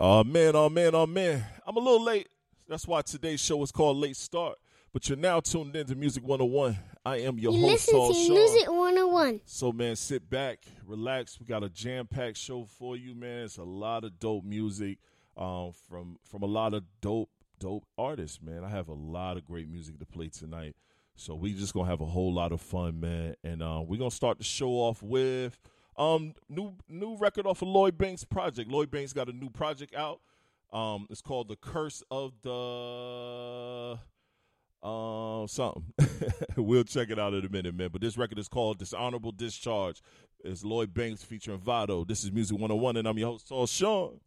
Oh man, oh man, oh man. I'm a little late. That's why today's show is called Late Start. But you're now tuned in to Music 101. I am your You host, Saul to Shaw. Music 101. So man, sit back, relax. We got a jam-packed show for you, man. It's a lot of dope music um, from from a lot of dope, dope artists, man. I have a lot of great music to play tonight. So we just gonna have a whole lot of fun, man. And uh, we're gonna start the show off with um new new record off of Lloyd Banks' project. Lloyd Banks got a new project out. Um, it's called The Curse of the uh, something. we'll check it out in a minute, man. But this record is called Dishonorable Discharge. It's Lloyd Banks featuring Vado. This is Music 101, and I'm your host, Saul Sean.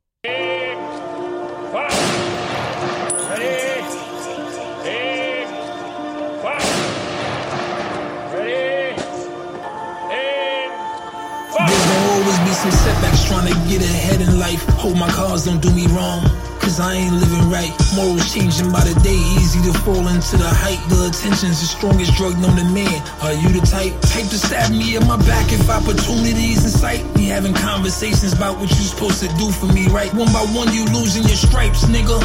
Some setbacks trying to get ahead in life. Hold my cards, don't do me wrong. Cause I ain't living right. Morals changing by the day. Easy to fall into the hype. The attention's the strongest drug known to man. Are you the type? Type to stab me in my back if opportunities in sight. We having conversations about what you supposed to do for me, right? One by one, you losing your stripes, nigga.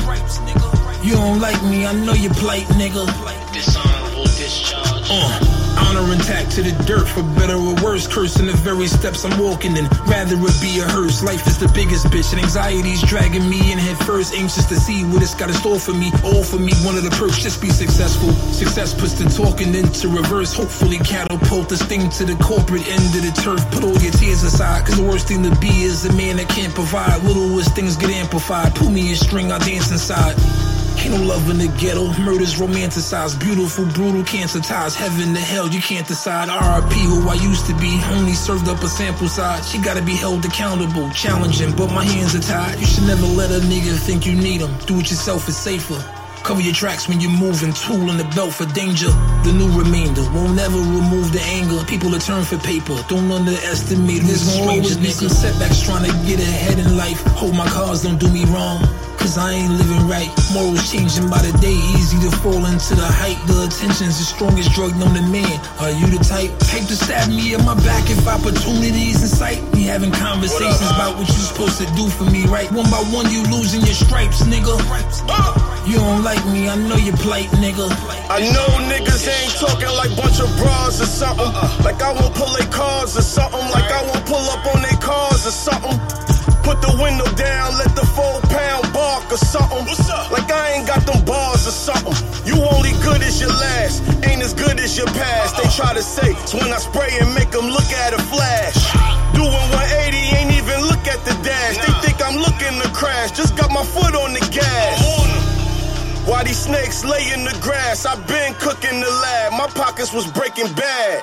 You don't like me, I know your plight, nigga. Dishonorable discharge. Uh, honor intact to the dirt, for better or worse. Cursing the very steps I'm walking in. Rather it be a hearse. Life is the biggest bitch, and anxiety's dragging me in head first. Anxious to see what it's got in store for me. All for me, one of the perks, just be successful. Success puts the talking into reverse. Hopefully catapult this thing to the corporate end of the turf. Put all your tears aside, cause the worst thing to be is a man that can't provide. Little Littlest things get amplified. Pull me a string, I dance inside. Ain't no love in the ghetto, murder's romanticized. Beautiful, brutal, cancer ties. Heaven to hell, you can't decide. RIP, who I used to be, only served up a sample size. She gotta be held accountable, challenging, but my hands are tied. You should never let a nigga think you need him. Do it yourself, it's safer. Cover your tracks when you're moving, tool in the belt for danger. The new remainder won't never remove the anger. People are turn for paper, don't underestimate who's There's always be some setbacks trying to get ahead in life. Hold my cards, don't do me wrong. Cause I ain't living right. Morals changing by the day, easy to fall into the hype. The attention's the strongest drug known to man. Are you the type? Type to stab me in my back if opportunities in sight. We having conversations about what you supposed to do for me, right? One by one, you losing your stripes, nigga. You don't like me, I know your plight, nigga. I know niggas ain't talking like bunch of bras or something. Like I won't pull their cars or something. Like I won't pull up on their cars or something. Put the window down, let the four pound bark or something. Like I ain't got them bars or something. You only good as your last, ain't as good as your past. They try to say, it's when I spray and make them look at a flash. Doing 180, ain't even look at the dash. They think I'm looking to crash, just got my foot on the gas. Why these snakes lay in the grass? i been cooking the lab. My pockets was breaking bad.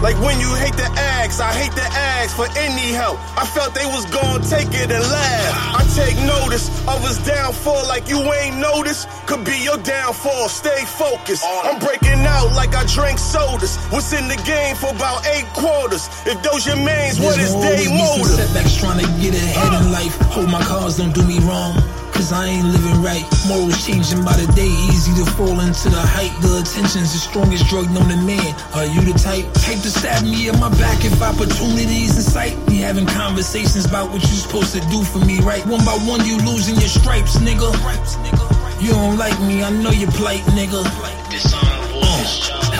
Like when you hate the ags, I hate the ags for any help. I felt they was gonna take it and laugh. I take notice of his downfall like you ain't noticed. Could be your downfall, stay focused. I'm breaking out like I drank sodas. Was in the game for about eight quarters. If those your mains, what is There's they always be some motive? setbacks trying to get ahead in life. Hold my cards, don't do me wrong. Cause I ain't living right. Morals changing by the day, easy to fall into the hype. The attention's the strongest drug known to man. Are you the type? Type to stab me in my back if opportunities in sight. We having conversations about what you supposed to do for me, right? One by one, you losing your stripes, nigga. You don't like me, I know your plight, nigga. Uh, discharge.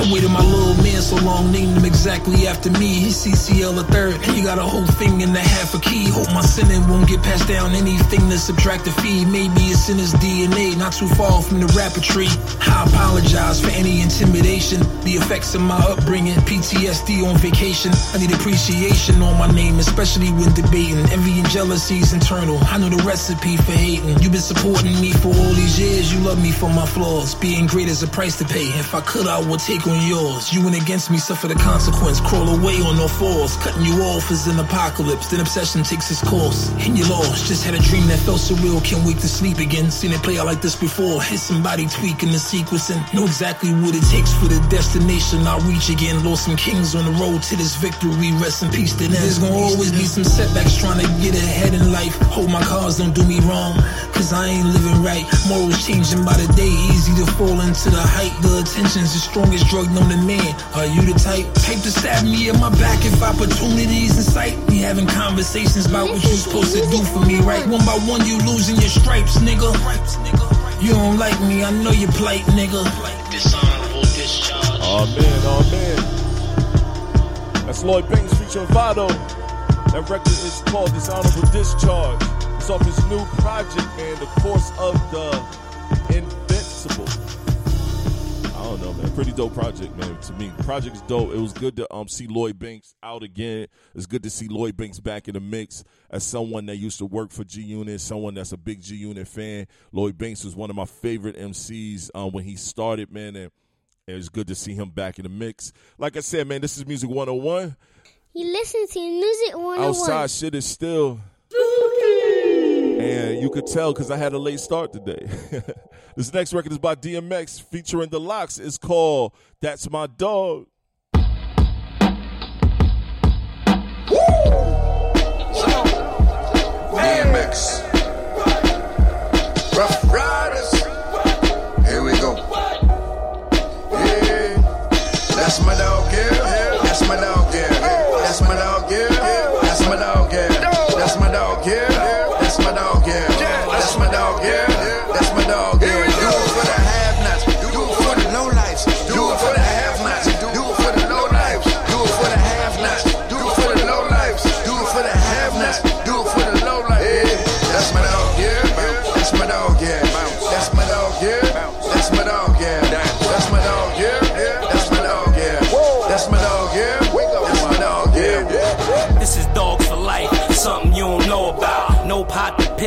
I waited my little man so long, named him exactly after me. He's CCL a third. He got a whole thing and a half a key. Hope my sinning won't get passed down. Anything to subtract the fee. Maybe it's in his DNA, not too far from the rapper tree. I apologize for any intimidation. The effects of my upbringing, PTSD on vacation. I need appreciation on my name, especially when debating. Envy and jealousy's internal. I know the recipe for hating. You've been supporting me for all these years. You love me for my flaws. Being great is a price to pay. If I could, I would take in yours. You went against me, suffer the consequence. Crawl away on all fours. Cutting you off is an apocalypse. Then obsession takes its course. And you lost. Just had a dream that felt surreal. Can't wait to sleep again. Seen it play out like this before. Hit somebody tweaking the sequence and know exactly what it takes for the destination I'll reach again. Lost some kings on the road to this victory. Rest in peace to them. There's gonna always be some setbacks trying to get ahead in life. Hold my cards, don't do me wrong. Cause I ain't living right. Morals changing by the day. Easy to fall into the height. The attention's the strongest drug known to man. Are you the type? Type to stab me in my back if opportunities in sight. We having conversations about what you supposed to do for me, right? One by one, you losing your stripes, nigga. You don't like me, I know you plight, nigga. Dishonorable discharge. Oh man, oh man. That's Lloyd Banks featuring Vado. That record is called Dishonorable Discharge. It's off his new project, man, The Course of the Invincible. I don't know, man. Pretty dope project, man. To me, the project is dope. It was good to um see Lloyd Banks out again. It's good to see Lloyd Banks back in the mix as someone that used to work for G Unit, someone that's a big G Unit fan. Lloyd Banks was one of my favorite MCs um, when he started, man, and it's good to see him back in the mix. Like I said, man, this is Music 101. You listen to Music 101. Outside shit is still. And you could tell because I had a late start today. this next record is by DMX featuring The LOX. It's called That's My Dog. DMX. Ruff Ryders. Here we go. Yeah. That's my dog, yeah. That's my dog,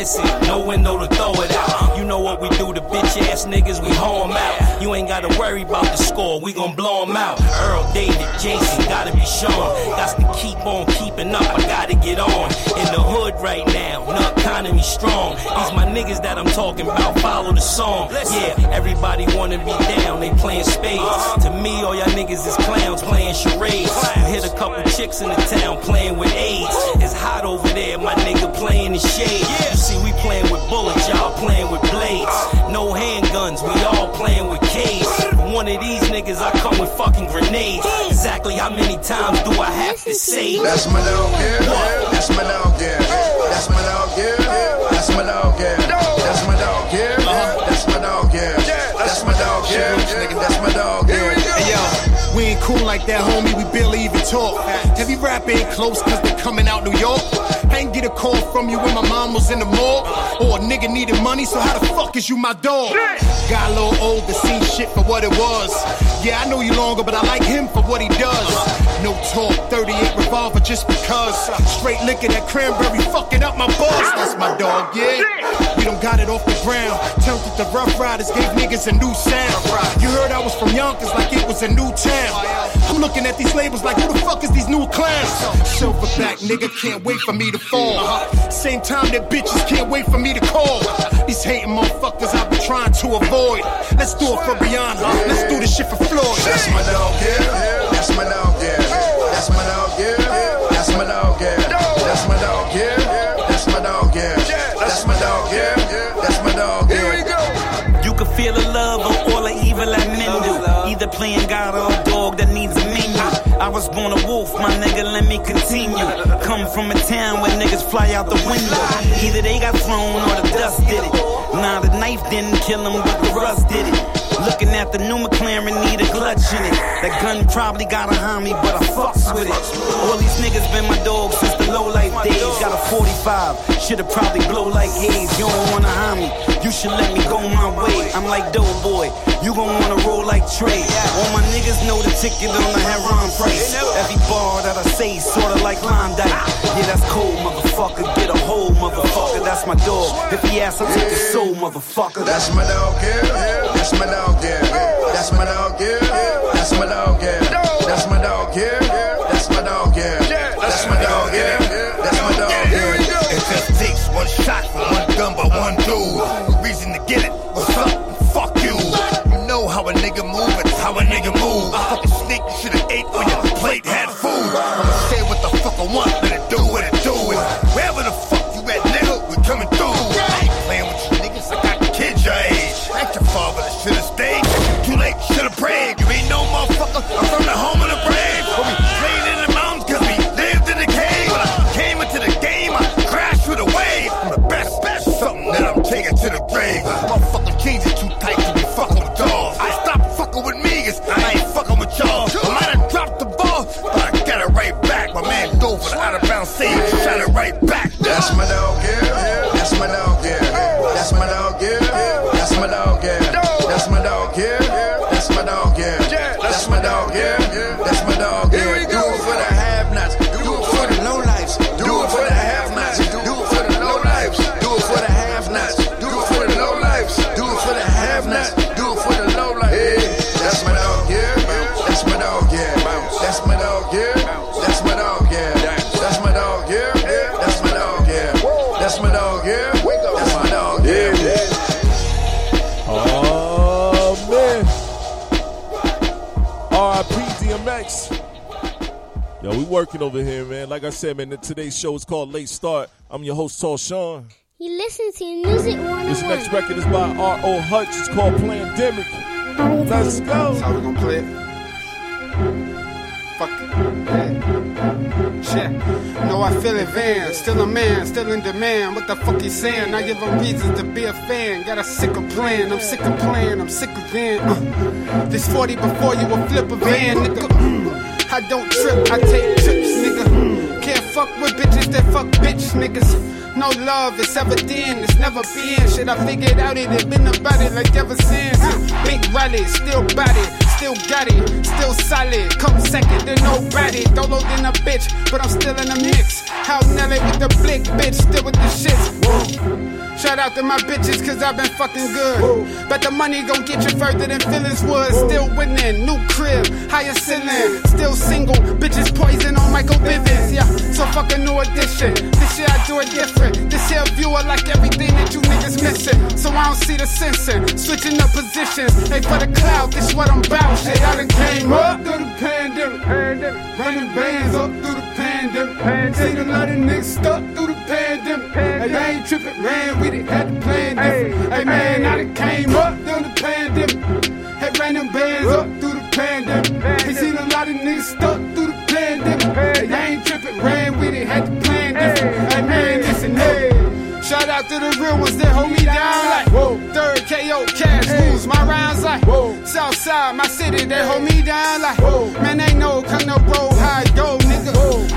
in, no window to throw it out. You know what we do to bitch ass niggas, we hoe 'em out. You ain't gotta worry about the score, we gon' blow 'em out. Earl, David, Jason, gotta be shown. Got to keep on keeping up, I gotta get on. In the hood right now, economy strong. These my niggas that I'm talking about, follow the song. Yeah, everybody wanna be down, they playing spades. To me, all y'all niggas is clowns playing charades. You hit a couple chicks in the town playing with AIDS. It's hot over there, my nigga playing the shade. You see, we playing with bullets, y'all playing with blades. No handguns, we all playing with K's. From one of these niggas, I come with fucking grenades. Exactly how many times do I have to say? That's my dog, yeah. That's my dog, yeah. That's my dog, yeah. That's my dog, yeah. That's my dog, yeah. That's my dog, yeah. That's my dog, yeah. That's my dog, yeah. Ain't cool like that, homie. We barely even talk. Heavy rap ain't close cause they coming out New York. I ain't get a call from you when my mom was in the mall. Or a nigga needed money, so how the fuck is you my dog? Got a little older, seen shit for what it was. Yeah, I know you longer, but I like him for what he does. No talk, 38 revolver just because. Straight liquor, that cranberry fucking up my balls. That's my dog, yeah. We don't got it off the ground. Turned that the Ruff Ryders, gave niggas a new sound. You heard I was from Yonkers like it was a new town. I'm looking at these labels like who the fuck is these new clowns? Silverback nigga can't wait for me to fall. Same time that bitches can't wait for me to call. These hating motherfuckers I've been trying to avoid. Let's do it for Rihanna. Let's do this shit for Floyd. That's my dog, yeah. That's my dog, yeah. That's my dog, yeah. That's my dog, yeah. That's my dog, yeah. That's my dog, yeah. That's my dog, yeah. Yeah. That's my dog, yeah. Here we go. You can feel the love of all the evil that men do. Either playing God or I was born a wolf, my nigga, let me continue. Come from a town where niggas fly out the window. Either they got thrown or the dust did it. Nah, the knife didn't kill him, but the rust did it. Looking at the new McLaren, need a clutch in it. That gun probably got a homie, but I fucks with it. All these niggas been my dogs since the low life days. Got a 45, should've probably blow like haze. You don't wanna harm me, you should let me go my way. I'm like Doughboy, you gon' wanna roll like Trey. All my niggas know the ticket on the Heron price. Every bar that I say, sorta like Klondike. Yeah, that's cold, motherfucker. Get a hole, motherfucker. That's my dog. If he asks, I'll take his soul, motherfucker. That's my dog, yeah. That's my dog, yeah. That's my dog, yeah. That's my dog, yeah. That's my dog, yeah. That's my dog, yeah. That's my dog, yeah. That's my dog, yeah. It just takes one shot for one gun by one dude. Reason to get it. What's up? Fuck you. You know how a nigga move. It's how a nigga move. Fucking sneak, you should've ate on your plate had food. I'ma say what the fuck I want. That's my dog, yeah. That's my dog, yeah. That's my dog, yeah. That's my dog, yeah. That's my dog, yeah. Working over here, man. Like I said, man, today's show is called Late Start. I'm your host, Tall Sean. You listen to Music This next 101. record is by R.O. Hutch. It's called Pandemic. Let's go. That's how we gonna play it. Fuck it. Yeah. Shit. No, I feel it, Van. Still a man, still in demand. What the fuck he saying? I give him reasons to be a fan. Got a sicker plan. I'm sick of playing. I'm sick of van. Uh. This 40 before you will flip a van, nigga. I don't trip, I take trips, nigga. Hmm. Can't fuck with bitches that fuck bitch niggas. No love, it's ever then, it's never been. Shit, I figured out it, it been about it like ever since. Big rally, still it, still got it, still solid. Come second to nobody. Dolo than a bitch, but I'm still in the mix. How Nelly with the blick, bitch, still with the shits. Whoa. Shout out to my bitches, cause I've been fucking good. But the money gon' get you further than feelings would. Still winning, new crib, higher ceiling. Still single, bitches poison on Michael Bivins. Yeah, so fuck a new edition. This year I do it different. This year viewer like everything that you niggas missing. So I don't see the sensing. Switching up positions. Hey, for the cloud, this what I'm about. Shit, I done came up through the pandemic. pandemic. Running bands up through the pandemic. pandemic. Seen a lot of niggas stuck through the pandemic. Hey, I ain't tripping, ran with it, had to plan different. Hey, man, I done came up through the pandemic. Hey, ran them bands up through the pandemic. Hey, seen a lot of niggas stuck through the Hey, I ain't tripping, ran with it, had to plan different. Hey, man, listen, hey. Shout out to the real ones that hold me down like whoa. Third KO cash moves my rounds like whoa. Southside, my city, they hold me down like whoa. Man, they know come no road high go, nigga.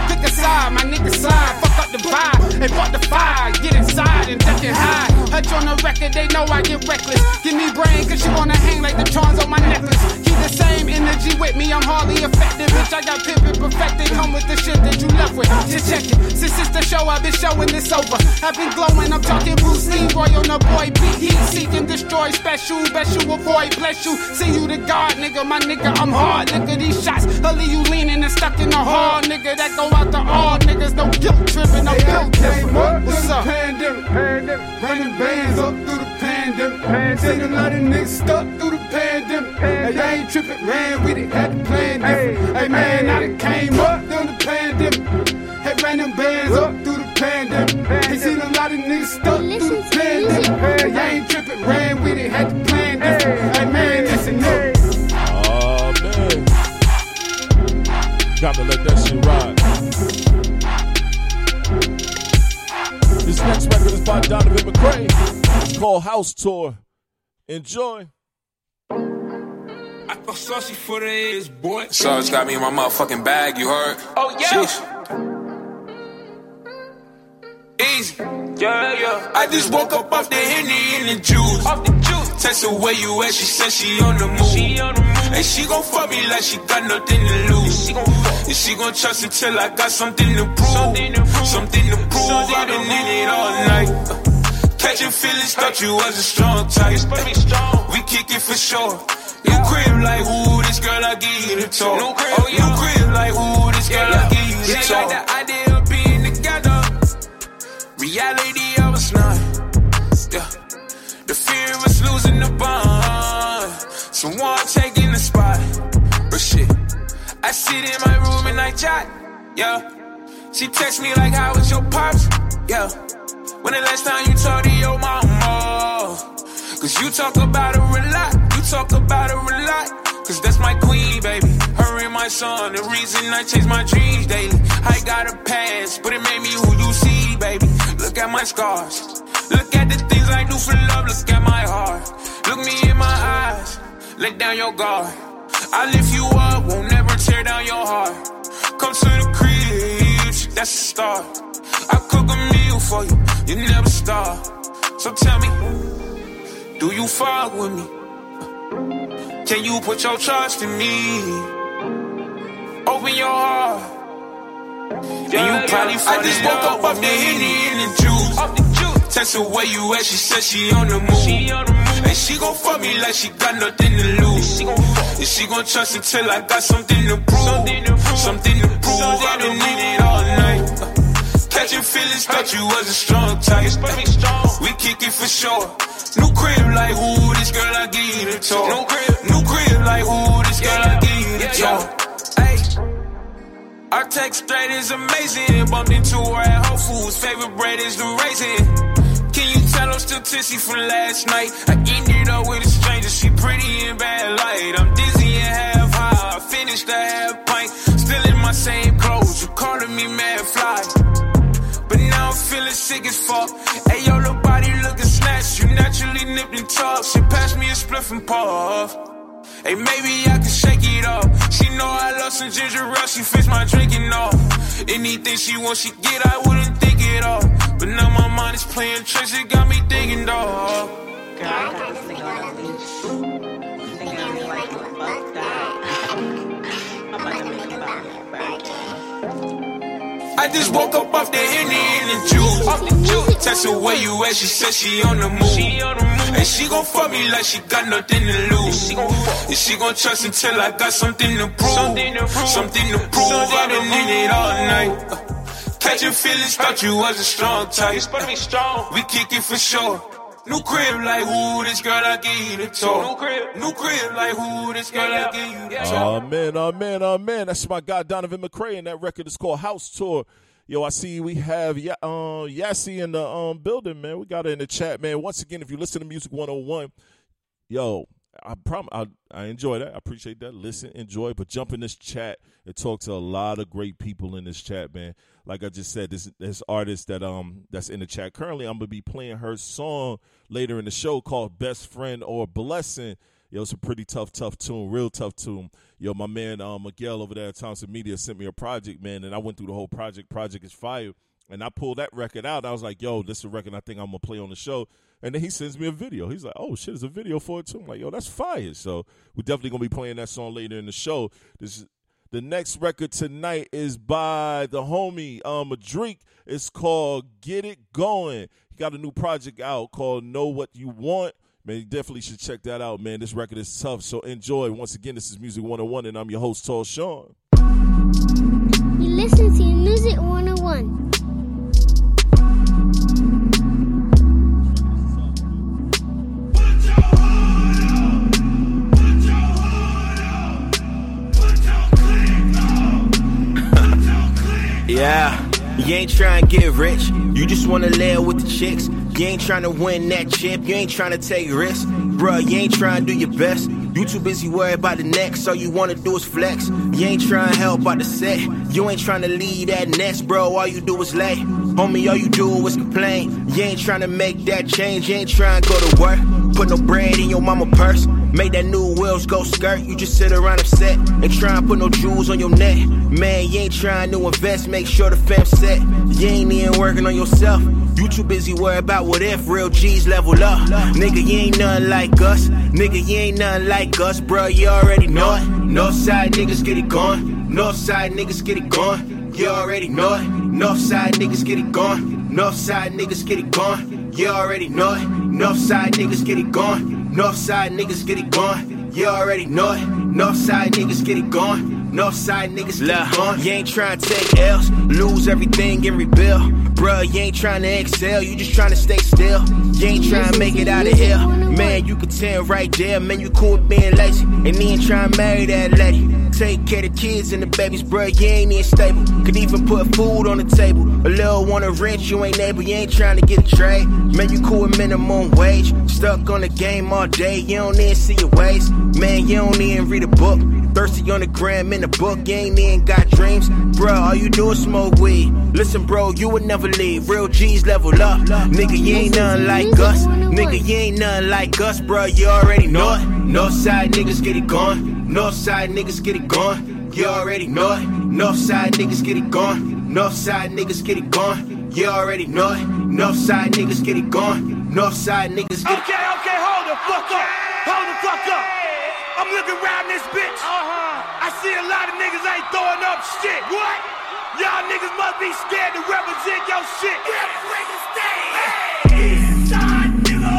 Pick a side, my nigga slide, fuck up the vibe and fuck the fire. Get inside and duck and hide. Hutch on the record, they know I get reckless. Give me brain, cause you wanna hang like the charms on my necklace. Keep the same energy with me, I'm hardly effective. Bitch, I got pimpin' perfected. Come with the shit that you left with. Just check it. Since it's the show, I've been showing this over. I've been glowing, I'm talking Bruce Lee, Roy on the boy. Beat heat, seek and destroy. Special, best you avoid, bless you. See you the God, nigga, my nigga, I'm hard. Look at these shots. I'll you leaning and stuck in the hard, nigga. That go out to all niggas, no guilt tripping, no guilt tripping. What's up? Pandemic, pandemic, running bands up through the pandemic. pandemic. Seen a lot of niggas stuck through the pandemic. Hey, I ain't tripping, ran with it, had to plan different. Hey, man, I done came up through the pandemic. Hey, ran them bands up through the pandemic. Hey, seen a lot of niggas stuck through the pandemic. Hey, I ain't tripping, ran with it, had to plan different. Hey, man, listen, no. Oh man. Gotta let that shit ride. Next record is by Donovan McCrae. It's called House Tour. Enjoy. I thought saucy for the ears, boy. Sarge got me in my motherfucking bag, you heard? Oh, yeah. Easy. Yeah, yeah. I just woke up off the Henny and the juice. Off the juice. Text her where you at, she said she on the move. She on the move. And she gon' fuck me like she got nothing to lose. She gon' fuck. And she gon' trust until I got something to prove. Something to prove. Something to prove. I've been in it all night. Catching feelings, thought you was a strong type. It's supposed strong. We kick it for sure. You crib like, ooh, this girl, I give you the talk. No crib, oh, yeah. crib, like, ooh, this girl, I give you the talk. She like the idea of being together. Reality, I was not. Yeah. Fear of us losing the bond. Someone taking the spot. But shit, I sit in my room and I jot. Yeah. She text me like, how was your pops? Yeah. When the last time you talked to your mama? Cause you talk about her a lot. You talk about her a lot. Cause that's my queen, baby. Her and my son, the reason I chase my dreams daily. I got a past, but it made me who you see, baby. Look at my scars. Look at the things I do for love. Look at my heart. Look me in my eyes. Let down your guard. I lift you up, won't never tear down your heart. Come to the crib, that's the start. I cook a meal for you, you never starve. So tell me, do you fuck with me? Can you put your trust in me? Open your heart. Yeah, you probably I just woke up off the Henny and the juice. Text her where you at, she said she on the move. And she gon' fuck me like she got nothing to lose. And she gon' trust until I got something to prove. Something to prove, I've been in it all night. Uh, catching feelings, thought you was a strong type. We kick it for sure. New crib like who this girl I give you the talk. New crib, new crib like who this girl I give you the talk. Hey, our text straight is amazing. Bumped into her at Whole Foods. Favorite bread is the raisin. Can you tell I'm still tipsy from last night? I ended up with a stranger. She pretty in bad light. I'm dizzy and half high. I finished a half pint. Still in my same clothes. You calling me mad fly. But now I'm feeling sick as fuck. Hey, yo, little body looking snatched. You naturally nipped and tucked. She passed me a spliff and puff. Hey, maybe I can shake it off. She know I love some ginger ale. She fix my drinking off. Anything she wants, she get. I wouldn't think it all. But now my mind is playing tricks. It got me thinking, dog. Girl, I got this nigga on the I'm like, fuck that. I'm about to make him buy me a Birkin. I just woke up off the Henny and the juice. Off the juice. Text her where you at, she said she on the move. She on the move. And she gon' fuck me like she got nothing to lose. And she gon' trust until I got something to prove. Something to prove. Something to prove. I've been in it all night. Uh, Catching feelings, thought you was a strong type. strong. We kick it for sure. New crib like who this girl I give you the talk. New crib, new crib like who this girl I give you the talk. Oh man, oh man, oh man. That's my guy Donovan McCray, and that record is called House Tour. Yo, I see we have yeah, uh, Yassi in the um, building, man. We got it in the chat, man. Once again, if you listen to Music 101, yo, I prom I, I enjoy that. I appreciate that. Listen, enjoy, but jump in this chat and talk to a lot of great people in this chat, man. Like I just said, this this artist that um that's in the chat currently, I'm gonna be playing her song later in the show called "Best Friend or Blessing." Yo, it's a pretty tough, tough tune, real tough tune. Yo, my man um, Miguel over there at Thompson Media sent me a project, man, and I went through the whole project. Project is fire. And I pulled that record out. I was like, yo, this is a record I think I'm to play on the show. And then he sends me a video. He's like, oh, shit, there's a video for it too. I'm like, yo, that's fire. So we're definitely to be playing that song later in the show. This is the next record tonight is by the homie um Madrick. It's called Get It Going. He got a new project out called Know What You Want. Man, you definitely should check that out, man. This record is tough, so enjoy. Once again, this is Music 101, and I'm your host, Tall Sean. You listen to Music 101. Yeah. You ain't trying to get rich, you just wanna lay with the chicks. You ain't trying to win that chip, you ain't trying to take risks. Bruh, you ain't trying to do your best. You too busy worried about the next, all you wanna do is flex. You ain't trying to help out the set, you ain't trying to lead that nest, bro. All you do is lay. Homie, all you do is complain. You ain't trying to make that change, you ain't trying to go to work. Put no bread in your mama purse. Make that new wheels go skirt. You just sit around upset and try and put no jewels on your neck. Man, you ain't trying to invest. Make sure the fam set. You ain't even working on yourself. You too busy worried about what if real G's level up. Nigga, you ain't nothing like us. Nigga, you ain't nothing like us, bro. You already know it. Northside niggas get it going. Northside niggas get it going. You already know it. Northside niggas get it going. Northside niggas get it going. You already know it. Northside niggas get it going. Northside niggas get it going. You already know it. Northside niggas get it gone. Northside niggas get it gone. You ain't trying to take L's, lose everything and rebuild. Bruh, you ain't trying to excel, you just trying to stay still. You ain't trying to make it out of here. Man, you can tell right there, man, you cool with being lazy. And then trying to marry that lady. Take care of the kids and the babies, bruh, you ain't even stable. Could even put food on the table. A little wanna rent, you ain't able, you ain't trying to get a trade. Man, you cool with minimum wage. Stuck on the game all day, you don't even see your ways. Man, you don't even read a book. Thirsty on the gram in the book, you ain't even got dreams. Bruh, all you do is smoke weed. Listen, bro, you would never leave. Real G's level up. Nigga, you ain't nothing like us. Nigga, you ain't nothing like us, bruh, you already know it. Northside niggas get it gone. Northside niggas get it gone. You already know it. Northside niggas get it gone. Northside niggas get it gone. You already know it. Northside niggas get it gone. Northside niggas get it gone. Okay, okay, hold the fuck up. Hold the fuck up. I'm looking around this bitch. Uh-huh. I see a lot of niggas ain't throwing up shit. What? Y'all niggas must be scared to represent your shit. Eastside nigga.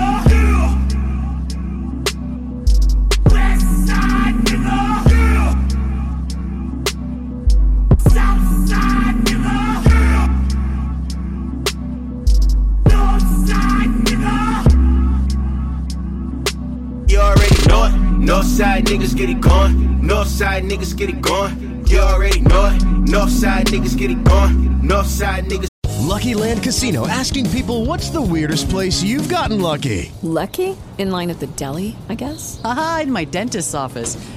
Westside nigga. Southside nigga. Northside nigga. You already know it. Northside niggas get it gone. Northside niggas get it gone. You already know it. Northside niggas get it gone. Northside niggas. Lucky Land Casino asking people what's the weirdest place you've gotten lucky? Lucky? In line at the deli, I guess? Aha, in my dentist's office.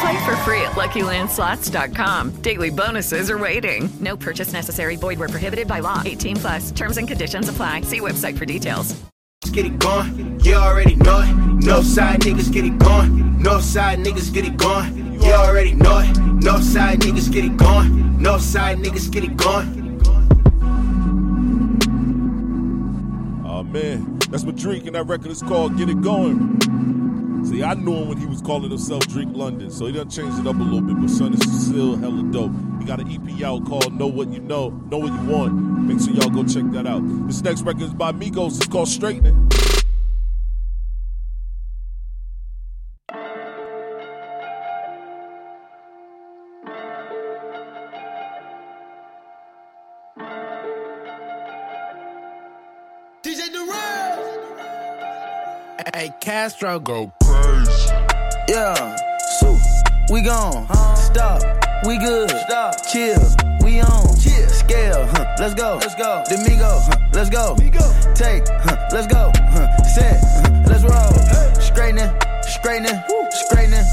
Play for free at LuckyLandSlots.com. Daily bonuses are waiting. No purchase necessary. Void where prohibited by law. 18 plus. Terms and conditions apply. See website for details. Get it gone. You already know it. Northside niggas get it gone. Northside niggas get it gone. You already know it. Northside niggas get it gone. Northside niggas get it gone. Oh man, that's what Drake and that record is called. Get it going. See, I knew him when he was calling himself Drink London, so he done changed it up a little bit. But son, is still hella dope. He got an EP out called "Know What You Know, Know What You Want." Make sure y'all go check that out. This next record is by Migos. It's called Straightening. Hey, Castro go crazy. Yeah, so we gone. Huh? Stop, we good. Stop, chill, we on. Chill, scale, huh, let's go. Let's go. Domingo, huh, let's go. Take, huh, let's go. Huh, set, huh, let's roll. Straightening, straightening, straightening.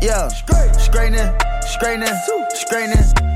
Yeah, straightening, straightening, straightening.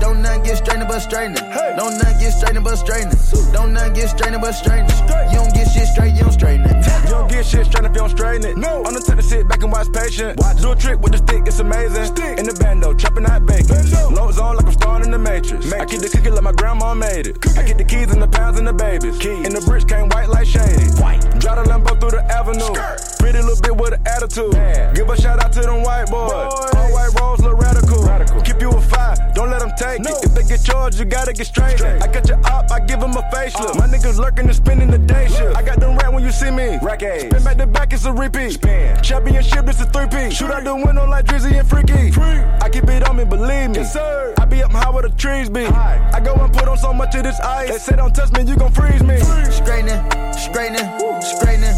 don't nothing get straight. straightening but straightening. Don't nothing get straightening but straightening. Don't nothing get straightening but straightening. You don't get shit straight, you don't straighten it. You don't get shit straight if you don't straighten it. No. I'm the type to sit back and watch patient. Watch. Do a trick with the stick, it's amazing. Stick. In the bando, chopping out bacon. Low zone like I'm starting in the matrix. matrix. I keep the cookie like my grandma made it. Cookie. I get the keys and the pounds and the babies. Keys. And the bricks came white like shady. White. Drive the Lambo through the avenue. Skirt. Pretty little bit with an attitude. Man. Give a shout out to them white boys. boys. All white rolls look radical. radical. Keep you a five, don't let them take no. it. If they get charged, you gotta get straight. straight. I got your op, I give them a facelift. Uh. My niggas lurking and spending the day shift. I got them rat when you see me. Rack Spin back to back, it's a repeat. Spin. Championship, it's a three-peat. Shoot out the window like Drizzy and Freaky. Free. I keep it on me, believe me. Yes, sir. I be up high where the trees be. High. I go and put on so much of this ice. They say don't touch me, you gon' freeze me. Straightening, straightening, straightening.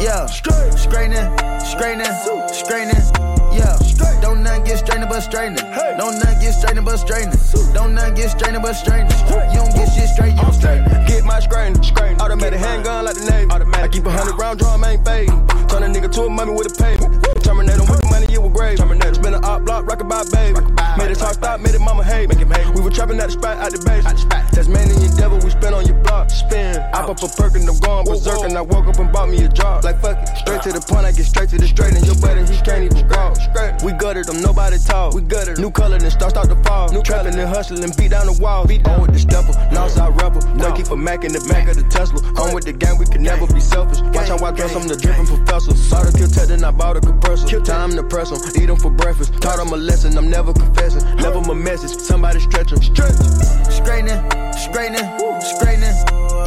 Yeah. Straight. Straightening, straightening, straightening. Yeah. Straight. Don't nothing get straightening but. Hey. Don't nothing get straightening but straightening. Don't nothing get straightening but straightening. You don't get shit straight, you don't straighten. Get my straightening, straightening. Automatic handgun like the Navy. Automatic. I keep a hundred round drum, ain't fading. Turn a nigga to a mummy with a pavement. Terminator with the money, it was grave. Terminator. Spin an op block, rockin' by baby. Made it talk stop, made it mama hate. Make him hate. We were trapping at the spot, out the base. That's man and Tasmanian devil, we spin on your block. Spin. I pop a perk and I'm going berserk. And I woke up and bought me a job. Like fuck it. Straight to the point, I get straight to the straight. And your buddy, he can't even walk. We gutted them, nobody talk. We gutted New color, then start start to fall. New Trapping and hustling, beat down the walls. Beat down with the stepper, lost our rebel. No. keep a Mac in the back of the Tesla. On with the gang, we can never be selfish. Watch how I dress, I'm the dripping professor. Saw the Kel-Tec, then I bought a compressor. Kill time to press them, eat them for breakfast. Taught them a lesson, I'm never confessing. Level my message, somebody stretch them. Stretch. Straightening, straightening, straightening.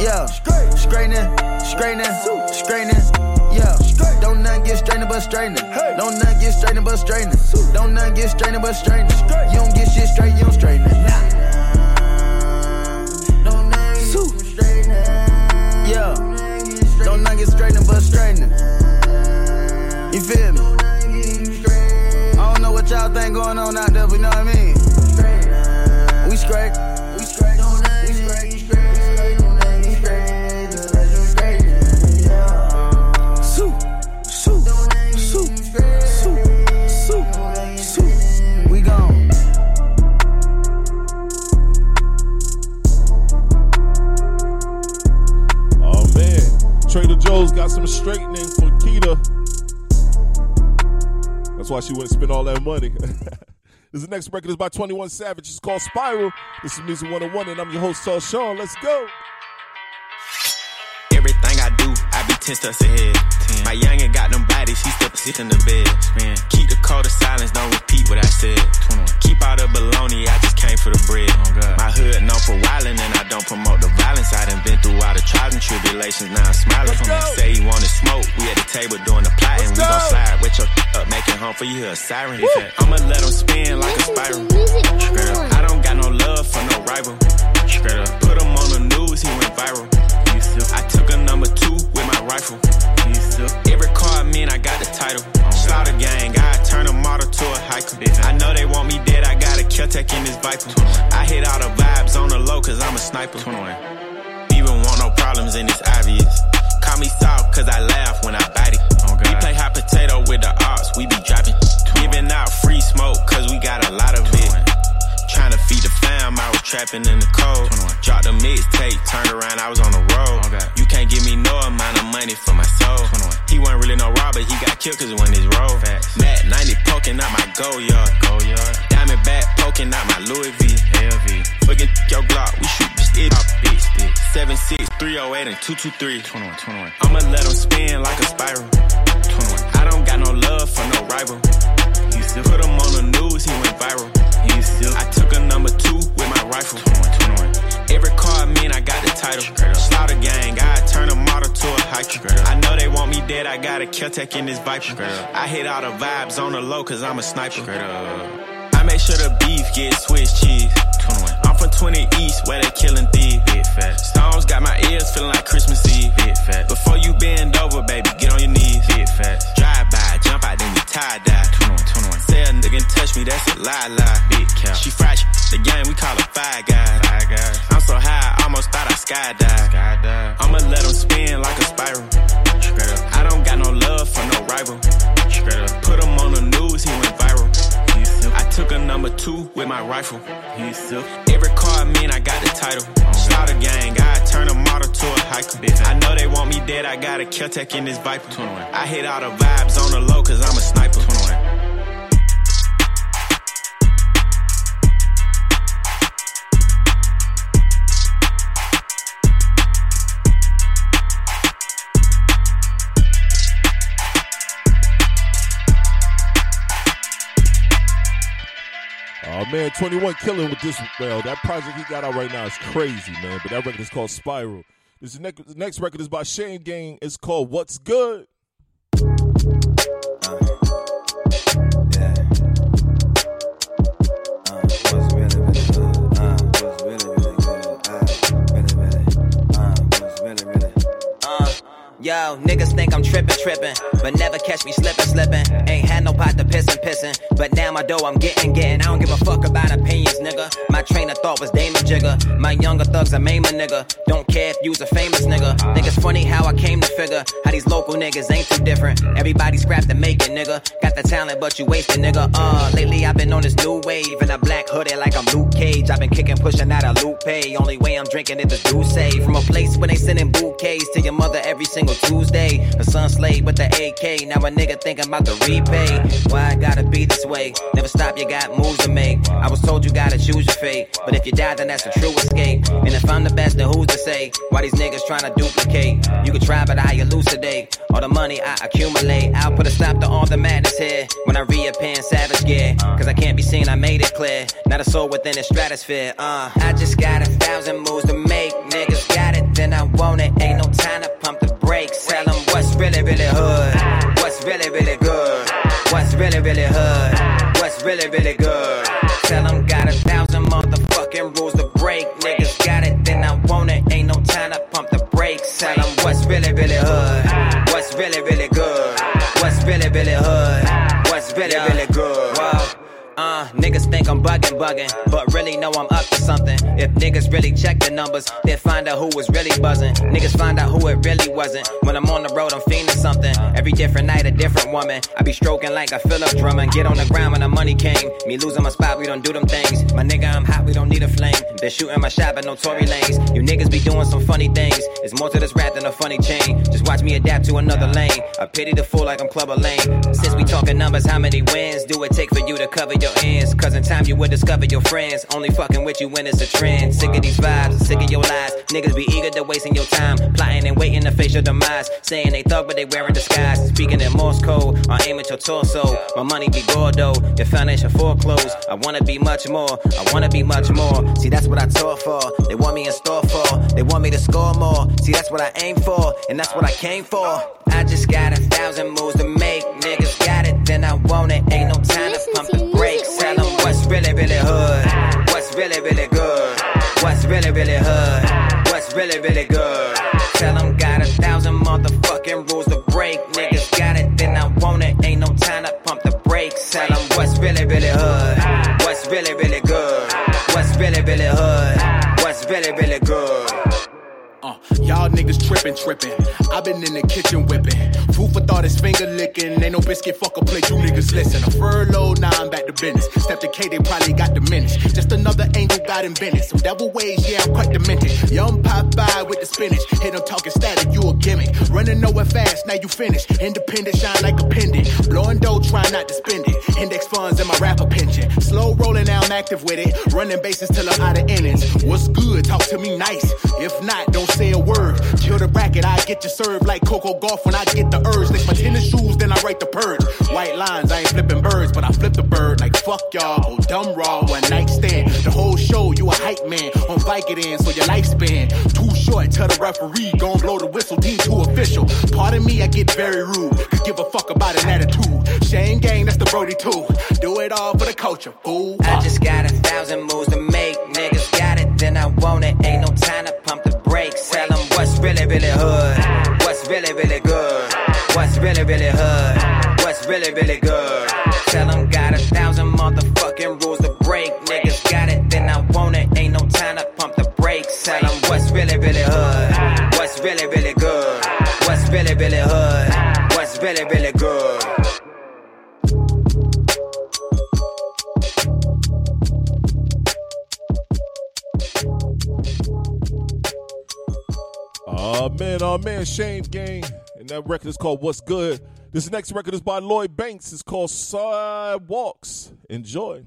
Yeah. Straightening, straightening, straightening. Yeah. Don't nothing get straightening but straightening. Don't nothing get straightening but straightening. Don't nothing get straightening but straightening. You don't get shit straight, you don't straighten it. Nah. Yeah. Don't nothing get straightening but straightening. You feel me? I don't know what y'all think going on out there, but you know what I mean? We straight. That's why she wouldn't spend all that money. this next record is by 21 Savage. It's called Spiral. This is Music 101, and I'm your host, Tall Sean. Let's go. Everything I do, 10 steps ahead. My youngin' got them bodies, he still sit in the bed. Man. Keep the code of silence, don't repeat what I said. Keep all the baloney, I just came for the bread. Oh, My hood known for wildin', and I don't promote the violence. I done been through all the trials and tribulations, now I'm smiling. Say he wanted smoke, we at the table doing the plotting. We gon' slide with your up, make it home for you, a siren. I'ma let him spin like a spiral. Straight up. I don't got no love for no rival. Straight up. Put him on the news, he went viral. I took a number two rifle. Every car I mean, I got the title. Slaughter gang, I turn a model to a hiker. I know they want me dead, I got a Kel-Tec in this viper. I hit all the vibes on the low, cause I'm a sniper. Even want no problems and it's obvious. Call me soft, cause I laugh when I bite it. Oh, we play hot potato with the ops, we be dropping. Giving out free smoke, cause we got a lot of it. Trapping in the cold. Dropped a mixtape, turned around, I was on the road. You can't give me no amount of money for my soul. He wasn't really no robber, he got killed cause it wasn't his role. Mac-90 poking out my Goyard. Diamond back poking out my Louis V. LV. Forget your Glock, we shoot it stick. 76, 308, and 223. 21, 21. I'ma let him spin like a spiral. 21. I don't got no love for no rival. Still put him on the news, he went viral. You. I took a number two with my rifle. 21, 21. Every car I mean, I got the title. Slaughter gang, I turn a model to a hiker. I know they want me dead, I got a Kel-Tec in this viper. I hit all the vibes on the low, cause I'm a sniper. I make sure the beef get Swiss cheese. I'm from 20 East, where they killing thieves. Stones got my ears feeling like Christmas Eve. Before you bend over, baby, get on your knees. Drive by, jump out, then tie dye. 21, 21. Say a nigga touch me, that's a lie, lie. Big cap. She fresh, the game we call her five guys. Five guys. I'm so high, I almost thought I skydive. Skydive. I'ma let him spin like a spiral. Straight up. I don't got no love for no rival. Straight up. Put him on the news, he went viral. I took a number two with my rifle. Every car I mean, I got the title. Slaughter gang, I turn to a hiker. I know they want me dead, I got a Kel-Tec in this Viper. I hit all the vibes on the low, cause I'm a sniper. Oh man, 21 killing with this. Well, that project he got out right now is crazy, man. But that record is called Spiral. This next, next record is by Shane Gang. It's called What's Good. Yo, niggas think I'm trippin', trippin', but never catch me slippin', slippin'. Ain't had no pot to pissin', pissin', but now my dough I'm gettin', gettin'. I don't give a fuck about opinions, nigga. My train of thought was Damon Jigger. My younger thugs are maim a nigga. Don't care if you's a famous nigga. Think it's funny how I came to figure how these local niggas ain't too different. Everybody scrapped to make it, nigga. Got the talent, but you wasted, nigga. Uh, lately I've been on this new wave in a black hoodie like I'm Luke Cage. I've been kickin', pushin' out a loop pay. Only way I'm drinkin' is the Douce. From a place where they sendin' bouquets to your mother every single Tuesday. A son slave with the AK. Now a nigga thinking about the repay. Why I gotta be this way? Never stop, you got moves to make. I was told you gotta choose your fate. But if you die, then that's a true escape. And if I'm the best, then who's to say? Why these niggas trying to duplicate? You can try, but I elucidate. All the money I accumulate. I'll put a stop to all the madness here. When I reappear in savage gear. Cause I can't be seen, I made it clear. Not a soul within the stratosphere. Uh, I just got a thousand moves to make. Niggas got it, then I want it. Ain't no time to brakes. Tell them what's really, really hood. What's really, really good. What's really, really hood. What's really, really good. Tell them got a thousand motherfucking rules to break. Niggas got it, then I want it. Ain't no time to pump the brakes. Tell them what's really, really hood. What's really, really good. What's really, really hood. Niggas think I'm bugging, bugging, but really know I'm up to something. If niggas really check the numbers, they'll find out who was really buzzing. Niggas find out who it really wasn't. When I'm on the road, I'm feeling something. Every different night, a different woman. I be stroking like a Philip Drummond. Get on the ground when the money came. Me losing my spot, we don't do them things. My nigga, I'm hot, we don't need a flame. Been shooting my shot, but no Tory Lanez. You niggas be doing some funny things. It's more to this rap than a funny chain. Just watch me adapt to another lane. I pity the fool like I'm Clubber Lang. Since we talking numbers, how many wins do it take for you to cover your ends? Cause in time you will discover your friends. Only fucking with you when it's a trend. Sick of these vibes, sick of your lies. Niggas be eager to wasting your time. Plotting and waiting to face your demise. Saying they thug, but they wearing disguise. Speaking in Morse code, or aim at your torso. My money be gordo, your foundation foreclosed. I wanna be much more, I wanna be much more. See, that's what I taught for. They want me in store for. They want me to score more. See, that's what I aim for, and that's what I came for. I just got a thousand moves to make. Niggas got it, then I want it. Ain't no time to pump the brakes. Tell them what's really, really hood. What's really, really good. What's really, really hood. What's really, really good. Tell them got a thousand motherfucking rules to break. Niggas got it, then I want it. Ain't no time to pump the brakes. Tell them what's really, really hood. What's really, really good. What's really, really hood. What's really, really good. Uh, y'all niggas trippin', trippin'. i been in the kitchen whipping. Food for thought is finger licking. Ain't no biscuit, fuck a plate, you niggas listen. A furlough, now I'm back to business. Step to K, they probably got diminished. Just another angel got invented. Some devil ways, yeah, I'm quite demented. Young Popeye with the spinach. Hit them talking static, you a gimmick. Running nowhere fast, now you finish. Independent, shine like a pendant. Blowing dough, try not to spend it. Index funds in my rapper pension. Slow rolling, now I'm active with it. Running bases till I'm out of innings. What's good? Talk to me nice. If not, don't say a word. Kill the bracket, I get you served like Coco Gauff when I get the urge. Lick my tennis shoes, then I write the purge. White lines, I ain't flipping birds, but I flip the bird like fuck y'all. Oh, dumb raw, one night stand. The whole show, you a hype man. On Vicodin, so your lifespan too short. Tell the referee, gon' blow the whistle, team too official. Pardon me, I get very rude. Could give a fuck about an attitude. Shane gang, that's the Brody too. Do it all for the culture, fool. I just got a thousand moves to make. Niggas got it, then I want it. Ain't no time to brakes. Tell them what's really, really hood. What's really, really good. What's really, really hood. What's really, really good. Tell them got a thousand motherfucking rules to break. Niggas got it, then I want it. Ain't no time to pump the brakes. Tell them what's really, really hood. What's really, really good. What's really, really hood. What's really, really good. Uh, man, uh, man, Shame Gang. And that record is called What's Good. This next record is by Lloyd Banks. It's called Sidewalks. Enjoy.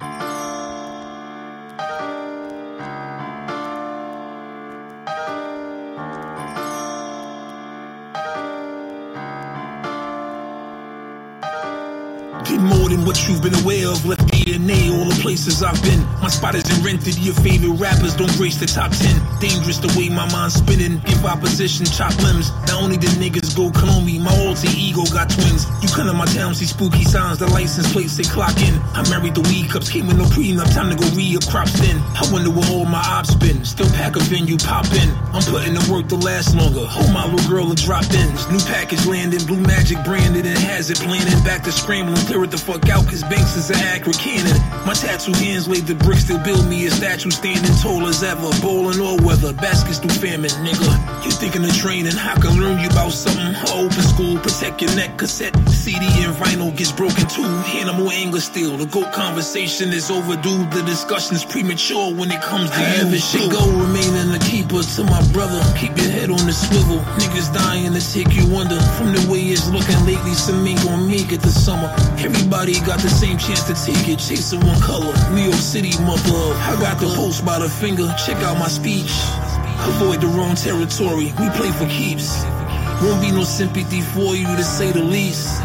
Get more than what you've been aware of. DNA, all the places I've been. My spot isn't rented. Your favorite rappers don't grace the top 10. Dangerous the way my mind's spinning. Give opposition chop limbs. Not only the niggas go clone me, my alter ego got twins. You come to my town, see spooky signs. The license plates say clock in. I married the weed cups, came with no prenup. Time to go re up crops then. I wonder where all my ops been. Still pack a venue, pop in. I'm putting the work to last longer. Hold my little girl to drop ins. New package landing, blue magic branded and has it planning. Back to scrambling, clear it the fuck out, cause Banks is an accurate cannon. My tattoo hands laid the bricks to build me a statue standing tall as ever. Bowling all weather, baskets through famine, nigga. You thinking of training, I can learn you about something. Open school, protect your neck, cassette, CD and vinyl gets broken too. Animal anger still. The GOAT conversation is overdue. The discussion's premature when it comes to However you. shit go, remaining a keeper to my brother. Keep your head on the swivel. Niggas dying to take you under. From the way it's looking lately, some ain't gonna make it this summer. Everybody got the same chance to take it, chasing one color. New York City, mother. I got the post by the finger, check out my speech. Avoid the wrong territory, we play for keeps. Won't be no sympathy for you to say the least.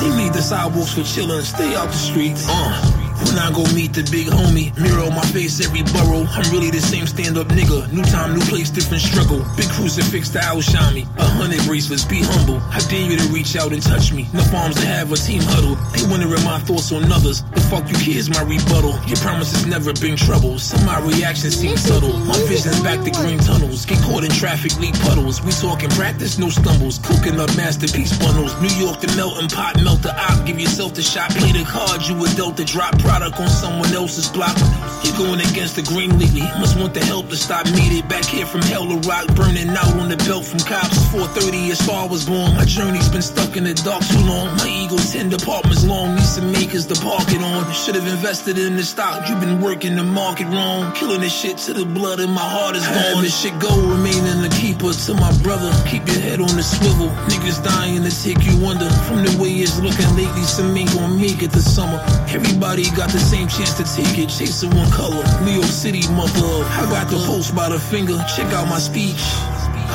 They made the sidewalks for chillin', stay out the streets. Uh. When I go meet the big homie, mirror my face every borough. I'm really the same stand up nigga. New time, new place, different struggle. Big crucifix to outshine me. A hundred bracelets, be humble. I dare you to reach out and touch me. No arms to have a team huddle. They wondering my thoughts on others. The fuck you kids, my rebuttal. Your promises never been trouble. Some my reactions seem subtle. My vision's back to green tunnels. Get caught in traffic, leak puddles. We talking practice, no stumbles. Cooking up masterpiece bundles. New York, the melting pot, melt the op. Give yourself the shot. Play the card, you a dealt the drop product on someone else's block. You're going against the green lately. Must want the help to stop needed. Back here from hell to rock, burning out on the belt from cops. 4:30 a star was born. My journey's been stuck in the dark too long. My ego's ten departments long. Need some makers to park it on. Should have invested in the stock. You've been working the market wrong. Killing this shit to the blood in my heart is gone. This shit go remaining the keeper to my brother. Keep your head on the swivel. Niggas dying to take you under. From the way it's looking lately, some ain't gonna make it this summer. Everybody got the same chance to take it. Chasing one color. New York City, mother. I got the post by the finger. Check out my speech.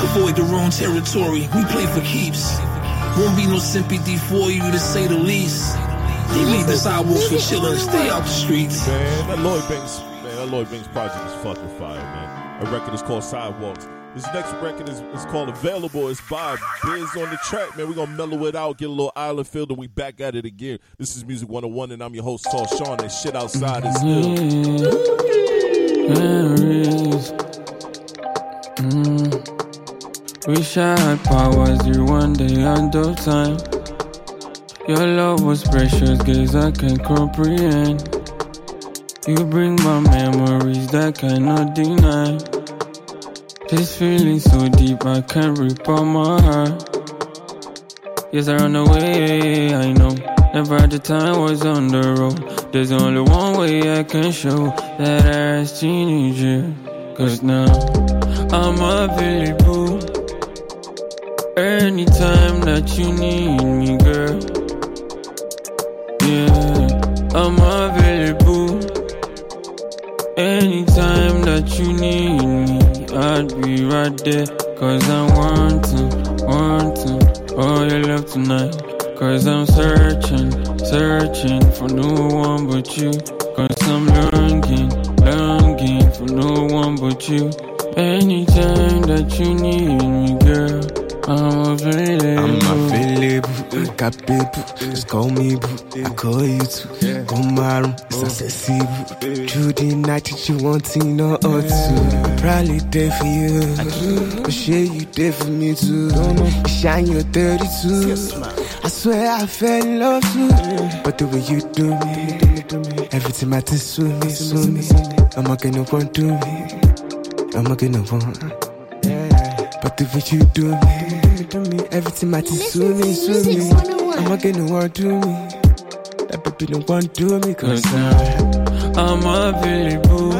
Avoid the wrong territory. We play for keeps. Won't be no sympathy for you to say the least. They made the sidewalks for chillin'. Stay out the streets. Man, that Lloyd Banks, man, that Lloyd Banks project is fucking fire, man. A record is called Sidewalks. This next record is, is called Available. It's by Biz on the track, man. We're gonna mellow it out, get a little island feel, and we back at it again. This is Music 101, and I'm your host, Tall Sean, and shit outside is ill. Mm. Wish I had powers you one day and of time. Your love was precious, gaze I can comprehend. You bring my memories that cannot deny. This feeling so deep, I can't rip out my heart. Yes, I run away, I know. Never at the time was on the road. There's only one way I can show that I need you. Cause now I'm available. Anytime that you need me, girl. Yeah, I'm available. Anytime that you need. I'd be right there. Cause I'm wanting, wanting all your love tonight. Cause I'm searching, searching for no one but you. Cause I'm longing, longing for no one but you. Anytime that you need me, girl, people, just call me boo. I call you too. Come around, it's accessible. Through the night that you want to know or two. Probably there for you. But shit, you there for me too. Shine your 32. I swear I fell in love too. But the way you do me, everything matters to me, to me. I'm not gonna want to me. I'm not gonna want. But the way you do me, everything matters to me, to me. I'm not gonna want to me. That baby don't want to me, cause now I'm available.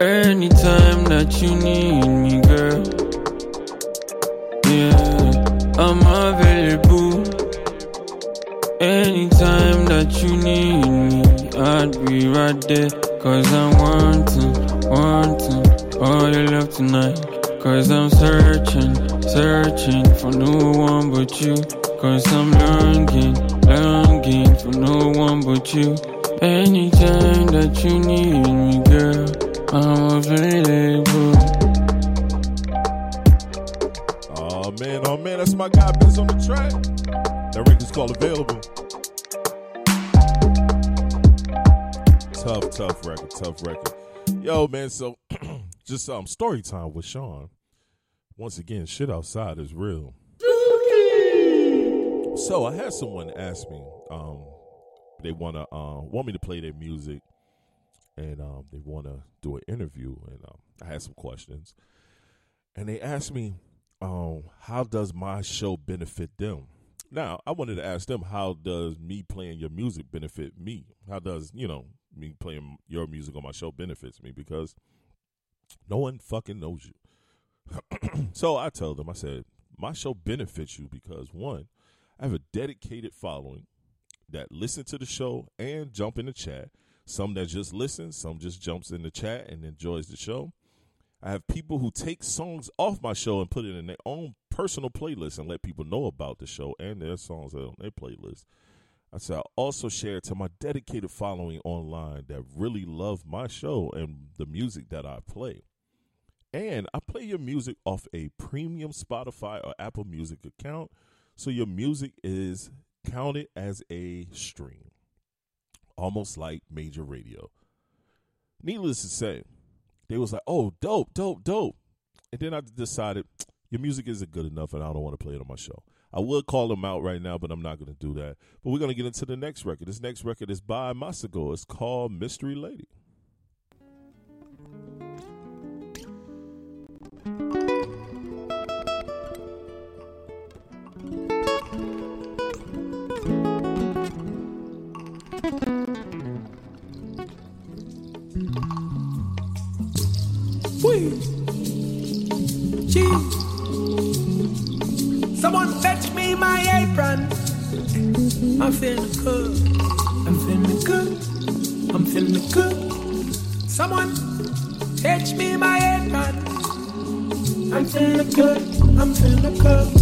Anytime that you need me, girl. Yeah, I'm available. Anytime that you need me, I'd be right there. Cause I'm wanting, wanting all your love tonight. Cause I'm searching, searching for no one but you. Cause I'm longing, longing for no one but you. Anytime that you need me, girl, I'm available. Oh man, oh man, that's my guy Biz on the track. That record's called Available. Tough, tough record, tough record. Yo, man, so just um story time with Sean. Once again, shit outside is real. So I had someone ask me, um, they wanna uh, want me to play their music and um, they wanna do an interview and um, I had some questions. And they asked me, um, how does my show benefit them? Now, I wanted to ask them, how does me playing your music benefit me? How does, you know, me playing your music on my show benefits me? Because no one fucking knows you. so I told them, I said, my show benefits you because one, I have a dedicated following that listen to the show and jump in the chat. Some that just listen, some just jumps in the chat and enjoys the show. I have people who take songs off my show and put it in their own personal playlist and let people know about the show and their songs on their playlist. I said I also share to my dedicated following online that really love my show and the music that I play. And I play your music off a premium Spotify or Apple Music account, so your music is counted as a stream, almost like major radio. Needless to say, they was like, "Oh, dope, dope, dope," and then I decided your music isn't good enough, and I don't want to play it on my show. I would call them out right now, but I'm not going to do that. But we're going to get into the next record. This next record is by Masago. It's called Mystery Lady. Someone fetch me my apron. I'm feeling good. I'm feeling good.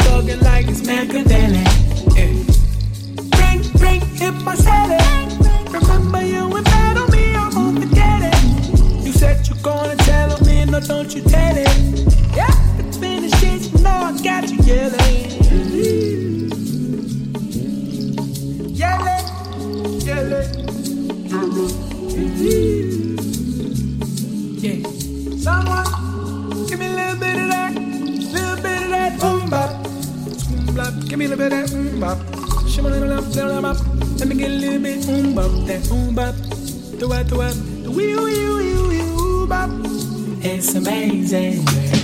looking like it's Machiavelli. Yeah. Ring, ring, hit my said it. Remember you and embattled me, I won't forget it. You said you're gonna tell him, man, no, don't you tell it. Yeah, it's been a shit, you know I got you yelling. Yelling, yelling, yelling. Yeah, someone give me a little bit of that, little bit of that boom bop. Give me a little bit of that mm bop. Shimmy little bop, little bop. Let me get a little bit mm bop, that mm bop. Do what, do what, the wee wee wee wee bop. It's amazing.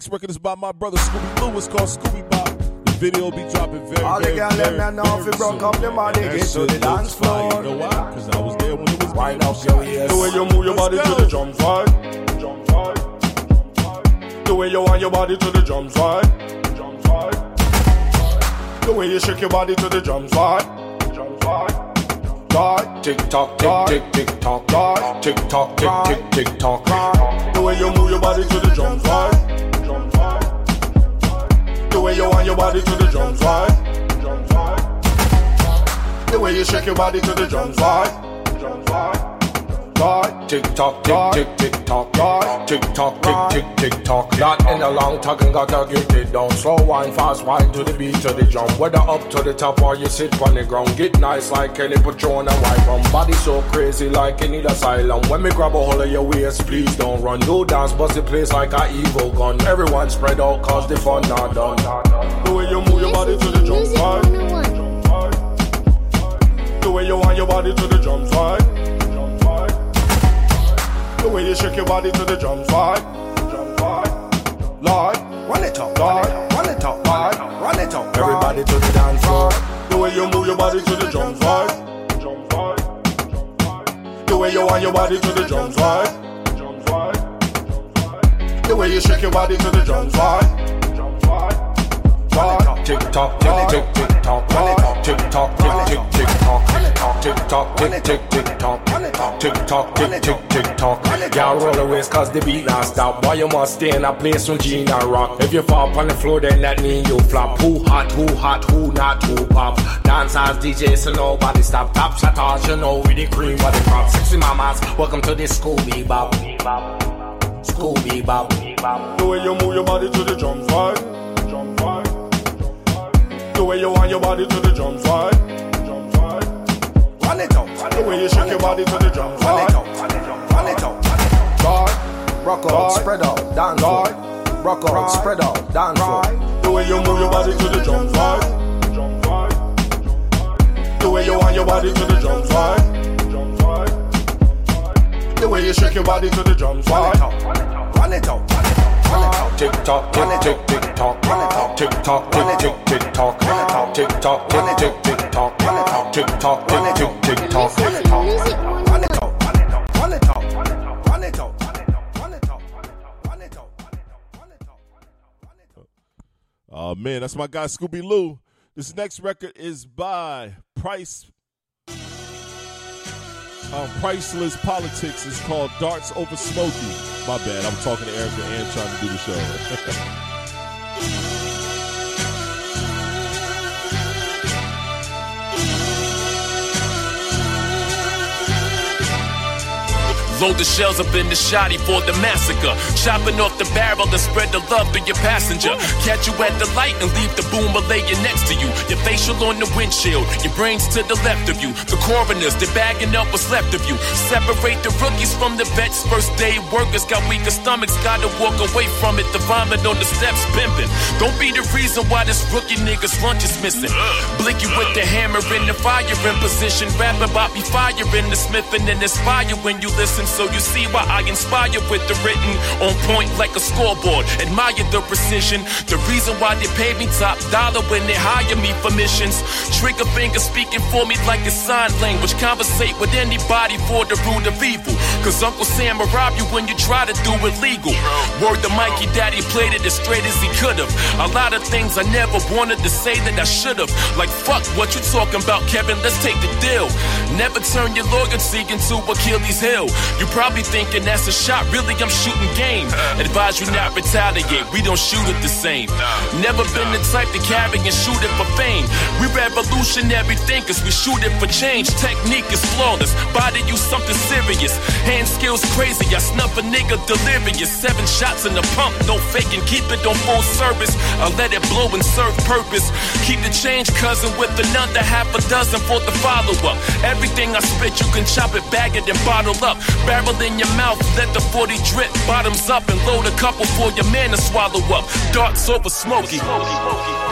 Next record is by my brother Scooby Lewis called Scooby Bop. The video will be dropping very, All very, the girl very, them now if you broke up the body, get to the dance floor. You know why? Because I was there when it was Wind up your ears. The way you move your body to the drums, right? Drums, right? The way you want your body to the drums, right? Drums, right? The way you shake your body to the drums, right? Drums, right? Right, tick tock, tick tick tick tock, right, tick tock, tick tick tick tock. The way you move your body to the drums, right? The way you want your body to the drums, right? Drums, right? The way you shake your body to the drums, right? Drums, right? Right, tick tock, tick tick tick tock, right, tick tock, tick tick tick tock. Not in a long talking, gotta get it down. Slow wine, fast wine to the beat to the drum. Whether up to the top or you sit on the ground, get nice like Kelly Patron and white rum. Body so crazy like you need asylum. When me grab a hold of your waist, please don't run. Do dance, bust the place like a evil gun. Everyone spread out cause the fun not done. The way you move your body to the drums, right? The way you want your body to the drums, right? The way you shake your body to the drums, right? Drums, right? Lord, run it up, Lord, run it up, Lord, run it up. Everybody to the dance floor. The way you move your body to the drums, right? Drums, right? The way you want your body to the drums, right? Drums, right? The way you shake your body to the drums, right? Drums, right? Lord, tick tock, tick tick tick tock, tick tock, tick tick tick tock, tick tock, tick tick tick tock, tick tock, tick tick tick tock. Y'all roll the waist cause the beat not stop. Why you must stay in a place when Gina rock? If you fall on the floor, then that mean you flop. Who hot, who hot, who not, who pop? Dance as DJ, so nobody stop. Top shot, you know we the cream of the crop. Sexy mamas, welcome to this Scooby Bop. Scooby Bop. The way you move your body to the drums, right? The way you want your body to the drums, right? Run it up. The way you shake your body to the drums, Run it up, run it up. Right? Rock out, spread out, dance floor. Rock out, spread out, dance. The way you move your body to the drums, right? The way you want your body to the drums, right? The way you shake your body to the drums, right? Run it up, run it up. Tick tock, tick tick tick tock, tick tock, tick tick tick tock, tick tock, tick tick tick tock, tick tock, tick tick tick tock. Oh man, that's my guy Scooby Lou. This next record is by Price. Um, Priceless Politics is called Darts Over Smoky. My bad, I'm talking to Erica and trying to do the show. Load the shells up in the shotty for the massacre. Chopping off the barrel to spread the love to your passenger. Catch you at the light and leave the boomer laying next to you. Your facial on the windshield, your brains to the left of you. The coroners, they're bagging up what's left of you. Separate the rookies from the vets. First day workers got weaker stomachs, gotta walk away from it. The vomit on the steps pimping. Don't be the reason why this rookie nigga's lunch is missing. Blicky with the hammer in the fire in position. Rapping about me fire in the smithing and inspire when you listen. So you see why I inspire with the written on point like a scoreboard. Admire the precision. The reason why they pay me top dollar when they hire me for missions. Trigger finger speaking for me like a sign language. Conversate with anybody for the root of evil. Cause Uncle Sam will rob you when you try to do it legal. Word to Mikey Daddy played it as straight as he could've. A lot of things I never wanted to say that I should've. Like fuck what you talking about, Kevin, let's take the deal. Never turn your loyalty into Achilles heel. You probably thinking that's a shot, really I'm shooting game. Advise you not retaliate, we don't shoot it the same. Never been the type to carry and shoot it for fame. We revolutionary thinkers, we shoot it for change. Technique is flawless, body you something serious. Hand skills crazy, I snuff a nigga delirious. Seven shots in the pump, no faking, keep it on full service. I let it blow and serve purpose. Keep the change, cousin, with another half a dozen for the follow up. Everything I spit, you can chop it, bag it, and bottle up. Barrel in your mouth, let the 40 drip, bottoms up, and load a couple for your man to swallow up. Darts over smoky. Produced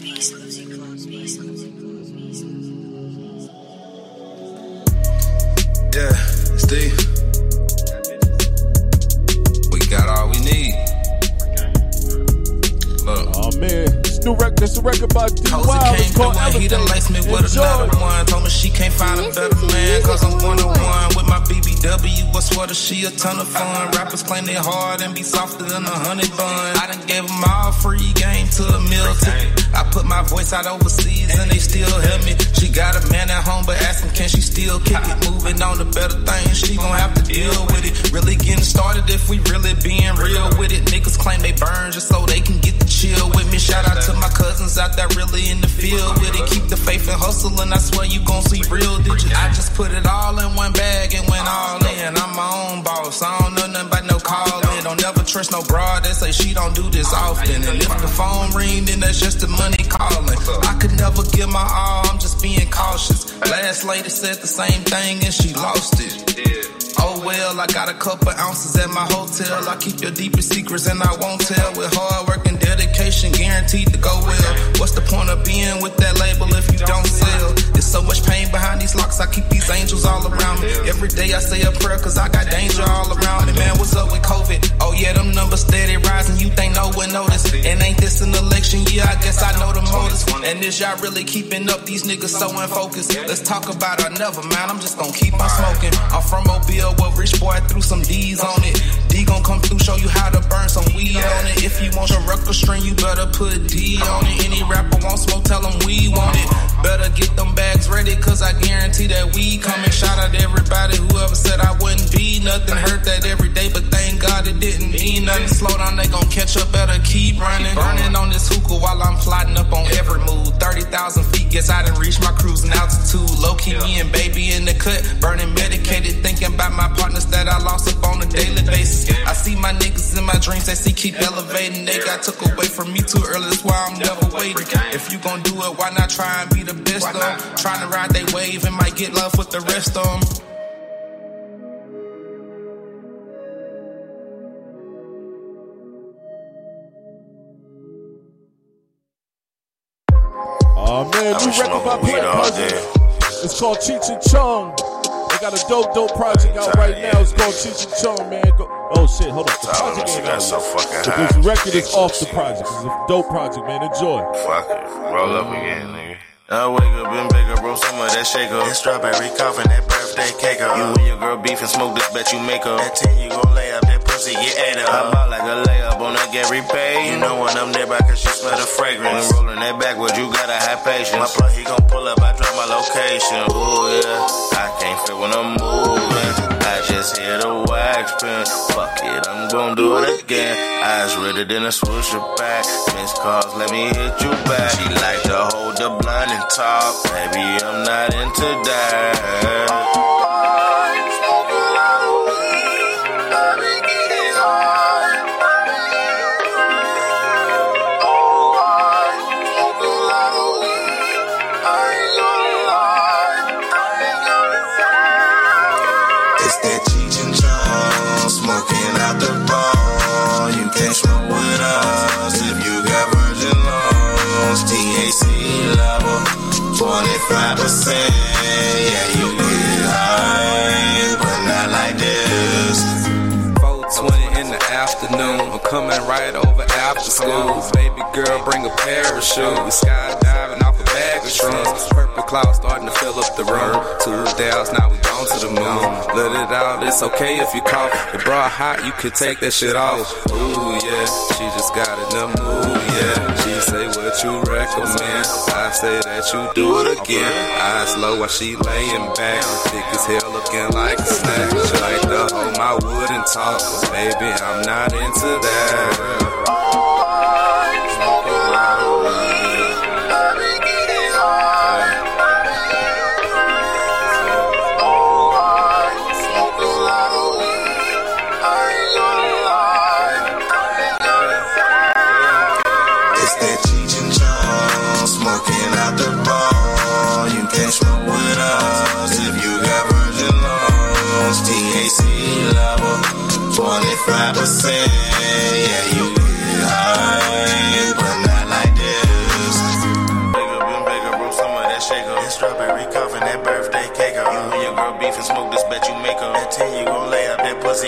Cozy a record by D Cozy Wild. came It's called through and he done Elevate. laced me with Enjoy. another one. Told me she can't find a better man, cause I'm one on one with my BBW. I swear that she a ton of fun. Rappers claim they hard and be softer than a honey bun. I done gave them all free game to a meal ticket. I put my voice out overseas and they still help me. She got a man at home, but ask him, can she still kick it? Moving on to better things, she gon' have to deal with it. Really getting started if we really being real with it. Niggas claim they burn just so they can get the chill with me. Shout out to my cousins out there really in the field with it. Keep the faith and hustle, and I swear you gon' see real digits. I just put it all in one bag and went all in. I'm my own boss, I don't know nothing about no calling. Don't never trust no broad that say she don't do this often. And if the phone ring, then that's just the money calling. I could never give my all, I'm just being cautious. Last lady said the same thing and she lost it. Oh well, I got a couple ounces at my hotel. I keep your deepest secrets and I won't tell. With hard work and dedication, guaranteed to go well. What's the point of being with that label if you don't sell? There's so much pain behind these locks. I keep these angels all around me. Every day I say a prayer cause I got danger all around me. Man, what's up with COVID? Oh yeah, them numbers steady rising. You think no one noticed? And ain't this an election year? I guess I know the motives. And is y'all really keeping up? These niggas so unfocused. Let's talk about our never, man. I'm just gonna keep on smoking. I'm from Mobile, where rich boy threw some D's on it. D gon' come through, show you how to burn some weed on it. If you want your record string, you better put D on it. Any rapper want smoke, tell them we want it. Better get them bags ready, cause I guarantee that we coming. Shout out to everybody, whoever said I wouldn't be nothing. Hurt that every day, but thank God it didn't mean nothing. Slow down, they gon' catch up, better keep running. Burning on this hookah while I'm plotting up on every move. 30,000 feet, guess I done reach my cruising altitude. Low key, me and baby in the cut, burning medicated, thinking about my partners that I lost up on a daily basis. I see my niggas in my dreams, they see keep elevating. They got took away from me too early, that's why I'm never waiting. If you gon' do it, why not try and be the best of 'em? Trying to ride they wave and might get love with the rest of them. Oh new record by smoking weed Plant Cousin. It's called Cheech and Chong. They got a dope, dope project out right now. It's called Cheech and Chong, man. Go- oh shit, hold up. The project she ain't got out so fucking high. this record is off the project. It's a dope project, man. Enjoy. Fuck it. Roll up again, nigga. I wake up in bigger, bro, some of that shaker. That strawberry coffin, that birthday cake. You and your girl beef and smoke this, bet you make her. That 10, you gon' lay up, that pussy get ate up. I ball like a layup on a Gary Pay. You know when I'm nearby, cause you smell the fragrance. When rolling that backwards, you gotta have patience. My plug, he gon' pull up, I drop my location. Ooh, yeah. I can't feel when I'm moving. I just hear the wax pen. Fuck it, I'm gon' do it again. Eyes redder than a swisher back. Miss calls, let me hit you back. She like to hold the blunt and talk. Baby, I'm not into that. Baby girl, bring a parachute. We skydiving off a bag of shrooms. Purple clouds starting to fill up the room. Two days, now we gone to the moon. Let it out, it's okay if you cough. It brought hot, you could take that shit off. Ooh, yeah, she just got in the mood, yeah. She say what you recommend. I say that you do it again. Eyes low while she laying back. Thick as hell looking like a snack. She like to hold my wood and talk. Baby, I'm not into that.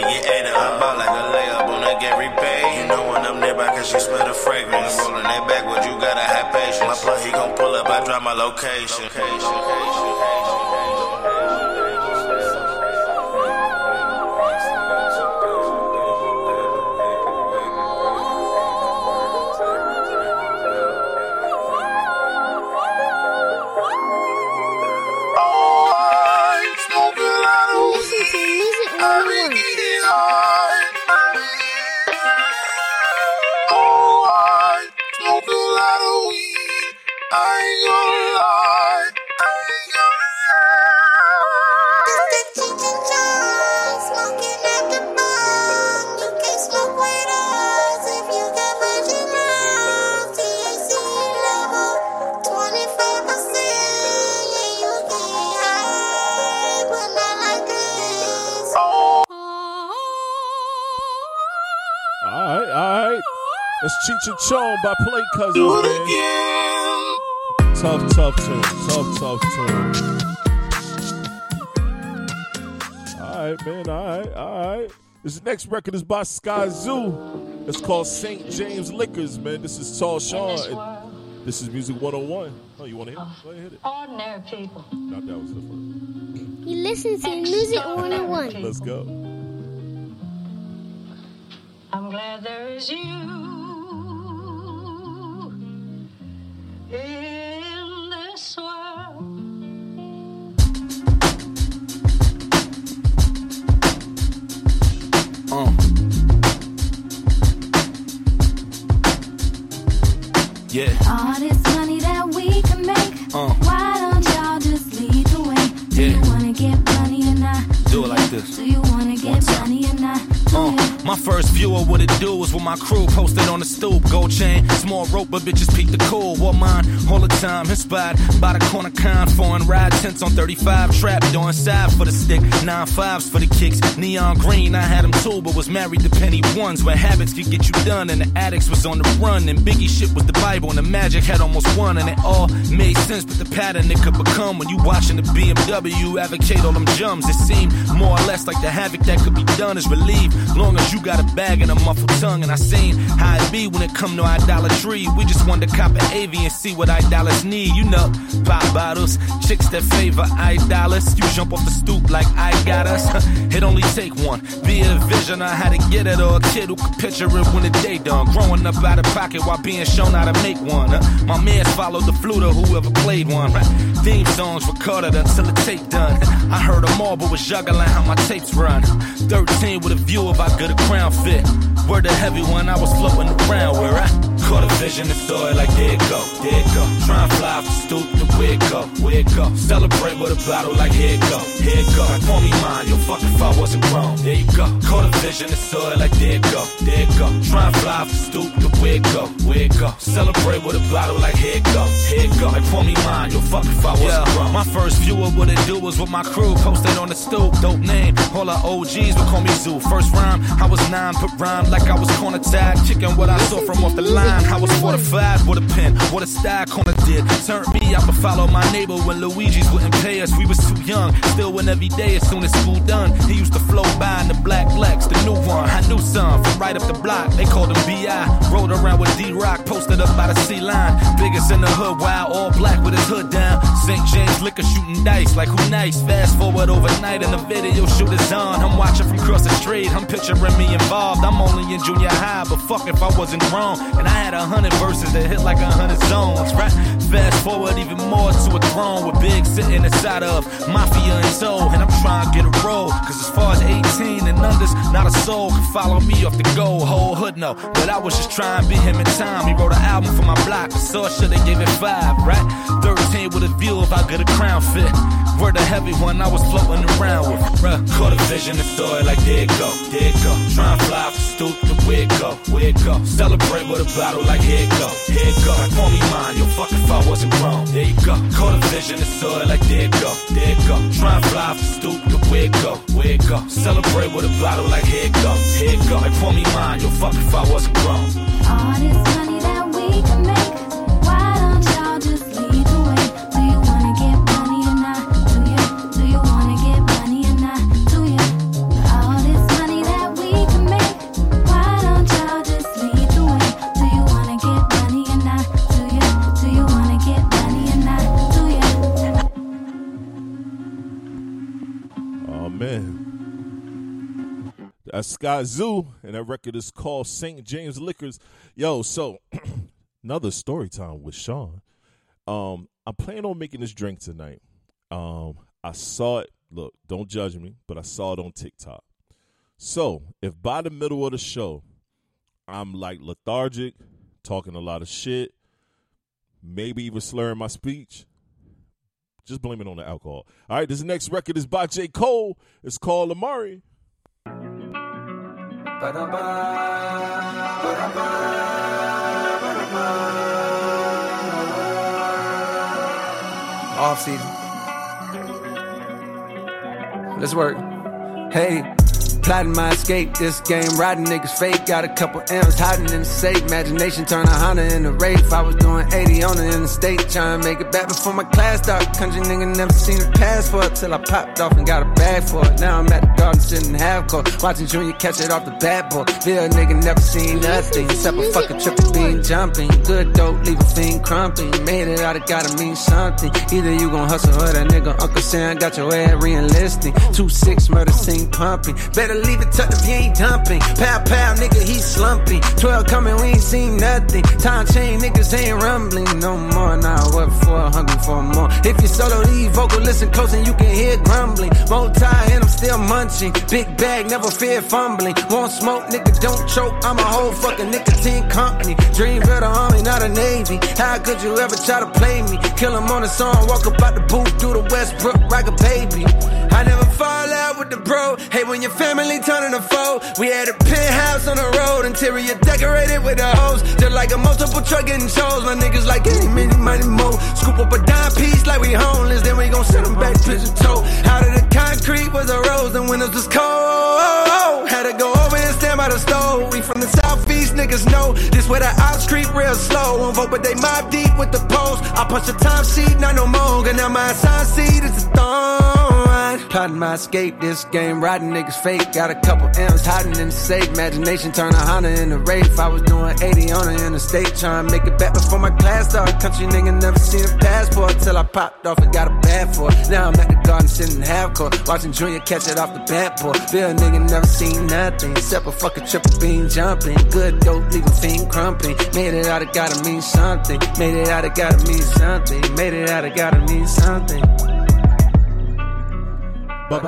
That get ate up. I like a layup on a Gary. You know when I'm nearby, cause you smell the fragrance. I'm Rolling that backwards, you gotta have patience. My plug, he gon' pull up, I drop my location. Listen Cheech and Chong by Play Cousins. Do it man. Tough, tough tune. Tough, tough tune. All right, man. All right, all right. This next record is by Skyzoo. It's called St. James Liquors, man. This is Tall Sean. And this is Music 101. Oh, you want to hear it? Oh. Go ahead, hit it. Ordinary people. Not that was the first. You listen to Music 101. Let's go. I'm glad there is you Uh. Yeah. All this money that we can make. Uh. Why don't y'all just lead the way? Do Yeah. you wanna get money or not? Do it like this. Do you wanna get money or not? Uh, my first view of what it do was with my crew posted on the stoop. Gold chain, small rope, but bitches peek the cool. Wore mine all the time, inspired by the corner con. Foreign ride tents on 35, trap doing side for the stick. Nine fives for the kicks, neon green. I had them too, but was married to penny ones. Where habits could get you done, and the addicts was on the run. And Biggie shit was the Bible, and the magic had almost won. And it all made sense, but the pattern it could become when you watching the BMW advocate all them jums. It seemed more or less like the havoc that could be done is relieved. Long as you got a bag and a muffled tongue. And I seen how it be when it come to idolatry. We just want to cop an AV and see what idolaters need. You know, pop bottles, chicks that favor idolaters. You jump off the stoop like I got us. it only take one. Be a vision on how to get it, or a kid who can picture it when the day done. Growing up out of pocket while being shown how to make one. Uh, my man followed the flute or whoever played one. Right? Theme songs recorded until the tape done. I heard them all, but was juggling how my tapes run. 13 with a view of how good a crown fit. Word the heavy one, I was floating around where I caught a vision and saw it like there it go, there it go. Try and fly off the stoop to where it go, where it go. Celebrate with a bottle like here it go, here it go. Like, call me mine, yo, fuck if I wasn't wrong. There you go. Caught a vision and saw it like there it go, there it go. Try and fly off the stoop to where it go, where it go. Celebrate with a bottle like here it go, here it go. Like, call me mine, yo, fuck if I wasn't yeah, wrong. My first view of what it do was with my crew posted on the stoop. Dope name, all our OGs would call me Zoo. First rhyme, I was nine, put rhyme like I was corner tag. Kicking what I saw from off the line. I was fortified with a pen, what a style corner did. Turned me out to follow my neighbor when Luigi's wouldn't pay us. We was too young, still win every day as soon as school done. He used to flow by in the black Lex, the new one. I knew some from right up the block. They called him B.I. Rode around with D Rock, posted up by the C line. Biggest in the hood, wild, all black with his hood down. St. James liquor shooting dice, like who nice. Fast forward overnight and the video shoot is on. I'm watching from across the street, I'm picturing me involved. I'm only in junior high, but fuck if I wasn't wrong. And I had a hundred verses that hit like a hundred zones, right? Fast forward even more to a throne with Big sitting inside of Mafia and Soul. And I'm trying to get a roll, cause as far as 18 and unders, not a soul can follow me off the go. Whole hood no, but I was just trying to be him in time. He wrote an album for my block, so should have gave it five, right? 13 with a view of how good a crown fit. Word a heavy one I was floating around with. Bruh. Caught a vision and saw it like there it go, there it go. Try and fly off the stoop to where it go, where it go. Celebrate with a bottle like here it go, here it go. Call me mine, yo, fuck if I wasn't wrong. There you go. Caught a vision and saw it like there it go, there it go. Try and fly off the stoop to where it go, where it go. Celebrate with a battle like here it go, here it go. Like, call me mine, yo, fuck if I wasn't wrong. All this money That's Skyzoo, and that record is called St. James Liquors. Yo, so another story time with Sean. Um, I'm planning on making this drink tonight. Um, I saw it. Look, don't judge me, but I saw it on TikTok. So if by the middle of the show I'm like lethargic, talking a lot of shit, maybe even slurring my speech, just blame it on the alcohol. All right, this next record is by J. Cole. It's called Amari. Off season. Let's work. Hey, plotting my escape. This game, riding niggas fake. Got a couple M's hiding in the safe. Imagination turn a Honda into Wraith. I was doing 80 on the interstate. Trying to make it back before my class start. Country nigga never seen a pass for it till I popped off and got a bag for it. Now I'm at the garden sitting half court. Watching Junior catch it off the bat boy. Bill nigga never seen nothing. Except a fucking triple beam jumping. Good dope, leave a fiend crumping. Made it out, it gotta mean something. Either you gon' hustle or that nigga Uncle Sam got your ass re-enlisting. Two six murder scene pumping. Better leave it tucked if you ain't dumping. Pow pow, nigga, he slumping. Twelve coming, we ain't seen nothing. Time chain, niggas ain't rumbling no more. Now what for? Hungry for more. If you solo lead vocal, listen close and you can hear grumbling. Multi and I'm still munching. Big bag, never fear fumbling. Won't smoke, nigga, don't choke. I'm a whole fucking nicotine company. Dream builder, army, not a navy. How could you ever try to play me? Kill him on a song, walk up out the booth, do the Westbrook like a baby. I never fall out with the bro. Hey, when your family turning a foe, we had a penthouse on the road, interior decorated with a hose, just like a multiple truck getting shows. My niggas like any many money more. Scoop up a dime piece like we homeless, then we gon' send them back pigeon toe. Out of the concrete was a rose, and windows was cold. Had to go over and stand by the stove. We from the southeast, niggas know this where the ops creep real slow. Won't vote, but they mob deep with the post. I punch the time sheet, not no more. And now my assigned seat is a thorn. Plotting my escape, this game, riding niggas fake. Got a couple M's hiding in the safe. Imagination turn a Honda into Wraith. I was doing 80 on the state, trying to make it back before my class started. Country nigga never seen a passport till I popped off and got a bad for it. Now I'm at the garden sitting in half court, watching Junior catch it off the backboard. Bill nigga never seen nothing except a fucking triple beam jumping. Good dope, leave a fiend. Made it out, gotta mean something. Made it out, gotta mean something. Made it out, gotta mean something. Yo,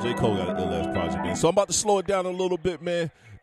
J. Cole got an ill ass project, man. So I'm about to slow it down a little bit, man.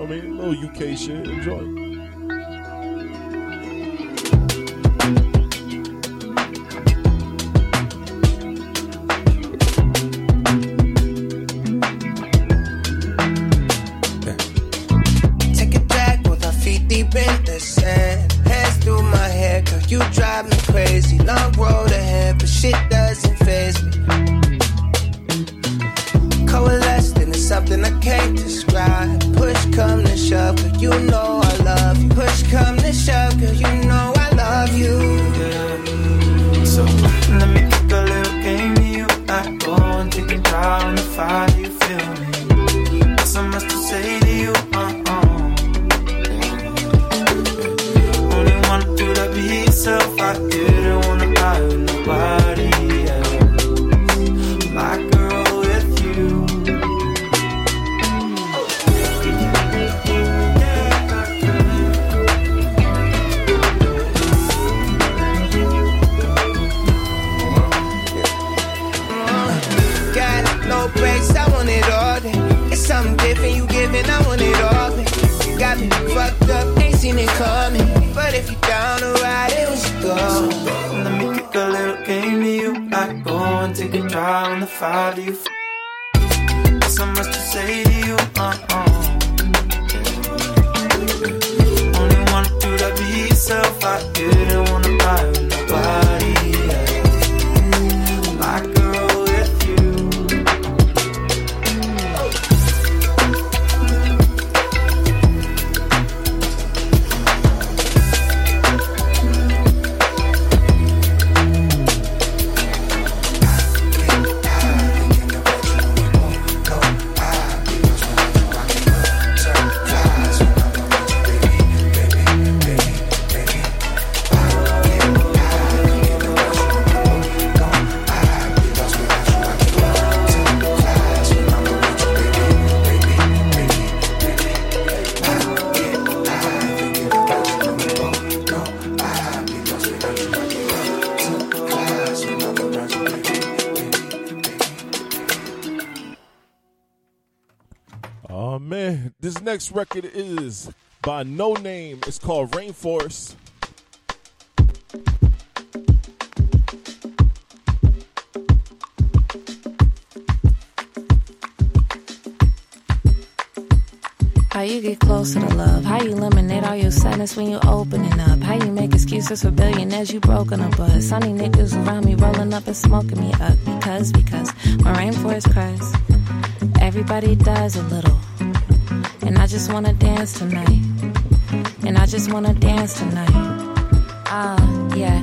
Know what I mean? A little UK shit. Enjoy. Take a drag with our feet deep in the sand. Hands through my hair, girl, you drive me crazy. Long road ahead, but shit doesn't phase me. Something I can't describe. Push come to shove, girl, you know I love you. Push come to shove, girl, you know I love you. So let me kick a little game you. I go and take drive on the fire. You feel me? Seen it coming. But if you're down to ride it, we should go. Let me kick a little game to you. I go and take a drive on the fire. Do you Got so much to say to you? Uh-uh. Only wanna do that be yourself. I didn't wanna lie next record is by Noname. It's called Rainforest. How you get closer to love? How you eliminate all your sadness when you opening up? How you make excuses for billionaires you broken a bus? Sunny niggas around me rolling up and smoking me up because because my rainforest cries. Everybody does a little, and I just wanna dance tonight, and I just wanna dance tonight. Ah. Yeah,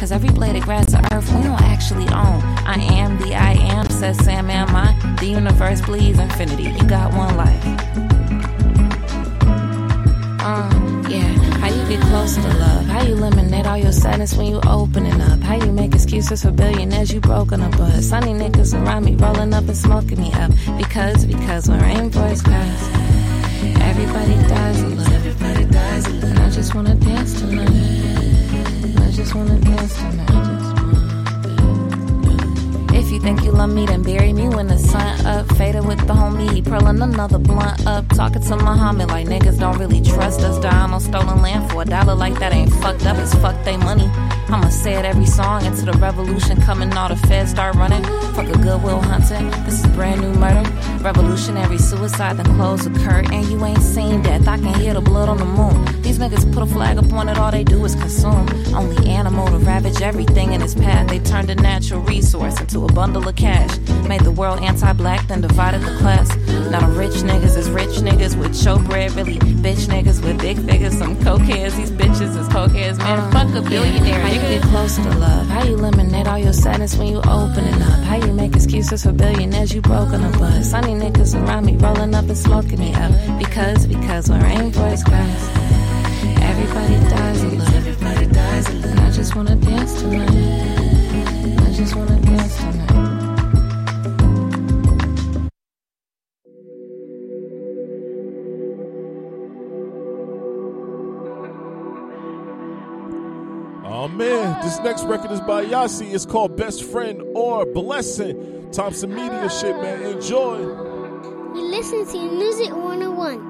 Cause every blade of grass to earth we don't actually own. I am the I am, says Sam, am I? The universe bleeds infinity. You got one life. Uh, yeah. How you get closer to love? How you eliminate all your sadness when you opening up? How you make excuses for billionaires you broke on a bus? Sunny niggas around me rolling up and smoking me up. Because, because when rainbows pass, everybody dies alone. Everybody dies alone. And I just wanna dance tonight. Just wanna dance tonight. If you think you love me, then bury me when the sun up. Faded with the homie, he pearling another blunt up. Talking to Muhammad like niggas don't really trust us. Dying on stolen land for a dollar like that ain't fucked up. It's fuck they money. I'ma say it every song into the revolution coming. All the feds start running. Fuck a goodwill hunting. This is brand new murder. Revolutionary suicide, then close the curtain. You ain't seen death. I can hear the blood on the moon. These niggas put a flag up on it. All they do is consume. Only animal to ravage everything in its path. They turned a natural resource into a bundle of cash. Made the world anti-black, then divided the class. Now the rich niggas is rich niggas with showbread. Really bitch niggas with big figures. Some cokeheads. These bitches is cokeheads. Man, uh, fuck a billionaire. How you get closer to love? How you eliminate all your sadness when you opening up? How you make excuses for billionaires you broke on a bus? Sunny niggas around me rolling up and smoking me up. Because, because when rainbows cries, everybody dies. Everybody dies. And I just wanna dance tonight. I just wanna dance tonight. Man, this next record is by Yasi. It's called Best Friend or Blessing. Thompson Media shit, man. Enjoy. You listen to Music 101.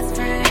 Best friend.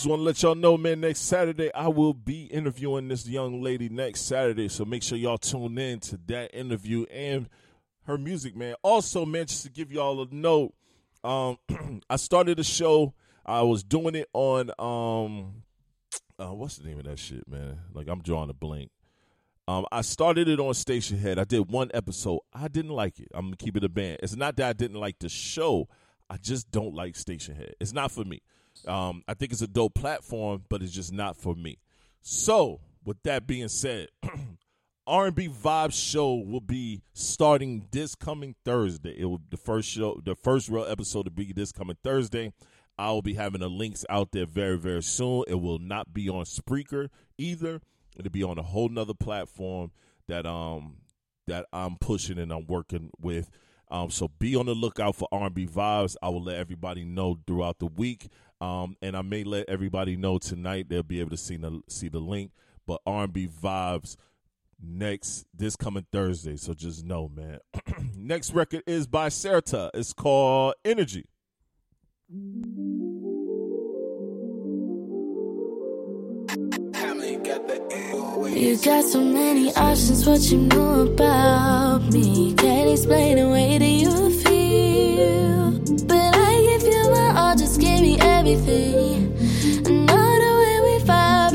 Just want to let y'all know, man, next Saturday I will be interviewing this young lady next Saturday. So make sure y'all tune in to that interview and her music, man. Also, man, just to give y'all a note, um, I started a show. I was doing it on um uh, what's the name of that shit, man? Like I'm drawing a blank. Um, I started it on Stationhead. I did one episode. I didn't like it. I'm gonna keep it a band. It's not that I didn't like the show. I just don't like Stationhead. It's not for me. Um, I think it's a dope platform, but it's just not for me. So, with that being said, R&B Vibe Show will be starting this coming Thursday. It will the first show, the first real episode will be this coming Thursday. I will be having the links out there very, very soon. It will not be on Spreaker either. It'll be on a whole nother platform that um that I'm pushing and I'm working with. Um, so be on the lookout for R&B vibes. I will let everybody know throughout the week, um, and I may let everybody know tonight. They'll be able to see the see the link. But R&B vibes next this coming Thursday. So just know, man. next record is by Serta. It's called Energy. You got so many options, what you know about me. Can't explain the way that you feel. But I my all, just give me everything. The way we vibe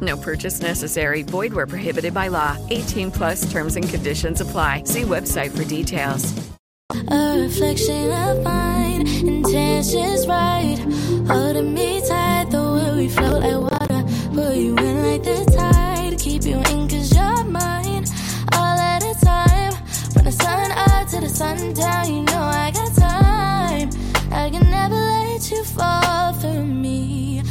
No purchase necessary. Void where prohibited by law. 18 plus terms and conditions apply. See website for details. A reflection of mine, intentions right. Holding me tight, the way we like water. Pull you in like the tide. Keep you in cause you're mine. All at a time. From the sun up to the sun down, you know I got time. I can never let you fall for me.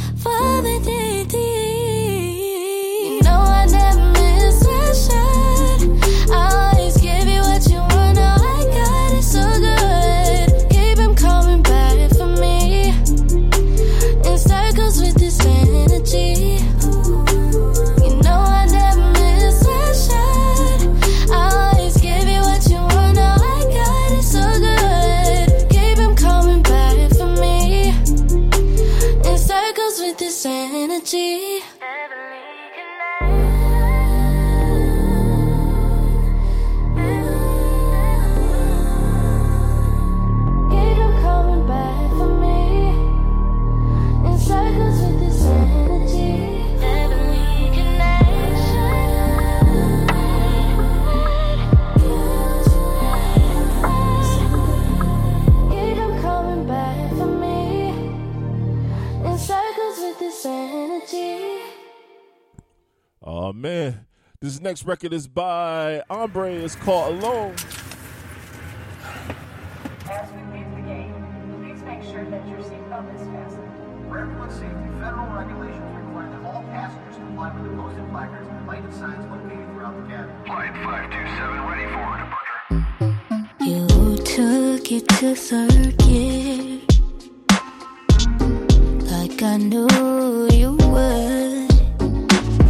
Energy. Circles this energy. Oh man, this next record is by Ombre. It's called Alone. As we leave the game, please make sure that your For everyone's safety, federal regulations require that all passengers comply with the posted placards and lighted signs located throughout the cabin. Flight 527 ready for departure. You took it to third gear Like I knew you would.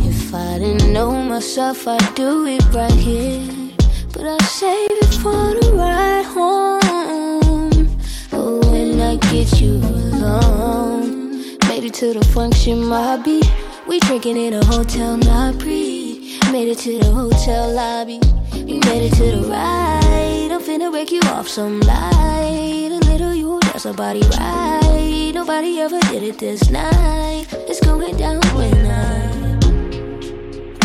If I didn't know myself I'd do it right here. But I'll save it for the ride home. Oh, when I get you alone. Made it to the function, my beat We drinking in a hotel, pre. Made it to the hotel lobby. We made it to the ride Finna break you off some light A little you, that's a body right. Nobody ever did it this night. It's going down when I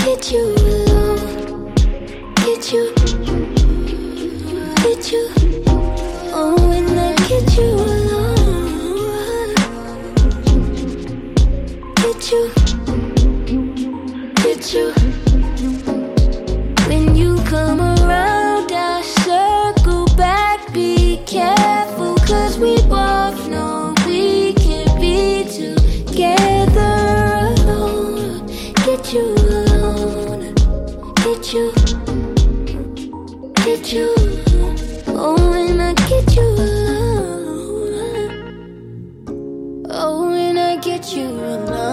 Get you. Alone Get you. Get you you alone.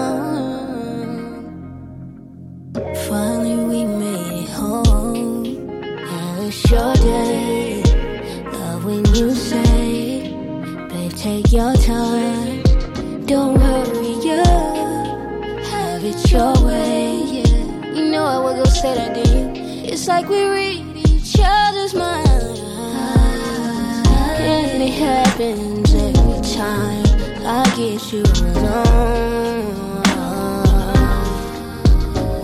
Finally, we made it home. Yeah, it's your day. Love when you say, babe, take your time. Don't hurry up. Have it your way, yeah. You know I would go say that you. It's like we read each other's minds. And it happens get you alone.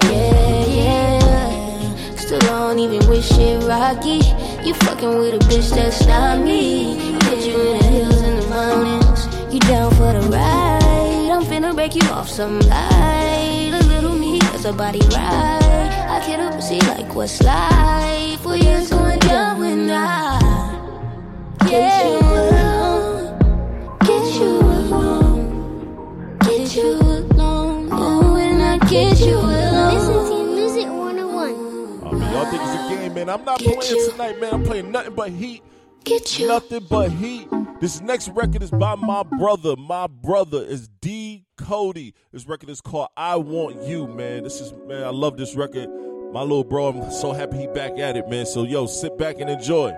Yeah, yeah. Still don't even wish it rocky. You fucking with a bitch that's not me. Put you in the hills and the mountains. You down for the ride? I'm finna break you off some light. A little me, that's a body ride. I get up and see like what's life. Well, yeah, it's going down when I get you alone. When I get you alone. Listen to Music 101. I mean, y'all think it's a game, man. I'm not playing tonight, man. I'm playing nothing but heat. Get you. Nothing but heat. This next record is by my brother. My brother is D Cody. This record is called I Want You, man. This is man, I love this record. My little bro, I'm so happy he back at it, man. So yo, sit back and enjoy.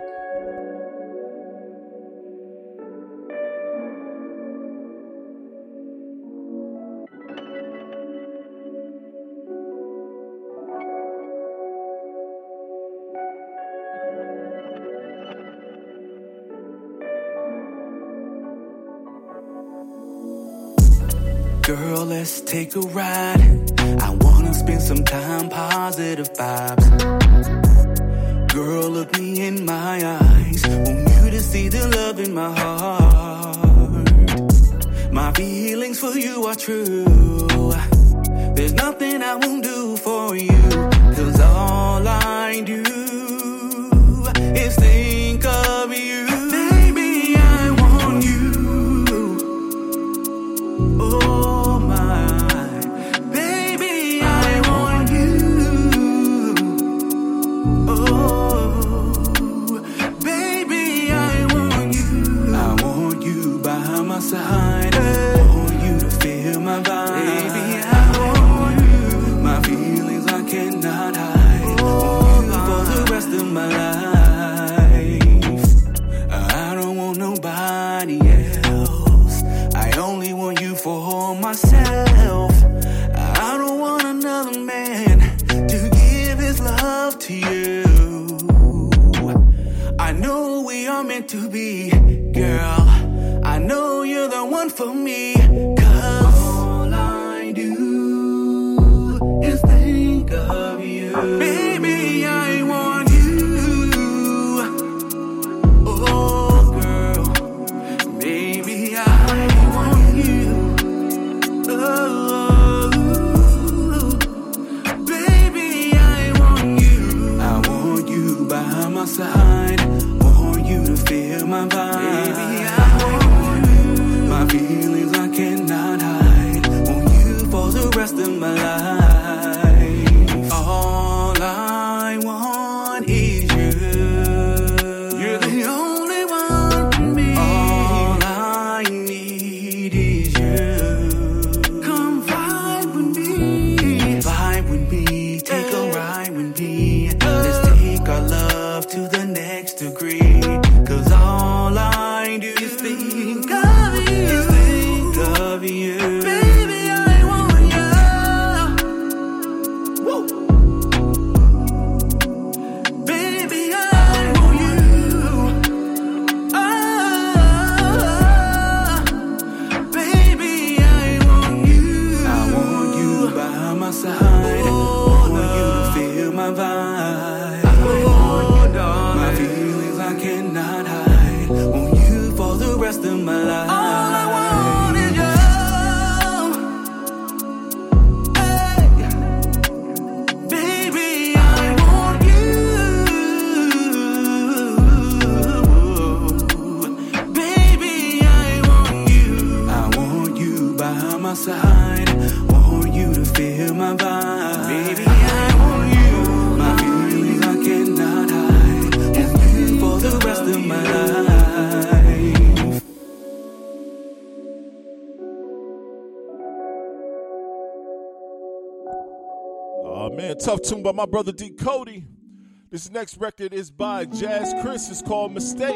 Take a ride. I wanna spend some time, positive vibes. Girl, look me in my eyes. Want you to see the love in my heart. My feelings for you are true. There's nothing I won't do for tough tune by my brother D Cody. This next record is by Jaz Karis. It's called Mistake.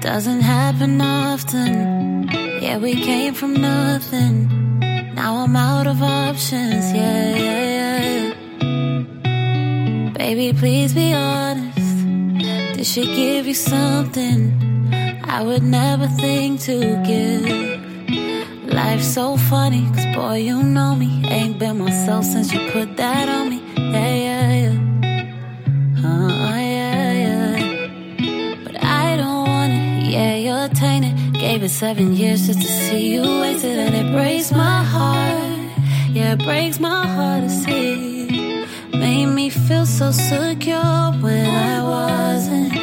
Doesn't happen often. Yeah, we came from nothing. Now I'm out of options. Yeah, yeah, yeah. Baby, please be honest. Did she give you something I would never think to give? Life's so funny, cause boy, you know me. Ain't been myself since you put that on me. Yeah, yeah, yeah. Uh, yeah, yeah. But I don't want it. Yeah, you're tainted. Gave it seven years just to see you wasted, and it breaks my heart. Yeah, it breaks my heart to see. Made me feel so secure when I wasn't.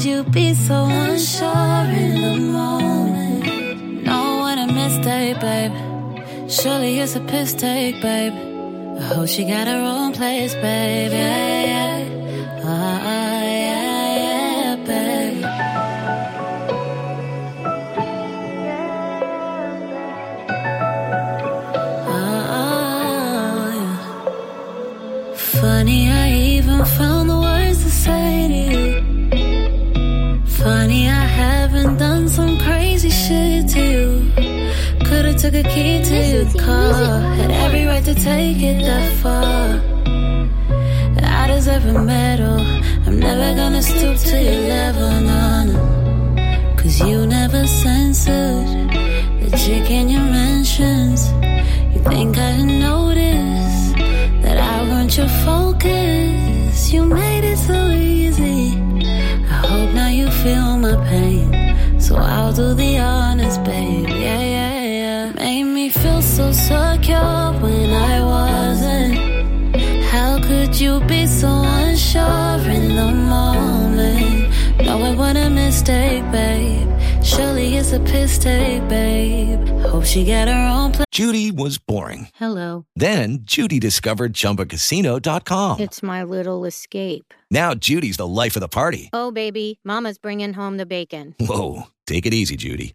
Could you be so unsure in the moment? Know what a mistake, babe. Surely it's a piss take, babe. I hope she got her own place, babe. Yeah, yeah. Ah, took a key to your car. Had every right to take it that far. I deserve a medal. I'm never gonna stoop to your level, no, no. Cause you never censored the chick in your mentions. You think I didn't notice that I weren't your focus? You made it so easy. I hope now you feel my pain. So I'll do the honors, babe. You be so unsure in the moment? Know it was a mistake, babe. Surely it's a piss take, babe. Hope she got her own place. Judy was boring. Hello. Then Judy discovered ChumbaCasino.com. It's my little escape. Now Judy's the life of the party. Oh, baby, Mama's bringing home the bacon. Whoa, take it easy, Judy.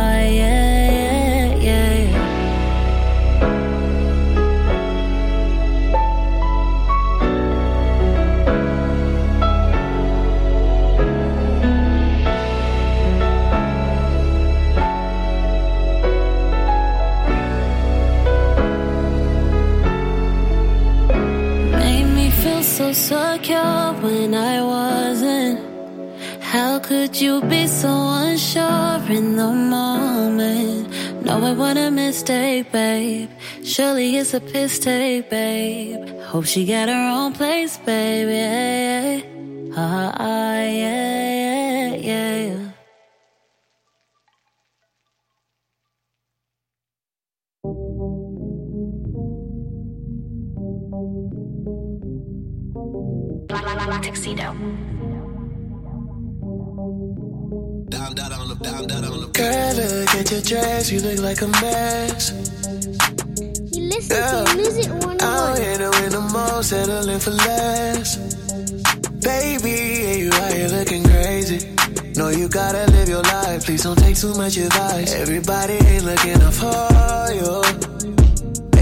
so secure when I wasn't. How could you be so unsure in the moment? It what a mistake, babe. Surely it's a piss take, babe. Hope she got her own place, baby. Ah, ah, yeah, yeah, yeah. Tuxedo. Girl, look at your dress, you look like a mess. You listen Yeah. to Music I 101. don't hit her in the mall, settling for less. Baby, yeah, you out here looking crazy. No, you gotta live your life, please don't take too much advice. Everybody ain't looking up for you.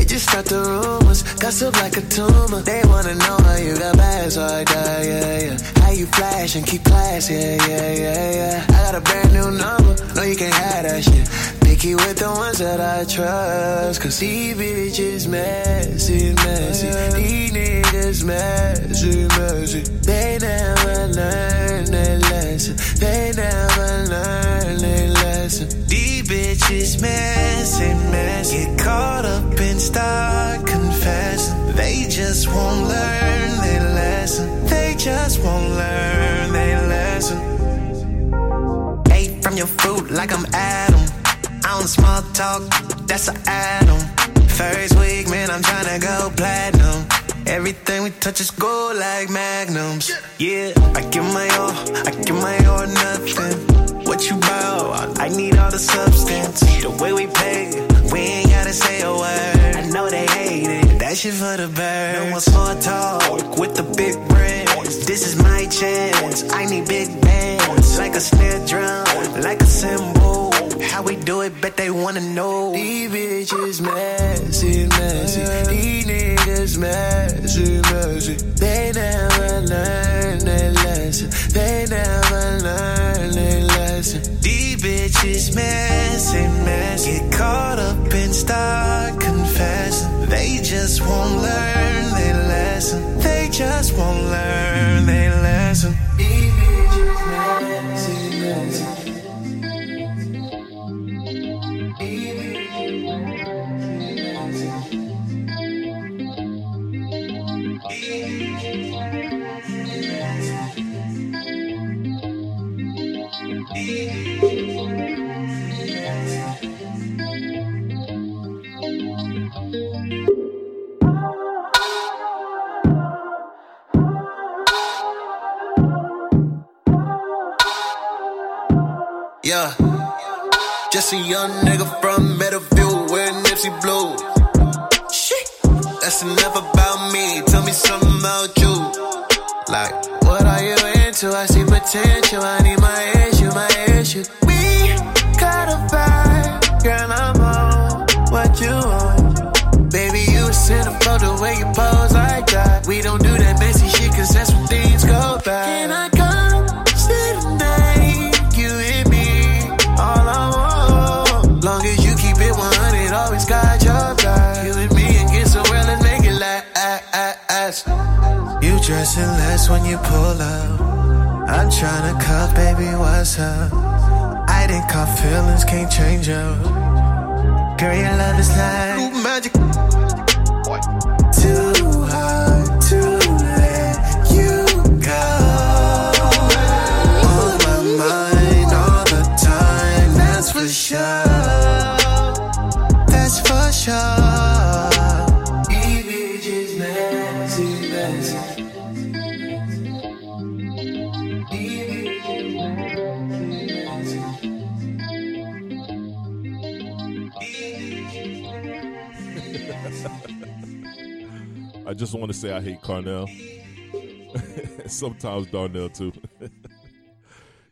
Just start the rumors, gossip like a tumor. They wanna know how you got bags like that, yeah, yeah. How you flash and keep class, yeah, yeah, yeah, yeah. I got a brand new number, no, you can't have that shit. Picky with the ones that I trust, cause these bitches messy, messy. These niggas messy, messy. They never learn their lesson. They never learn their lesson. These bitches messy, messy. Get caught up and start confessing. They just won't learn their lesson. They just won't learn their lesson. Ate from your fruit like I'm Adam. I don't small talk, that's an atom. First week, man, I'm tryna go platinum. Everything we touch is gold like magnums. Yeah, I give my all, I give my all nothing. What you bout? I need all the substance. The way we pay, we ain't gotta say a word. I know they hate it. That for the birds. No more small talk with the big brands. This is my chance. I need big bands. Like a snare drum, like a cymbal. How we do it, bet they wanna know. These bitches messy, messy. These niggas messy, messy. They never learn their lesson. They never learn their lesson. These bitches messy, messy. Get caught up and start confessing. Just won't learn when you pull up. I'm tryna cut, baby, what's up? I didn't feelings, can't change up. Girl, your love is like Ooh, magic. Too hard to let you go. Just want to say I hate Carnell. Sometimes Darnell too.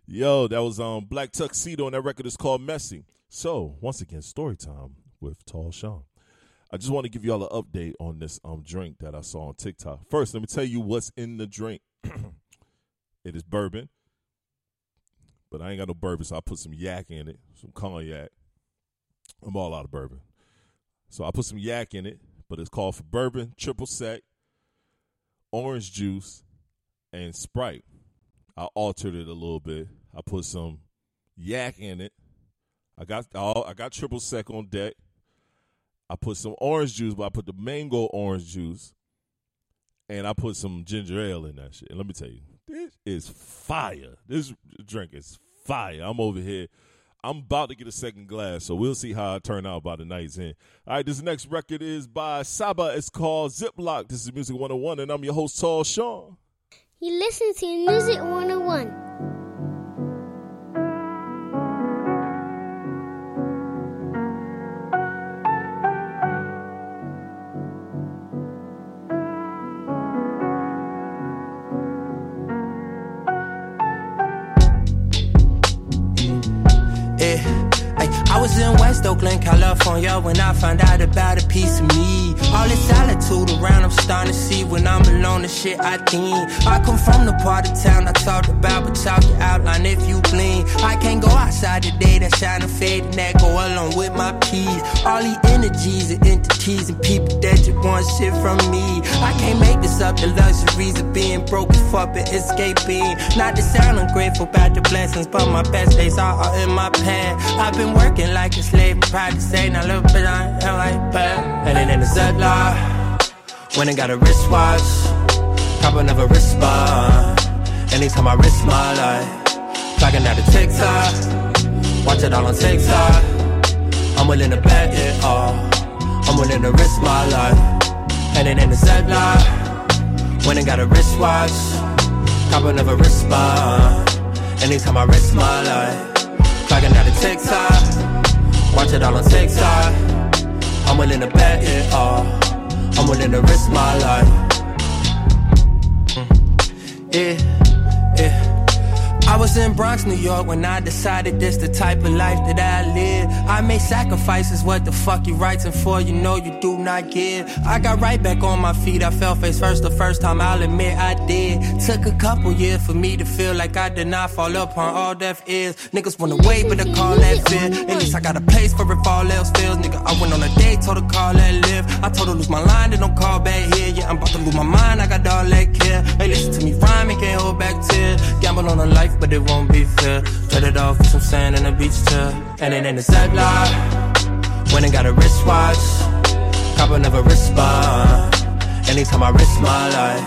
Yo, that was um Black Tuxedo, and that record is called Messy. So once again, story time with Tall Sean. I just want to give y'all an update on this um drink that I saw on TikTok. First, let me tell you what's in the drink. it is bourbon, but I ain't got no bourbon, so I put some yak in it, some cognac. I'm all out of bourbon, so I put some yak in it. But it's called for bourbon, triple sec, orange juice, and Sprite. I altered it a little bit. I put some yak in it. I got all I got triple sec on deck. I put some orange juice, but I put the mango orange juice, and I put some ginger ale in that shit. And let me tell you, this is fire. This drink is fire. I'm over here. I'm about to get a second glass, so we'll see how I turn out by the night's end. All right, this next record is by Saba. It's called Ziplock. This is Music 101, and I'm your host, Tall Sean. You listen to Music 101. I was in West Oakland, California when I found out about a piece of me. All this solitude around, I'm starting to see when I'm alone, the shit I think. I come from the part of town I talked about, but talk your outline if you blink. I can't go outside today, that shine and fade, and that go along with my peace. All these energies and entities and people that just want shit from me. I can't make this up, the luxuries of being broke, fuck and escaping. Not to sound ungrateful about the blessings, but my best days are all in my past. I've been working like a slave, proud to say, now look, but I am like bad. And in the Ziplock, when I got a wristwatch, cop another wristband. Anytime I risk my life, clocking out a TikTok, watch it all on TikTok. I'm willing to bet it all. I'm willing to risk my life. And in the Ziplock, when I got a wristwatch, cop another wristband. Anytime I risk my life, clocking out a TikTok, watch it all on TikTok. I'm willing to bet it all. I'm willing to risk my life. Mm. Yeah. I was in Bronx, New York when I decided this the type of life that I live. I made sacrifices, what the fuck you writing for? You know you do not give. I got right back on my feet, I fell face first the first time, I'll admit I did. Took a couple years for me to feel like I did not fall upon all deaf ears. Niggas wanna wait, but I call that fear. At least I got a place for if all else fails. Nigga, I went on a date, told her call that live. I told her lose my line, then don't call back here. Yeah, I'm about to lose my mind, I got all that care. Hey, listen to me rhyme, can't hold back tears. Gamble on a life, but it won't be fair. Trade it off for some sand and a beach chair. And then in the Ziplock, when I got a wristwatch, cop another wristband. Anytime I risk my life,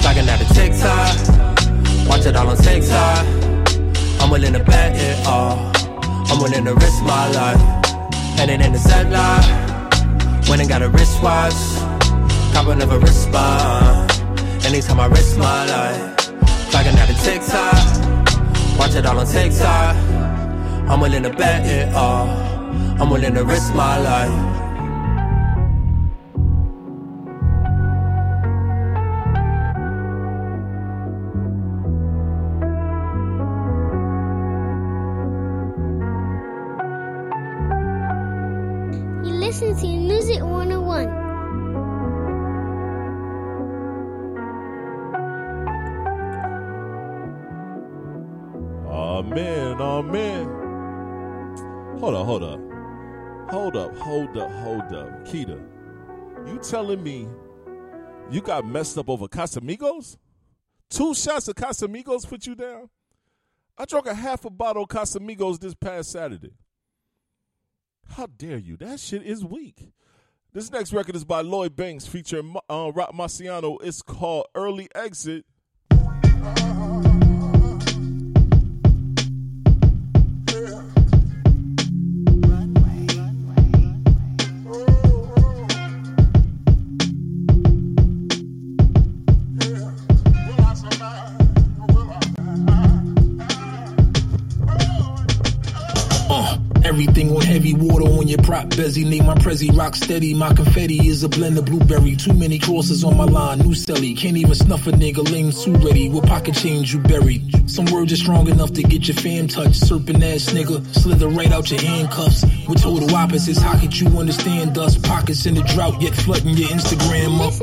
clocking out a TikTok, watch it all on TikTok. I'm willing to bet it all. I'm willing to risk my life. And then in the Ziplock, when I got a wristwatch, cop another wristband. Anytime I risk my life, clocking out a TikTok, watch it all on TikTok. I'm willing to bet it all. I'm willing to risk my life. Hold up, hold up. Keita, you telling me you got messed up over Casamigos? Two shots of Casamigos put you down? I drank a half a bottle of Casamigos this past Saturday. How dare you? That shit is weak. This next record is by Lloyd Banks featuring uh, Roc Marciano. It's called Early Exit. Prop bezzy. Name my prezi rock steady. My confetti is a blend of blueberry. Too many crosses on my line. New celly. Can't even snuff a nigga. Lame too ready. With pocket change you buried. Some words are strong enough to get your fam touched. Serpent ass nigga. Slither right out your handcuffs. With total opposites. How could you understand us? Pockets in the drought yet flooding your Instagram up.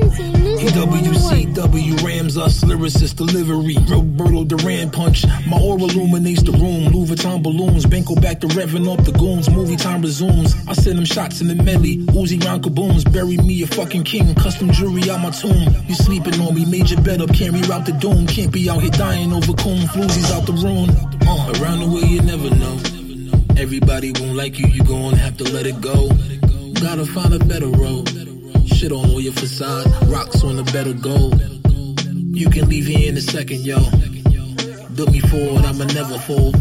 EWCW Rams us. Lyricist delivery. Roberto Duran punch. My aura illuminates the room. Louis Vuitton balloons. Banco back the revving up the goons. Movie time resumes. I send them shots in the medley. Uzi round kabooms. Bury me a fucking king. Custom jewelry on my tomb. You sleeping on me. Made your bed up. Can't reroute the doom. Can't be out here dying over coon. Floozies out the room. Uh, around the way you never know. Everybody won't like you, you gon' have to let it go. Gotta find a better road. Shit on all your facade, rocks on a better goal. You can leave here in a second, yo. Look me forward, I'ma never fold.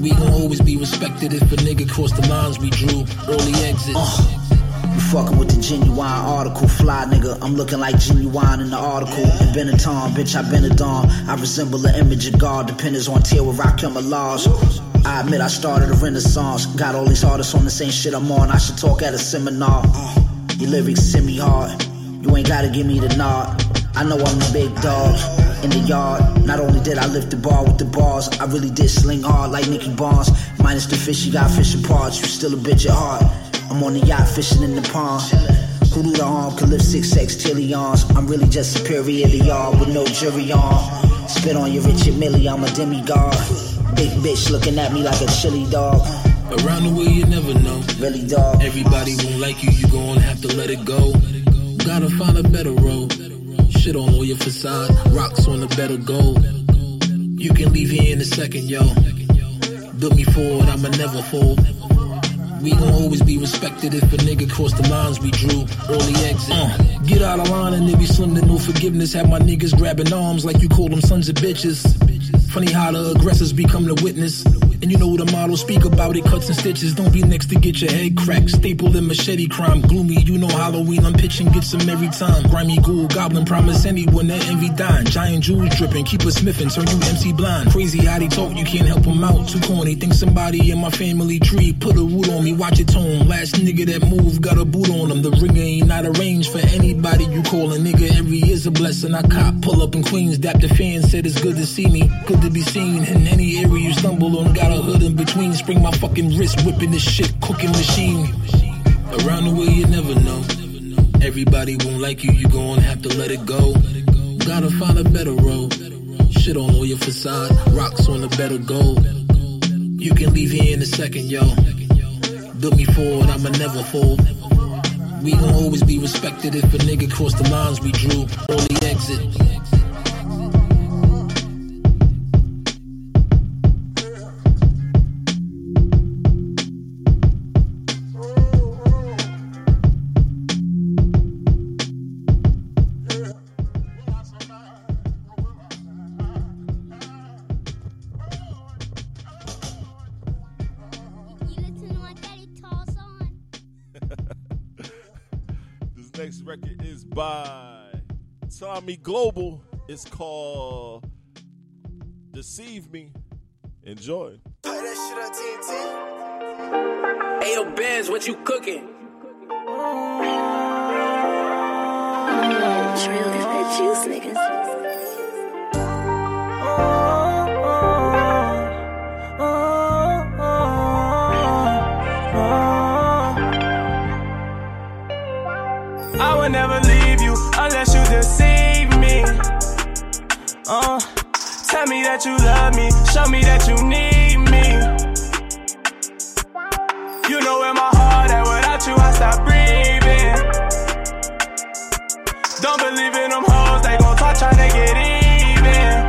We gon' always be respected if a nigga cross the lines we drew. Early exit. Uh, you fucking with the genuine article, fly nigga. I'm looking like genuine in the article. In Benetton, bitch, I've been a dawn. I resemble the image of God, dependence on tier where I my laws. I admit I started a renaissance. Got all these artists on the same shit I'm on. I should talk at a seminar. Your lyrics send me hard. You ain't gotta give me the nod. I know I'm the big dog in the yard. Not only did I lift the bar with the bars, I really did sling hard like Nicky Barnes. Minus the fish, you got fishing parts. You still a bitch at heart. I'm on the yacht fishing in the pond. Who do the arm could lift six sextillions? I'm really just superior to y'all with no jury on. Spit on your Richard Millie, I'm a demigod. Big bitch looking at me like a chili dog. Around the way you never know. Really dog. Everybody won't like you, you gon' have to let it go. Gotta find a better road. Shit on all your facade, rocks on a better goal. You can leave here in a second, yo. Look me forward, I'ma never fold. We gon' always be respected if a nigga cross the lines we drew. Early exit. Uh, get out of line and it be slim to no forgiveness. Have my niggas grabbing arms like you call them sons of bitches. Funny how the aggressors become the witness. And you know the model speak about it, cuts and stitches. Don't be next to get your head cracked. Staple and machete crime. Gloomy, you know Halloween. I'm pitching, get some every time. Grimy ghoul, goblin, promise anyone that envy dying. Giant jewels dripping, keep us sniffing, turn you MC blind. Crazy how they talk, you can't help them out. Too corny, think somebody in my family tree put a root on me, watch it tone. Last nigga that moved got a boot on him. The ringer ain't not arranged for anybody you call a nigga. Every year's a blessing. I cop, pull up in Queens, dap the said it's good to see me. Good to be seen in any area you stumble on. Got hood in between, spring my fucking wrist, whipping this shit, cooking machine. Around the way you never know. Everybody won't like you, you gon' have to let it go. Gotta find a better road. Shit on all your facade, rocks on a better goal. You can leave here in a second, yo. Look me forward, I'ma never fold. We gon' always be respected if a nigga cross the lines we drew. Only exit. Tommy Global. It's called Deceive Me. Enjoy. Hey, yo, Benz, what you cooking? Trill is that juice, niggas. That you love me, show me that you need me. You know where my heart at, without you I stop breathing. Don't believe in them hoes, they gon' talk tryna get even.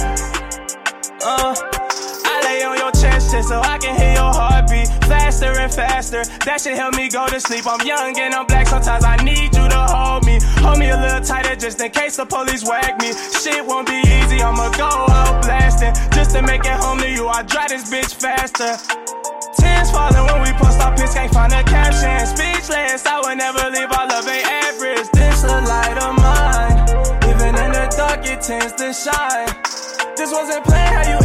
Uh, I lay on your chest just so I can faster and faster. That shit help me go to sleep. I'm young and I'm black, sometimes I need you to hold me. Hold me a little tighter just in case the police whack me. Shit won't be easy, I'ma go out blasting. Just to make it home to you, I drive this bitch faster. Tears falling when we post our pics, can't find a caption. Speechless, I would never leave our love ain't average. This a light of mine. Even in the dark, it tends to shine. This wasn't planned, how you.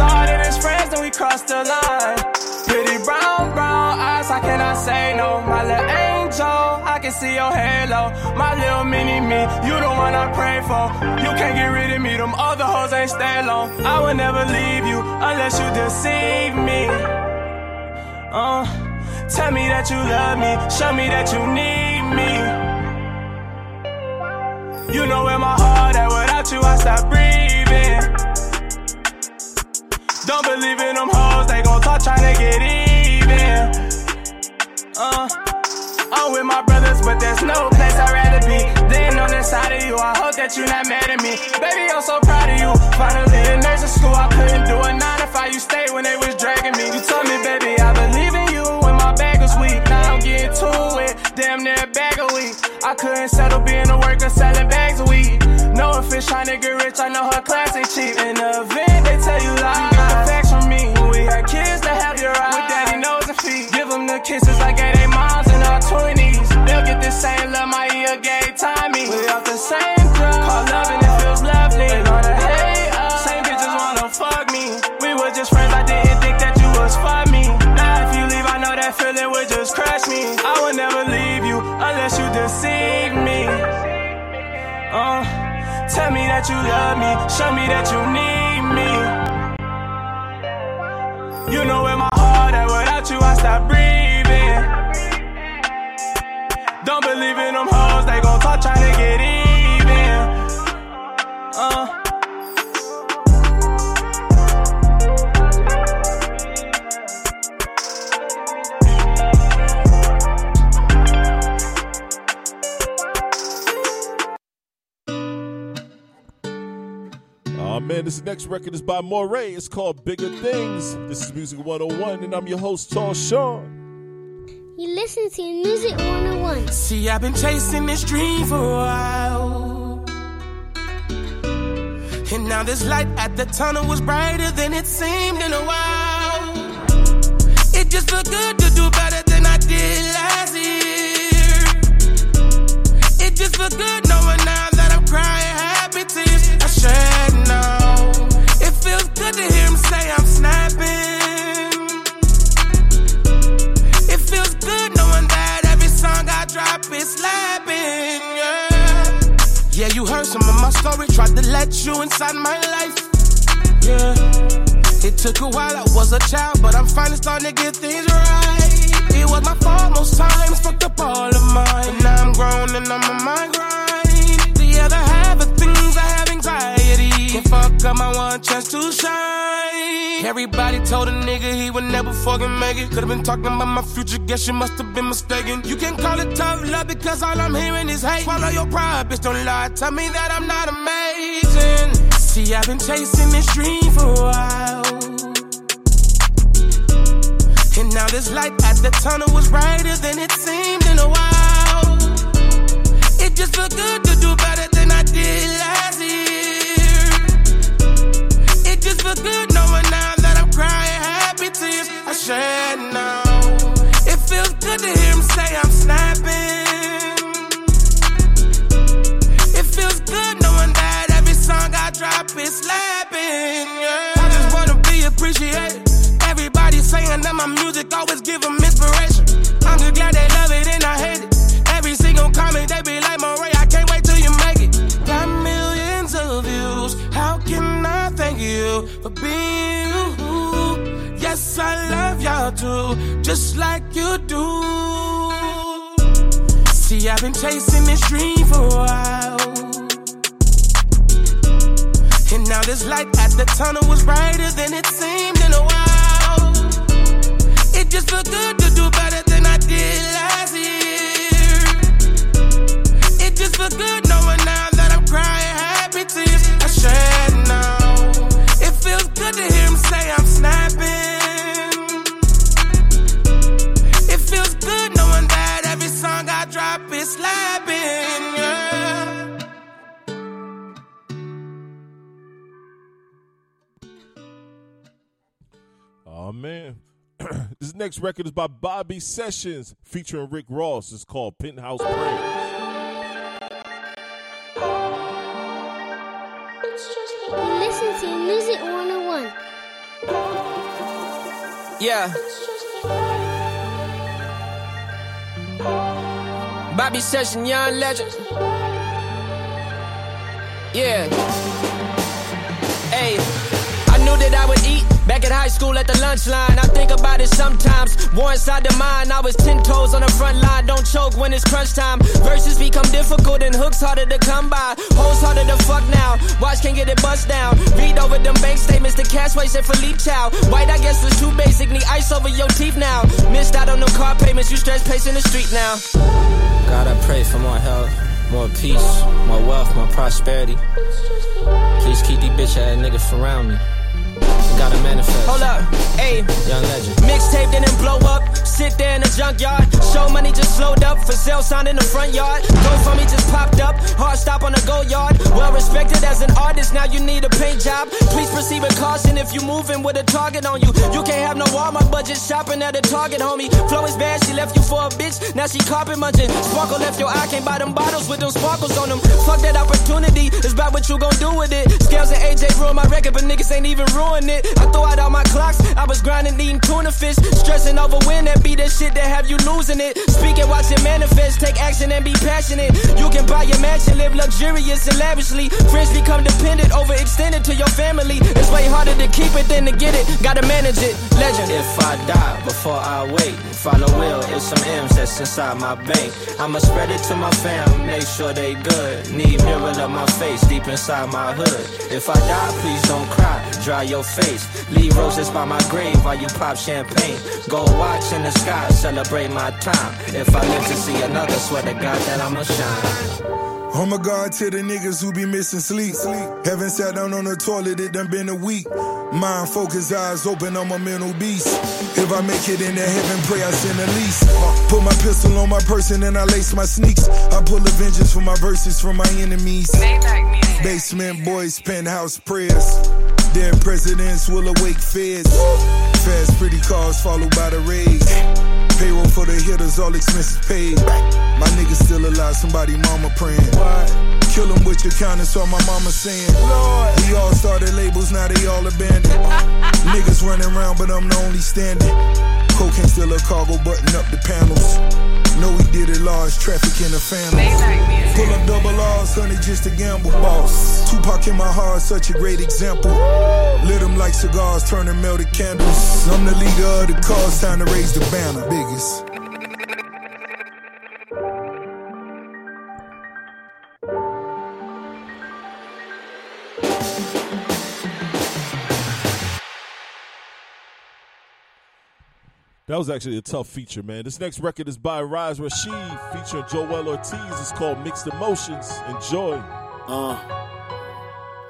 Started as friends, then we crossed the line. Pretty brown, brown eyes, I say no? My little angel, I can see your halo. My little mini me, you the one I pray for. You can't get rid of me, them other hoes ain't stay long. I will never leave you unless you deceive me. Uh, tell me that you love me, show me that you need me. You know where my heart at, without you I stop breathing. Don't believe in them hoes, they gon' talk tryna get even. Uh, I'm with my brothers, but there's no place I'd rather be than on the side of you. I hope that you're not mad at me. Baby, I'm so proud of you. Finally in nursing school, I couldn't do a nine to five. you stayed when they was dragging me. You told me, baby, I believe in you when my bag was weak. Now I'm getting to it, damn near a bag a week. I couldn't settle being a worker selling bags of weed. No fish trying to get rich, I know her class ain't cheap. In the event, the kisses I gave they moms in our 20s. They'll get the same love my ear gave Tommy. We off the same drug. Call love and it feels lovely. They gonna hate us. Same bitches wanna fuck me. We were just friends, I didn't think that you was for me. Now if you leave, I know that feeling would just crush me. I would never leave you unless you deceive me. Uh, tell me that you love me, show me that you need me. You know where my heart at, without you I stop breathing. Don't believe in them hoes, they gon' talk trying to get even. Uh. Man, this next record is by Morray. It's called Bigger Things. This is Music 101, and I'm your host, Tall Sean. You listen to Music 101. See, I've been chasing this dream for a while. And now this light at the tunnel was brighter than it seemed in a while. It just felt good to do better than I did last year. It just felt good knowing my story, tried to let you inside my life. Yeah. It took a while, I was a child, but I'm finally starting to get things right. It was my fault most times, fucked up all of mine. But now I'm grown and I'm on my grind. The other half of things I have anxiety. Can't fuck up my one chance to shine. Everybody told a nigga he would never fucking make it. Could've been talking about my future, guess you must have been mistaken. You can call it tough love because all I'm hearing is hate. Swallow your pride, bitch, don't lie. Tell me that I'm not amazing. See, I've been chasing this dream for a while. And now this light at the tunnel was brighter than it seemed in a while. It just felt good to do better than I did last year. It just felt good shed now. It feels good to hear him say I'm snapping. It feels good knowing that every song I drop is slapping. Yeah. I just wanna be appreciated. Everybody saying that my music always give them inspiration. I'm just glad they just like you do. See, I've been chasing this dream for a while. And now this light at the tunnel was brighter than it seemed in a while. It just felt good to do next record is by Bobby Sessions featuring Rick Ross. It's called Penthouse Prayer. Listen to Music 101. Yeah. Bobby Session, young legend. Yeah. Hey, I knew that I would eat back at high school at the lunch line. I think about it sometimes. War inside the mind. I was ten toes on the front line. Don't choke when it's crunch time. Verses become difficult and hooks harder to come by. Hoes harder to fuck now. Watch can't get it bust down. Read over them bank statements. The cash waste at Philippe Chow. White I guess was too basic. Need ice over your teeth now. Missed out on them car payments. You stress pacing the street now. God, I pray for more health, more peace, more wealth, more prosperity. Please keep these bitch ass niggas from around me. Gotta manifest. Hold up, ayy. Young legend. Mixtape didn't blow up. Sit there in the junkyard. Show money just slowed up. For sale sign in the front yard. Go for me just popped up. Hard stop on the go yard. Well respected as an artist. Now you need a paint job. Please proceed with caution if you moving with a target on you. You can't have no Walmart budget shopping at a Target, homie. Flow is bad. She left you for a bitch. Now she carpet munching. Sparkle left your eye. Can't buy them bottles with them sparkles on them. Fuck that opportunity. It's about what you gon' do with it. Scales and AJ ruined my record, but niggas ain't even ruined it. I throw out all my clocks. I was grinding, eating tuna fish. Stressing over when that be that shit that have you losing it. Speak and watch it manifest. Take action and be passionate. You can buy your mansion, live luxurious and lavishly. Friends become dependent, overextended to your family. It's way harder to keep it than to get it. Gotta manage it. Legend. If I die before I wait, follow will, it's some M's that's inside my bank. I'ma spread it to my fam, make sure they good. Need mirror up my face deep inside my hood. If I die, please don't cry, dry your face. Leave roses by my grave while you pop champagne. Go watch in the sky, celebrate my time. If I live to see another, swear to God that I'ma shine. Oh my God, to the niggas who be missing sleep. Haven't sat down on the toilet, it done been a week. Mind focused, eyes open, I'm a mental beast. If I make it in into heaven, pray I sin the least. Put my pistol on my person and I lace my sneaks. I pull a vengeance for my verses from my enemies. Basement boys, penthouse prayers. Dead presidents will awake feds. Fast, pretty cars followed by the rage. Payroll for the hitters, all expenses paid. My niggas still alive, somebody mama praying. Kill them with your counting, saw my mama saying. We all started labels, now they all abandoned. Niggas running around, but I'm the only standing. Cocaine still a cargo, button up the panels. Know we did it large, traffic in the family. Pull up double R's, honey, just a gamble. Boss. Tupac in my heart, such a great example. Lit them like cigars, turning melted candles. I'm the leader of the cause, time to raise the banner. Biggest. That was actually a tough feature, man. This next record is by Rise Rashid, featuring Joell Ortiz. It's called Mixed Emotions. Enjoy. Uh.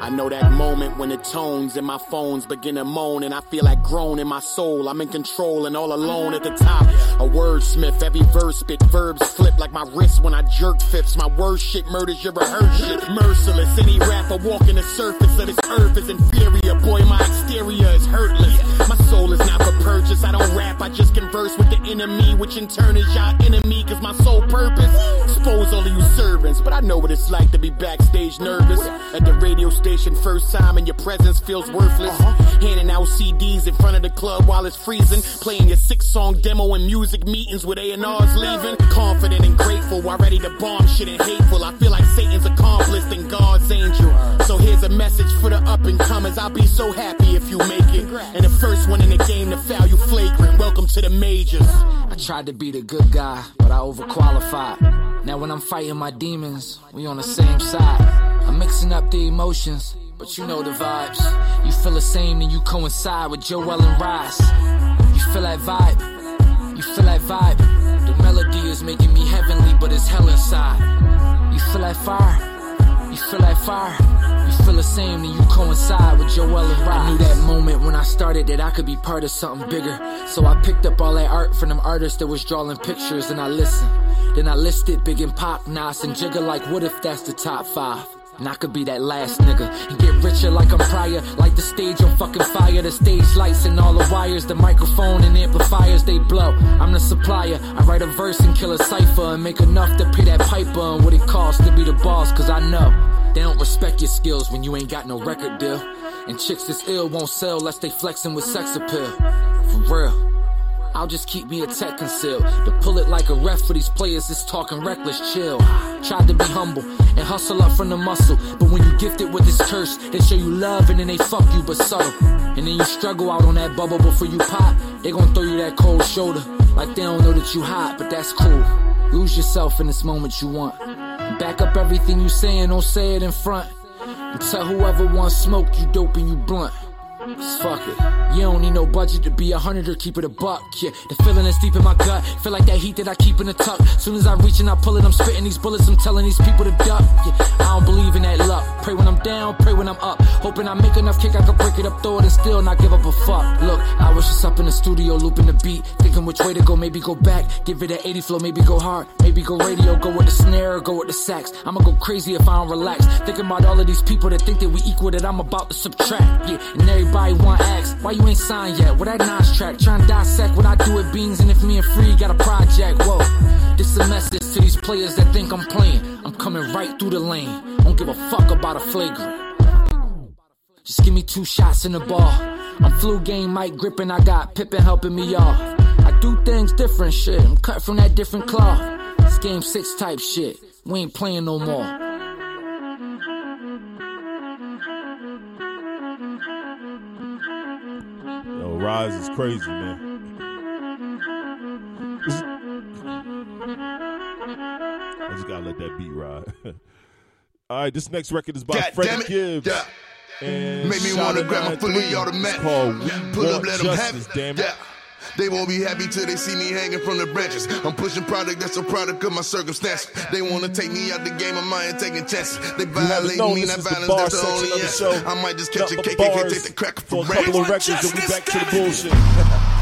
I know that moment when the tones in my phones begin to moan and I feel like grown in my soul. I'm in control and all alone at the top. A wordsmith, every verse spit, verbs flip like my wrist when I jerk fifths. My word shit murders your rehearsed shit. Merciless, any rapper walking the surface of this earth is inferior. Boy, my exterior is hurtless. My soul is not for purchase. I don't rap, I just converse with the enemy, which in turn is y'all enemy. Cause my sole purpose, expose all of you servants. But I know what it's like to be backstage nervous at the radio station first time and your presence feels worthless. Handing out CDs in front of the club while it's freezing. Playing your six song demo in music meetings with A&R's leaving. Confident and grateful while ready to bomb shit and hateful. I feel like Satan's accomplice and God's angel. So here's a message for the up and comers. I'll be so happy if you make it. And the first one in the game to foul you flagrant. Welcome to the majors. I tried to be the good guy, but I overqualified. Now when I'm fighting my demons, we on the same side. Mixing up the emotions, but you know the vibes. You feel the same and you coincide with Joell and Rise. You feel that vibe. You feel that vibe. The melody is making me heavenly, but it's hell inside. You feel that fire. You feel that fire. You feel the same and you coincide with Joell and Rise. I knew that moment when I started that I could be part of something bigger. So I picked up all that art from them artists that was drawing pictures and I listened. Then I listed Big and Pop, Nas and Jigga like what if that's the top five? And I could be that last nigga and get richer like I'm prior. Like the stage on fucking fire. The stage lights and all the wires. The microphone and amplifiers they blow. I'm the supplier. I write a verse and kill a cipher and make enough to pay that piper and what it costs to be the boss. Cause I know they don't respect your skills when you ain't got no record deal. And chicks this ill won't sell unless they flexing with sex appeal. For real. I'll just keep me a tech concealed. To pull it like a ref for these players is talking reckless chill. Tried to be humble and hustle up from the muscle. But when you gifted with this curse, they show you love and then they fuck you but subtle. And then you struggle out on that bubble before you pop. They gon' throw you that cold shoulder. Like they don't know that you hot, but that's cool. Lose yourself in this moment you want. Back up everything you saying, don't say it in front. And tell whoever wants smoke you dope and you blunt. Fuck it. You don't need no budget to be a hundred or keep it a buck. Yeah, the feeling is deep in my gut. Feel like that heat that I keep in the tuck. Soon as I reach and I pull it, I'm spitting these bullets. I'm telling these people to duck. Yeah, I don't believe in that luck. Pray when I'm down, pray when I'm up. Hoping I make enough kick, I can break it up, throw it, and still not give up a fuck. Look, I was just up in the studio looping the beat, thinking which way to go. Maybe go back, give it an 80 flow. Maybe go hard, maybe go radio, go with the snare, or go with the sax. I'ma go crazy if I don't relax. Thinking about all of these people that think that we equal, that I'm about to subtract. Yeah, and everybody want ask, why you ain't signed yet? With that notch track, trying to dissect what I do with beans, and if me and Free got a project, whoa. This a message to these players that think I'm playing. I'm coming right through the lane. Don't give a fuck about a flagrant. Just give me two shots in the ball. I'm flu game, Mike gripping. I got Pippin helping me off. I do things different, shit. I'm cut from that different cloth. It's game six type shit. We ain't playing no more. Rise is crazy, man. I just gotta let that beat ride. All right, this next record is by God Freddie. Gibbs. Yeah. And Make me wanna It grab my 93. fully automatic. It's called We Pull Want up, let 'em have it. Damn it. Yeah. They won't be happy till they see me hanging from the branches. I'm pushing product that's a product of my circumstance. They wanna take me out the game, I'm out taking chances. They violate me, this that is the violence, bar that's the only of the answer. show. I might just catch a cake but and take the crack for for a couple of records, and we back to the bullshit.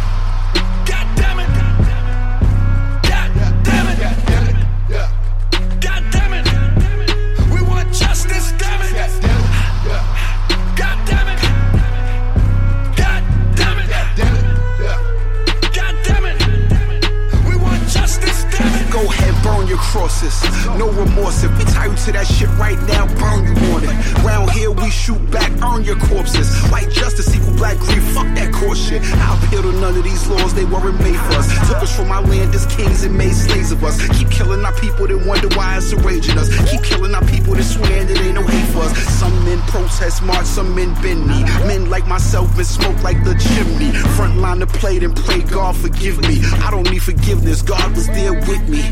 crosses. No remorse. If we tie you to that shit right now, burn you on it. Round here, we shoot back, earn your corpses. White justice equal black grief. Fuck that court shit. I'll appeal to none of these laws, they weren't made for us. Took us from our land as kings and made slaves of us. Keep killing our people that wonder why it's enraging us. Keep killing our people that swear that ain't no hate for us. Some men protest march, some men bend me. Men like myself and smoke like the chimney. Front line to plate and pray God forgive me. I don't need forgiveness, God was there with me.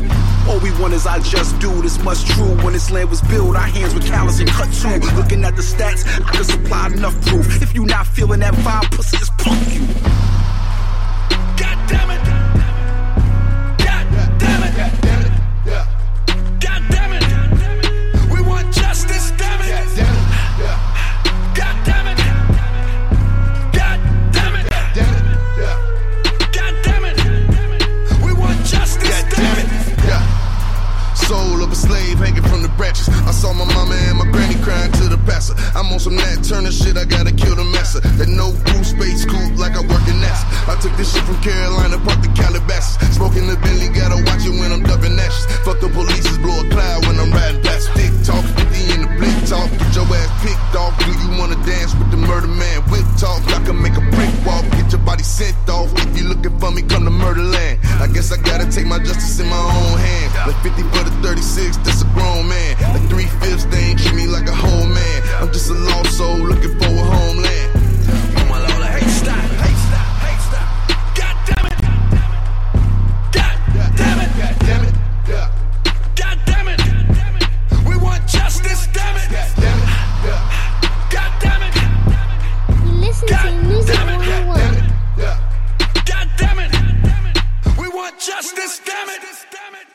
All we want is I just do this much true. When this land was built, our hands were callous and cut too. Looking at the stats, I can supply enough proof. If you not feeling that vibe, pussy, just punk you. God damn it! God damn it! I saw my mama and my granny crying to the pastor. I'm on some Nat Turner shit, I gotta kill the messer. That no Bruce space coupe like I work in NASA. I took this shit from Carolina, parked the Calabasas. Smoking the Bentley, gotta watch it when I'm dumping ashes. Fuck the police, blow a cloud when I'm riding past. Dick talk, 50 in the blick talk. Get your ass picked off. Do you wanna dance with the murder man? Whip talk, I can make a brick walk. Get your body sent off. If you looking for me, come to murder land. I guess I gotta take my justice in my own hand. Like 50 for the 36, that's a grown man. Like three fifths, they ain't treat me like a whole man. I'm just a lost soul looking for a homeland. Justice, damn it.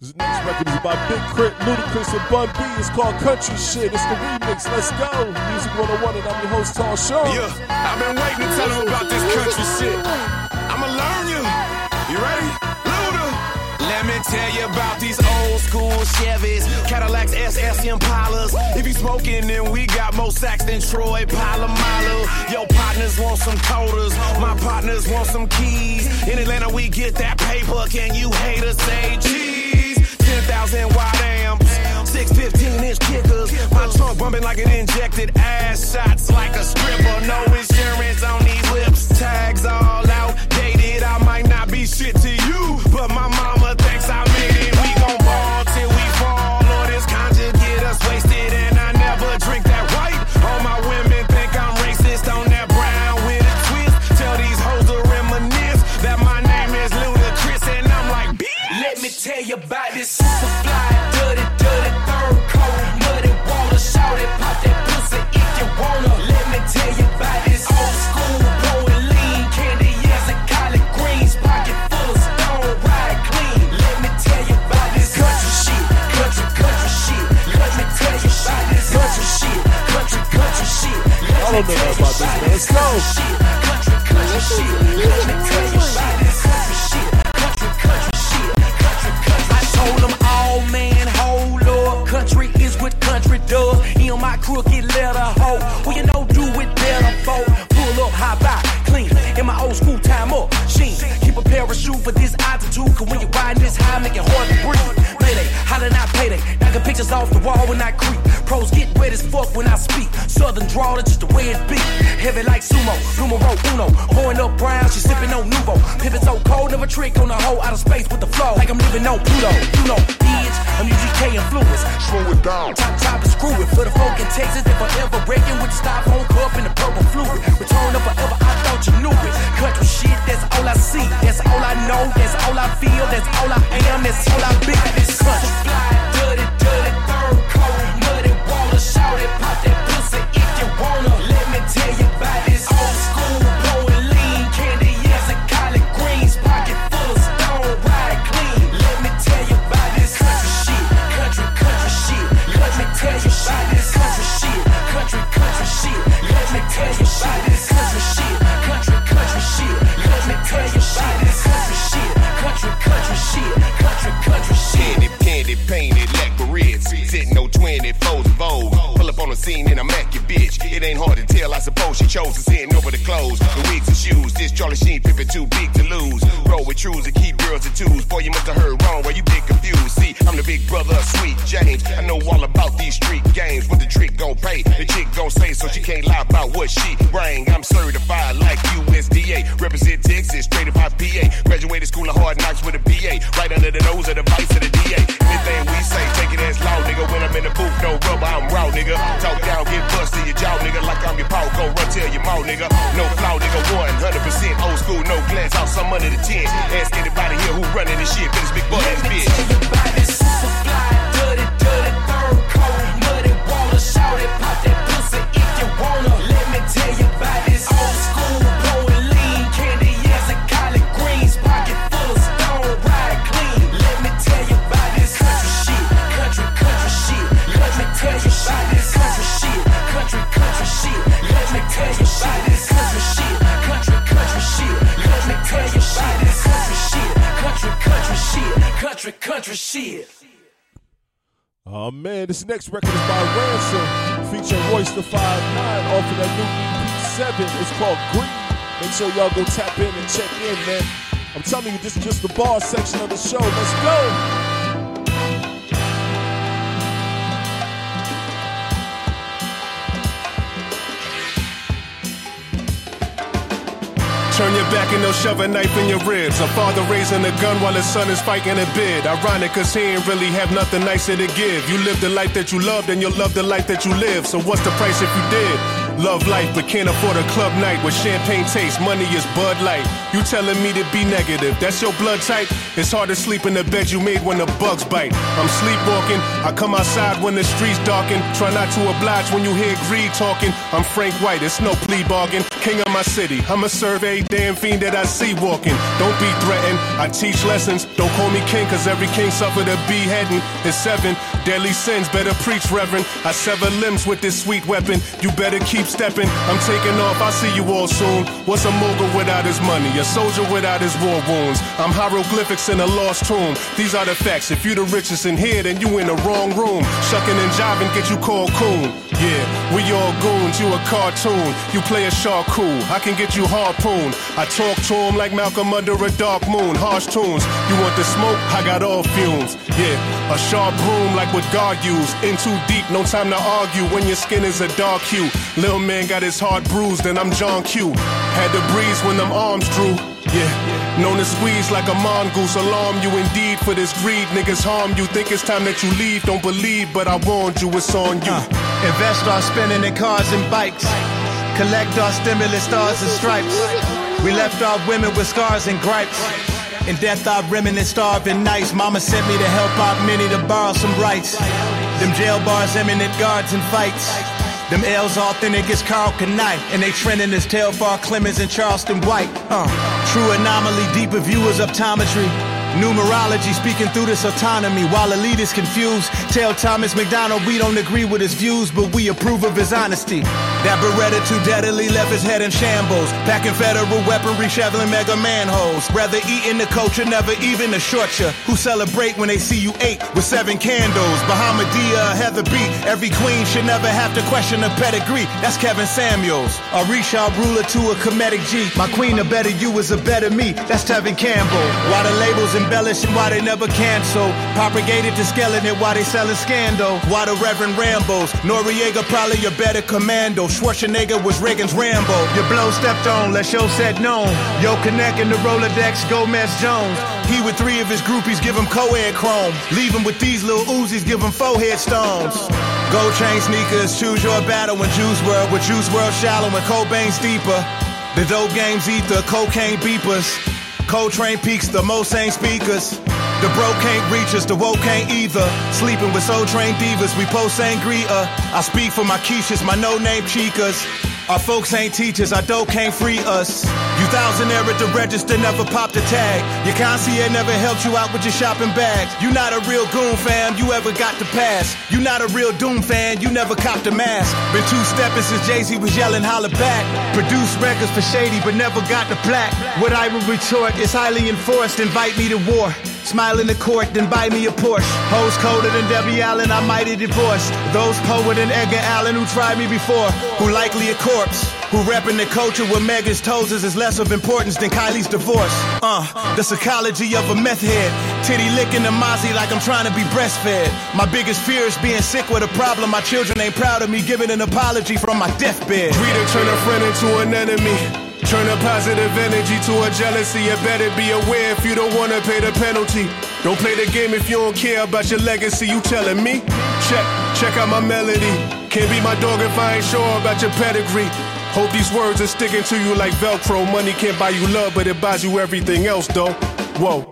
This next record is by Big K.R.I.T., Ludacris, and Bun B. It's called Country Shit. It's the remix. Let's go. Music 101, and I'm your host, Tall Sean. Yeah, I've been waiting to tell them about this country shit. I'ma learn you. You ready? Tell you about these old school Chevys, Cadillacs, SS Impalas. If you smoking, then we got more sacks than Troy Polamalu. Your partners want some coders, my partners want some keys. In Atlanta, we get that paper. Can you haters say cheese? 10,000 watt amps, six 15 inch kickers. My trunk bumping like an injected ass shots like a stripper. No insurance on these whips, tags all outdated. I might not be shit to you, a knife in your ribs. A father raising a gun while his son is fighting a bid. Ironic cause he ain't really have nothing nicer to give. You live the life that you loved and you'll love the life that you live. So what's the price if you did? Love life but can't afford a club night with champagne taste. Money is Bud Light. You telling me to be negative. That's your blood type? It's hard to sleep in the bed you made when the bugs bite. I'm sleepwalking. I come outside when the streets darken. Try not to oblige when you hear greed talking. I'm Frank White. It's no plea bargain. King of my city. I'm a survey damn fiend that I see walking. Don't be threatened. I teach lessons. Don't call me king, cause every king suffered a beheading. It's seven deadly sins. Better preach, Reverend. I sever limbs with this sweet weapon. You better keep stepping. I'm taking off. I'll see you all soon. What's a mogul without his money? A soldier without his war wounds. I'm hieroglyphics in a lost tomb. These are the facts. If you the richest in here, then you in the wrong room. Shucking and jiving get you called coon. Yeah, we all goons. You a cartoon. You play a shark cool. I can get you harpooned. I talk to him like Malcolm under a dark moon. Harsh tunes. You want the smoke? I got all fumes. Yeah, a sharp broom like what God used. In too deep, no time to argue when your skin is a dark hue. Lil man got his heart bruised and I'm John Q. Had to breeze when them arms drew. Yeah, known to squeeze like a mongoose. Alarm you indeed for this greed. Niggas harm you. Think it's time that you leave. Don't believe, but I warned you, it's on you. Invest our spending in cars and bikes. Collect our stimulus stars and stripes. We left our women with scars and gripes. In death, our reminisce starving nights. Mama sent me to help out many to borrow some rights. Them jail bars, eminent guards and fights. Them L's authentic as Carl Knight, and they trending as Telfar Clemens and Charleston White. Uh, true anomaly, deeper viewers optometry. Numerology speaking through this autonomy while elite is confused. Tell Thomas McDonald we don't agree with his views, but we approve of his honesty. That Beretta too deadly left his head in shambles. Packing federal weaponry, shoveling mega manholes. Rather eating the culture, never even the short. Who celebrate when they see you eight with seven candles. Bahamadia, Heather B. Every queen should never have to question a pedigree. That's Kevin Samuels. A Arisha ruler to a comedic G. My queen, a better you is a better me. That's Tevin Campbell. Why the labels embellish and why they never cancel. Propagated to skeleton why they selling scandal. Why the Reverend Rambos. Noriega probably a better commando. Schwarzenegger was Reagan's Rambo. Your blow stepped on, let show said no. Yo connect in the Rolodex, Gomez Jones. He with three of his groupies give him co-ed chrome. Leave him with these little Uzis, give him four headstones. Gold chain sneakers, choose your battle in Juice WRLD. With Juice WRLD shallow and Cobain's deeper. The dope games ether, cocaine beepers. Coltrane peaks, the Mosane speakers. The bro can't reach us, the woke can't either. Sleeping with soul trained divas, we post sangria. I speak for my quiches, my no name chicas. Our folks ain't teachers, our dope can't free us. You thousand era to register, never popped a tag. Your concierge never helped you out with your shopping bags. You not a real goon fan, you ever got the pass. You not a real Doom fan, you never copped a mask. Been two stepping since Jay Z was yelling holla back. Produced records for Shady, but never got the plaque. What I would retort is highly enforced, invite me to war. Smile in the court, then buy me a Porsche. Hoes colder than Debbie Allen, I might have divorced. Those poor and Edgar Allen who tried me before, who likely a corpse. Who reppin' the culture where Megan's toes is less of importance than Kylie's divorce. Uh, the psychology of a meth head. Titty licking the mozzie like I'm trying to be breastfed. My biggest fear is being sick with a problem. My children ain't proud of me giving an apology from my deathbed. To turn a friend into an enemy. Turn a positive energy to a jealousy. You better be aware if you don't wanna pay the penalty. Don't play the game if you don't care about your legacy. You telling me? Check, check out my melody. Can't be my dog if I ain't sure about your pedigree. Hope these words are sticking to you like Velcro. Money can't buy you love, but it buys you everything else, though. Whoa.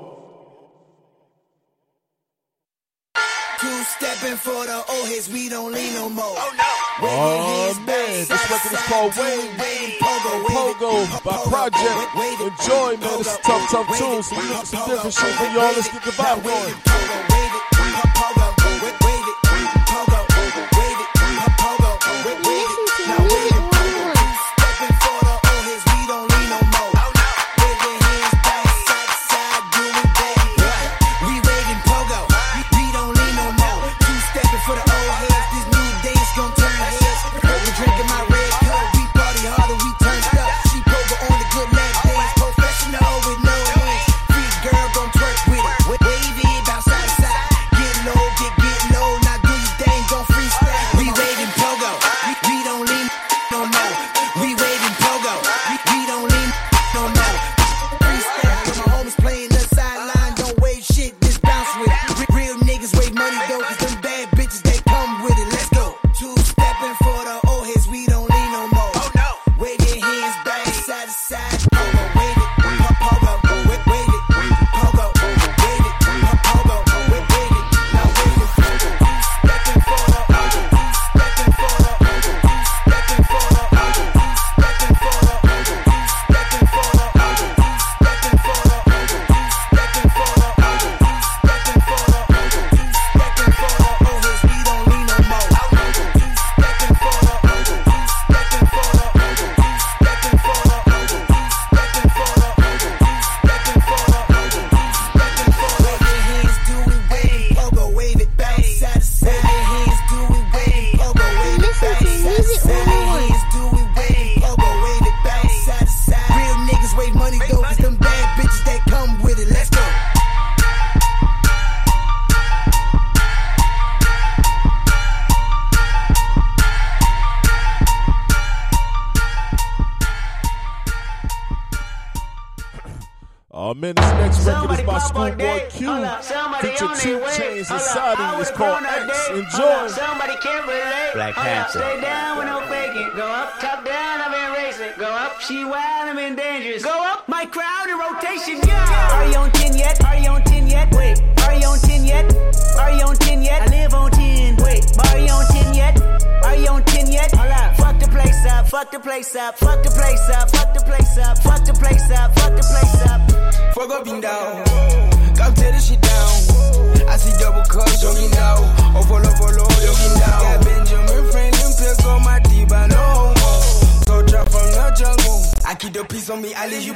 Two stepping for the old heads, we don't lean no more. Oh no. Oh man, this record is called Wayne Pogo Pogo by Project. Enjoy, man. This is tough, tough tunes. So we looking some different shit for y'all. Let's get the vibe going.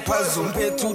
pas zomber tout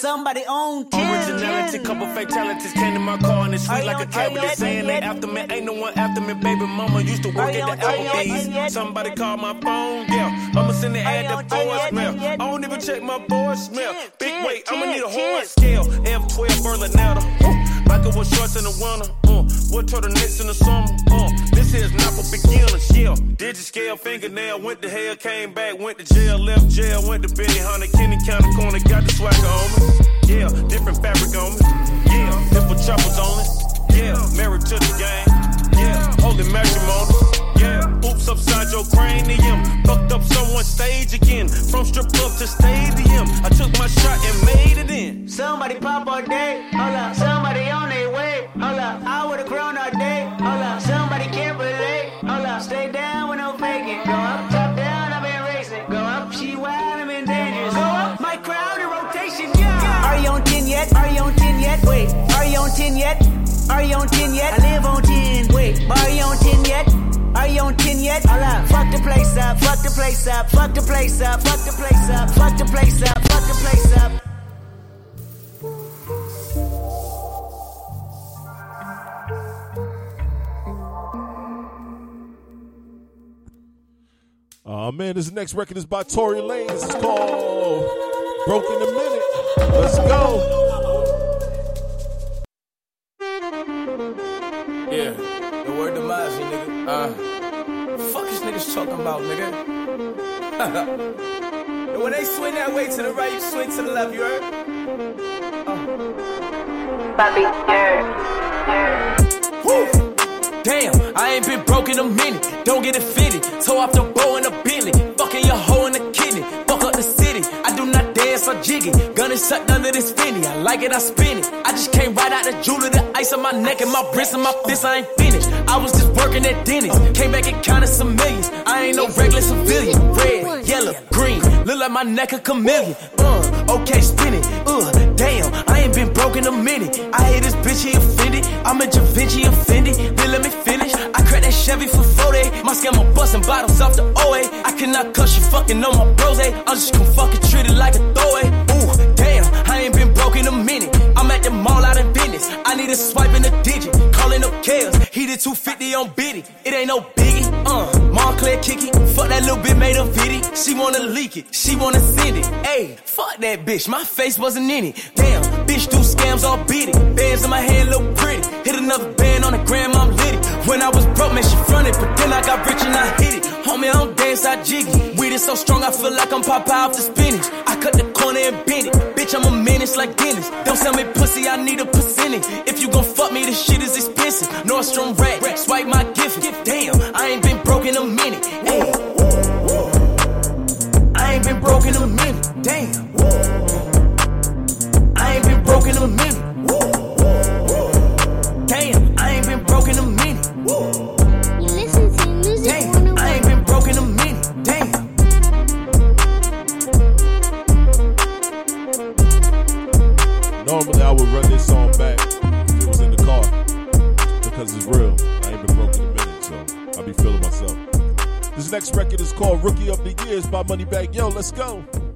Somebody, somebody 10. Originality, couple fatalities came to my car and it's sweet like a cabinet. Saying they after me, ain't no one after me. Baby mama used to work at the Applebee's. Somebody called my phone, yeah. I'ma send the ad to voicemail. I don't even check my voicemail. Big weight, I'ma need a horn scale. F12 Berlinetta. Like it was shorts in the winter. Uh, what turtlenecks in the summer. This here's not for beginners, yeah. Digit scale fingernail, went to hell, came back, went to jail, left jail, went to Benny Hunter, Kenny County corner, got the swagger on me. Yeah, different fabric on me. Yeah, different choppers on it. Yeah, married to the game. Yeah, holy matrimony. Yeah, oops upside your cranium. Fucked up someone's stage again. From strip club to stadium. I took my shot and made it in. Somebody pop all day, hold up. Somebody on their way, hold up. I would've yet? Are you on 10 yet? I live on 10. Wait, are you on 10 yet? Are you on 10 yet? Hold up. Fuck the place up, fuck the place up, fuck the place up, fuck the place up, fuck the place up, fuck the place up. Oh man, this next record is by Tory Lanez. It's called Broke in a Minute. Let's go. Yeah, the word to Mozzie, nigga. Uh, fuck is niggas talking about, nigga? and when they swing that way to the right, you swing to the left, you heard? Bobby, yeah, Woo! Damn, I ain't been broke in a minute. Don't get it fitted. Toe off the bow in a Bentley. Fucking your hoe in the or jiggy. Gun is sucked under this Fendi. I like it, I spin it. I just came right out the jewelry, the ice on my neck and my wrist and my fist. I ain't finished. I was just working at Denny's. Came back and counted some millions. I ain't no regular civilian. Red, yellow, green. Look like my neck a chameleon. Uh, okay, spin it. Uh, damn, I ain't been broke in a minute. I hate this bitch, he offended. I'm a Da Vinci offended. Then let me finish. I Chevy for 40. My scammer busting bottles off the OA. I cannot cuss you fucking on my bros. eh? I'm just gonna fucking treat it like a throwaway. Ooh, damn, I ain't been broke in a minute. I'm at the mall out in business. I need a swipe in a digit. Calling up Kales. He did 250 on Biddy. It ain't no biggie. Uh, Montclair kicky. Fuck that little bit made a viddy. She wanna leak it. She wanna send it. Hey, fuck that bitch. My face wasn't in it. Damn, bitch do scams, all it. Bands in my hand look pretty. Hit another band on the gram, I'm litty. When I was broke, man, she fronted, but then I got rich and I hit it. Homie, I don't dance, I jiggy. Weed is so strong, I feel like I'm Popeye off the spinach. I cut the corner and bend it. Bitch, I'm a menace like Dennis. Don't sell me pussy, I need a percentage. If you gon' fuck me, this shit is expensive. Nordstrom rack, swipe my gift. Damn, I ain't been broke in a minute. Ay. I ain't been broke in a minute. Damn. I ain't been broke in a minute. By Moneybagg Yo. Let's go.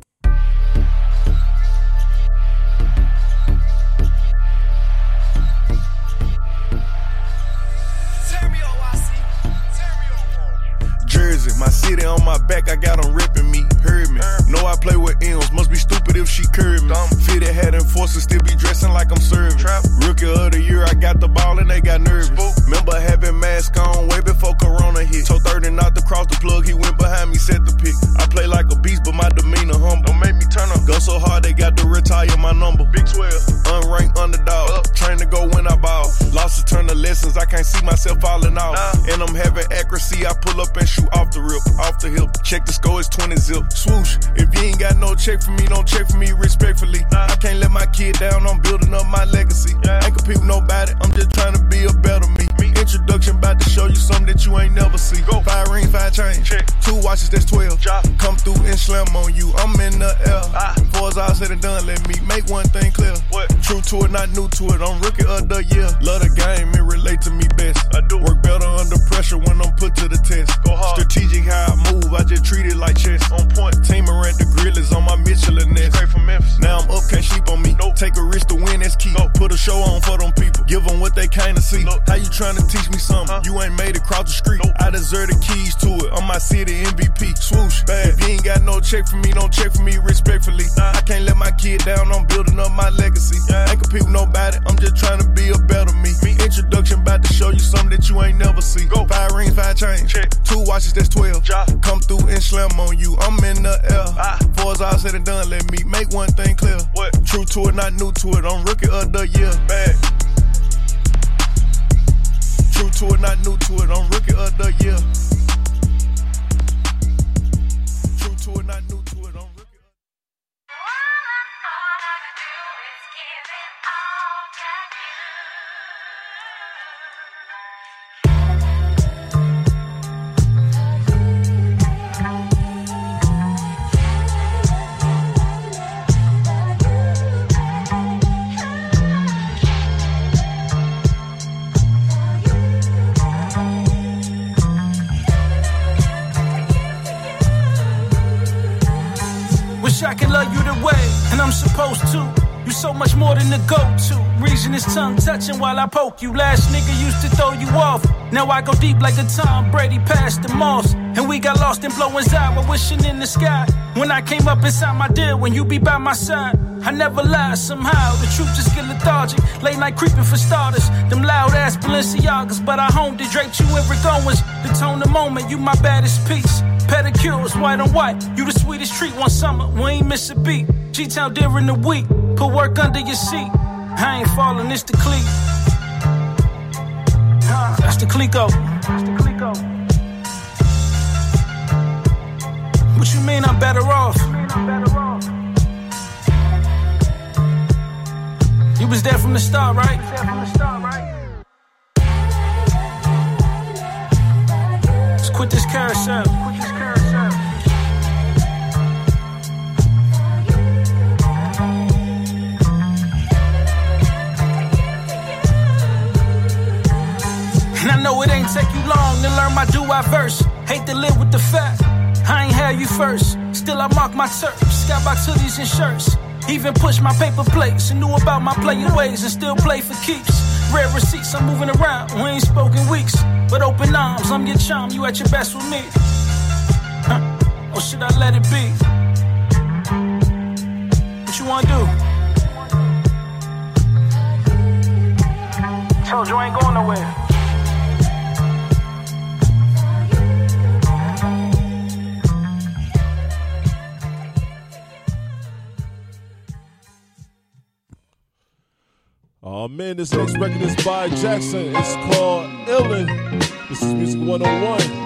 Check for me, don't check for me respectfully. I can't let my kid down, I'm building up my legacy. Ain't compete with nobody, I'm just trying to be a better me. Me introduction about to show you something that you ain't never see. Go. Five rings, five chains. Check. Two watches, that's 12. Come through and slam on you, I'm in the air. Ah. Before it's all said and done, let me make one thing clear. What? True to it, not new to it, I'm rookie of the year. Like a Tom Brady past the moss. And we got lost in blowing while wishing in the sky. When I came up inside my deal, when you be by my side. I never lie somehow. The truth just get lethargic. Late night creeping for starters. Them loud ass Balenciagas, but I honed it. Draped you in Rick. The tone, the moment, you my baddest piece. Pedicures, white on white. You the sweetest treat one summer. We ain't miss a beat. G-Town during the week. Put work under your seat. I ain't falling, it's the clique. That's the Clico. Start, right? Let's quit this carousel. And I know it ain't take you long to learn my do-I verse. Hate to live with the fact I ain't had you first. Still I mark my turf. Skybox hoodies and shirts. Even push my paper plates and knew about my playing ways and still play for keeps. Rare receipts, I'm moving around. We ain't spoken weeks, but open arms. I'm your charm. You at your best with me. Huh. Or should I let it be? Man, this next record is by Jackson. It's called Illin. This is Music 101.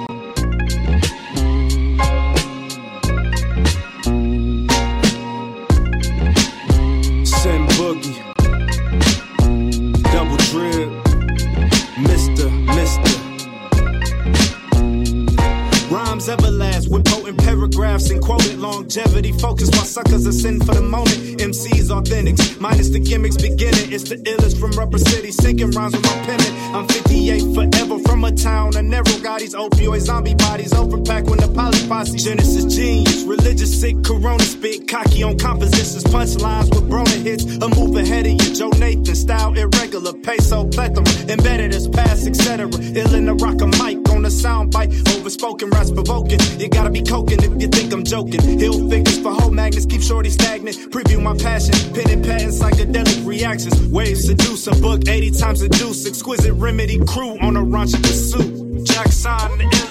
On compositions, punchlines with Brona hits. A move ahead of you, Joe Nathan style irregular, peso plethora, embedded as past, etc. Ill in the rock a mic on a sound bite, overspoken, raps provoking. You gotta be coking if you think I'm joking. Hill figures for whole magnets, keep shorty stagnant. Preview my passion, pinning patents, psychedelic reactions. Waves seduce a book 80 times a deuce. Exquisite remedy crew on a raunchy pursuit. Illest in the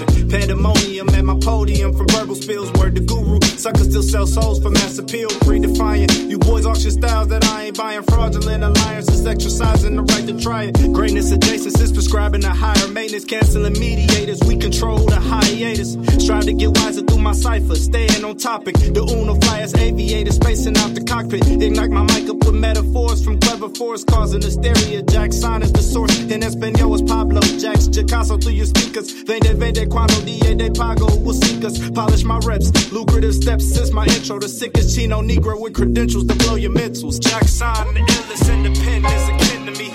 Pandemonium at my podium from verbal spills, word the guru. Suckers still sell souls for mass appeal, redefining. Boys auction styles that I ain't buying. Fraudulent alliances, exercising the right to try it. Greatness adjacent is prescribing a higher maintenance, canceling mediators. We control the hiatus. Strive to get wiser through my cipher, staying on topic. The Uno flyers, aviators, spacing out the cockpit. Ignite my mic up with metaphors from clever force, causing hysteria. Jackson is the source, in Espanol is Pablo. Jacks Jacasso through your speakers. Vende, vende, cuando dia de pago will seek us. Polish my reps, lucrative steps since my intro. The sickest Chino Negro with credentials to blow your mentals. Jackson, the illest in the pen is akin to me.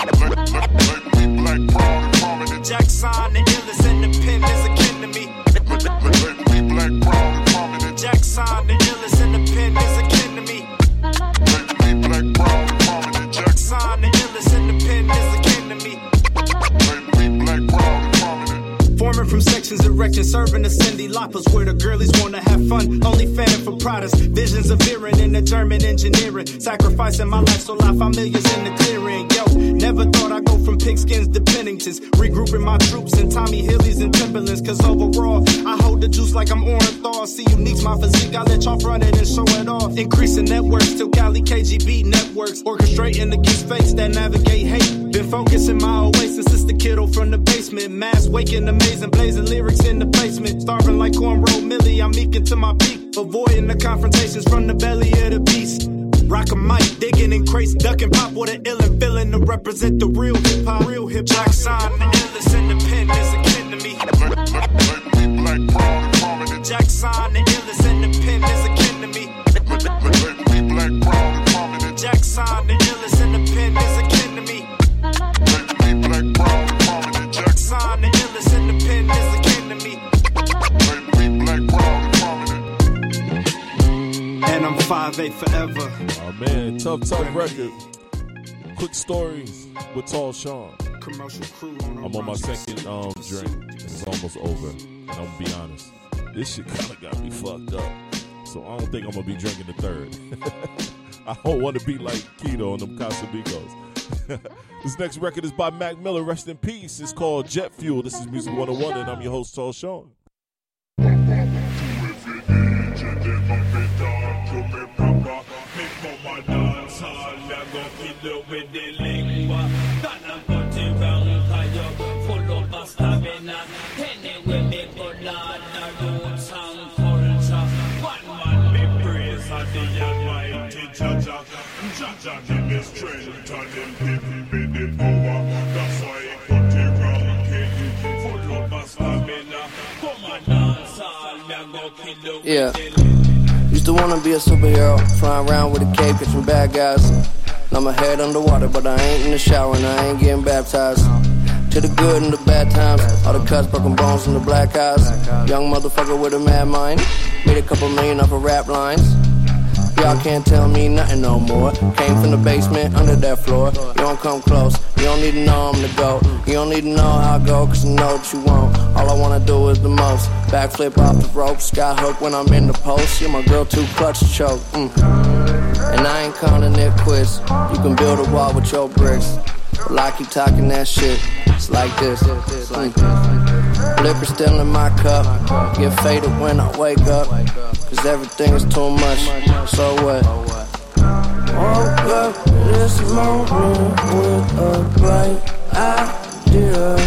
Jackson, the illest in the pen is akin to me. Illest in the erecting, serving the Cyndi Laupers where the girlies wanna have fun. Only fanning for products, visions of veering in the German engineering. Sacrificing my life so life I'm millions in the clearing. Yo, never thought I'd go from pigskins to Penningtons. Regrouping my troops in Tommy Hillies and Timberlands. Cause overall, I hold the juice like I'm Orenthal. See unique's my physique, I let y'all front it and show it off. Increasing networks till Cali KGB networks. Orchestrating against fakes that navigate hate. Been focusing my oasis since the kiddo from the basement. Mass waking, amazing, blazing lyrics in the basement. Starving like cornrow Millie, I'm meeking to my peak. Avoiding the confrontations from the belly of the beast. Rock a mic, digging in crates, ducking pop with an ill and feeling to represent the real hip hop. Real hip hop. Jackson, the illest in the pen is akin to me. Jackson, the illest in the pen is akin to me. 5'8 forever. Oh man, tough, tough record. Quick stories with Tall Sean. I'm on my second um, drink. It's almost over. And I'm gonna be honest. This shit kinda got me fucked up. So I don't think I'm gonna be drinking the third. I don't want to be like Keto on them Casamigos. this next record is by Mac Miller. Rest in peace. It's called Jet Fuel. This is Music 101, and I'm your host, Tall Sean. Jaja give me strength Yeah. Used to wanna be a superhero, flying around with a cape, catching bad guys. Now my head underwater, but I ain't in the shower and I ain't getting baptized. To the good and the bad times. All the cuts, broken bones, and the black eyes. Young motherfucker with a mad mind. Made a couple million off of rap lines. Y'all can't tell me nothing no more. Came from the basement under that floor. You don't come close. You don't need to know I'm the GOAT. You don't need to know how I go, cause you know what you want. All I wanna do is the most. Backflip off the rope. Sky hook when I'm in the post. Yeah, my girl too clutch to choke. Mm. And I ain't counting it quits. You can build a wall with your bricks. Well, I keep talking that shit. It's like this. It's like this. Liquor still in my cup. Get faded when I wake up. Cause everything is too much. So what? Woke up this morning with a bright idea.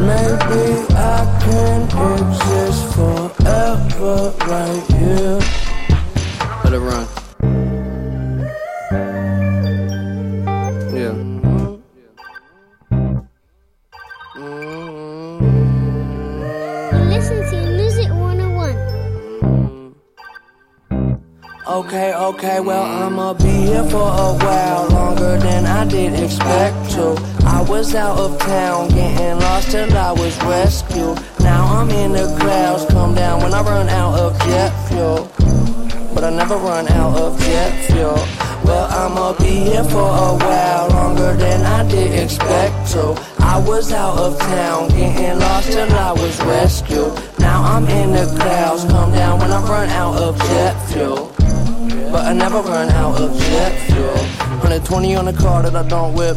Maybe I can exist forever right here. Let it run. Okay, okay, well, I'ma be here for a while longer than I did expect to. I was out of town, getting lost till I was rescued. Now I'm in the clouds, come down when I run out of jet fuel. But I never run out of jet fuel. Well, I'ma be here for a while longer than I did expect to. I was out of town, getting lost till I was rescued. Now I'm in the clouds, come down when I run out of jet fuel. But I never run out of jet fuel. 120 on the car that I don't whip.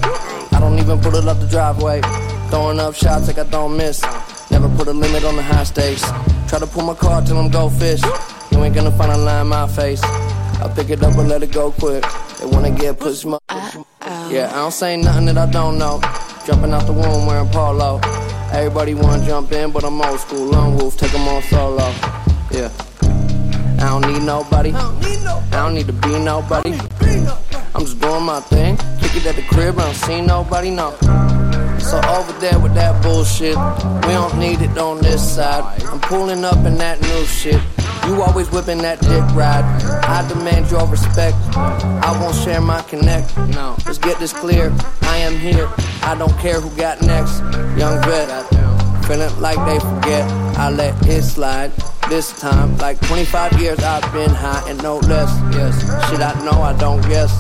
I don't even put it up the driveway. Throwing up shots like I don't miss. Never put a limit on the high stakes. Try to pull my car till I'm go fish. You ain't gonna find a line in my face. I pick it up and let it go quick. They wanna get pushed. mo- Yeah, I don't say nothing that I don't know. Jumping out the womb wearing polo. Everybody wanna jump in, but I'm old school. Lone wolf, take 'em on solo. Yeah. I don't need nobody. I don't need to be nobody. I'm just doing my thing. Kick it at the crib, I don't see nobody, no. So over there with that bullshit, we don't need it on this side. I'm pulling up in that new shit. You always whipping that dick ride. I demand your respect. I won't share my connect. No, let's get this clear. I am here. I don't care who got next. Young vet. Feeling like they forget. I let it slide. This time, like 25 years, I've been high and no less. Yes, shit I know I don't guess.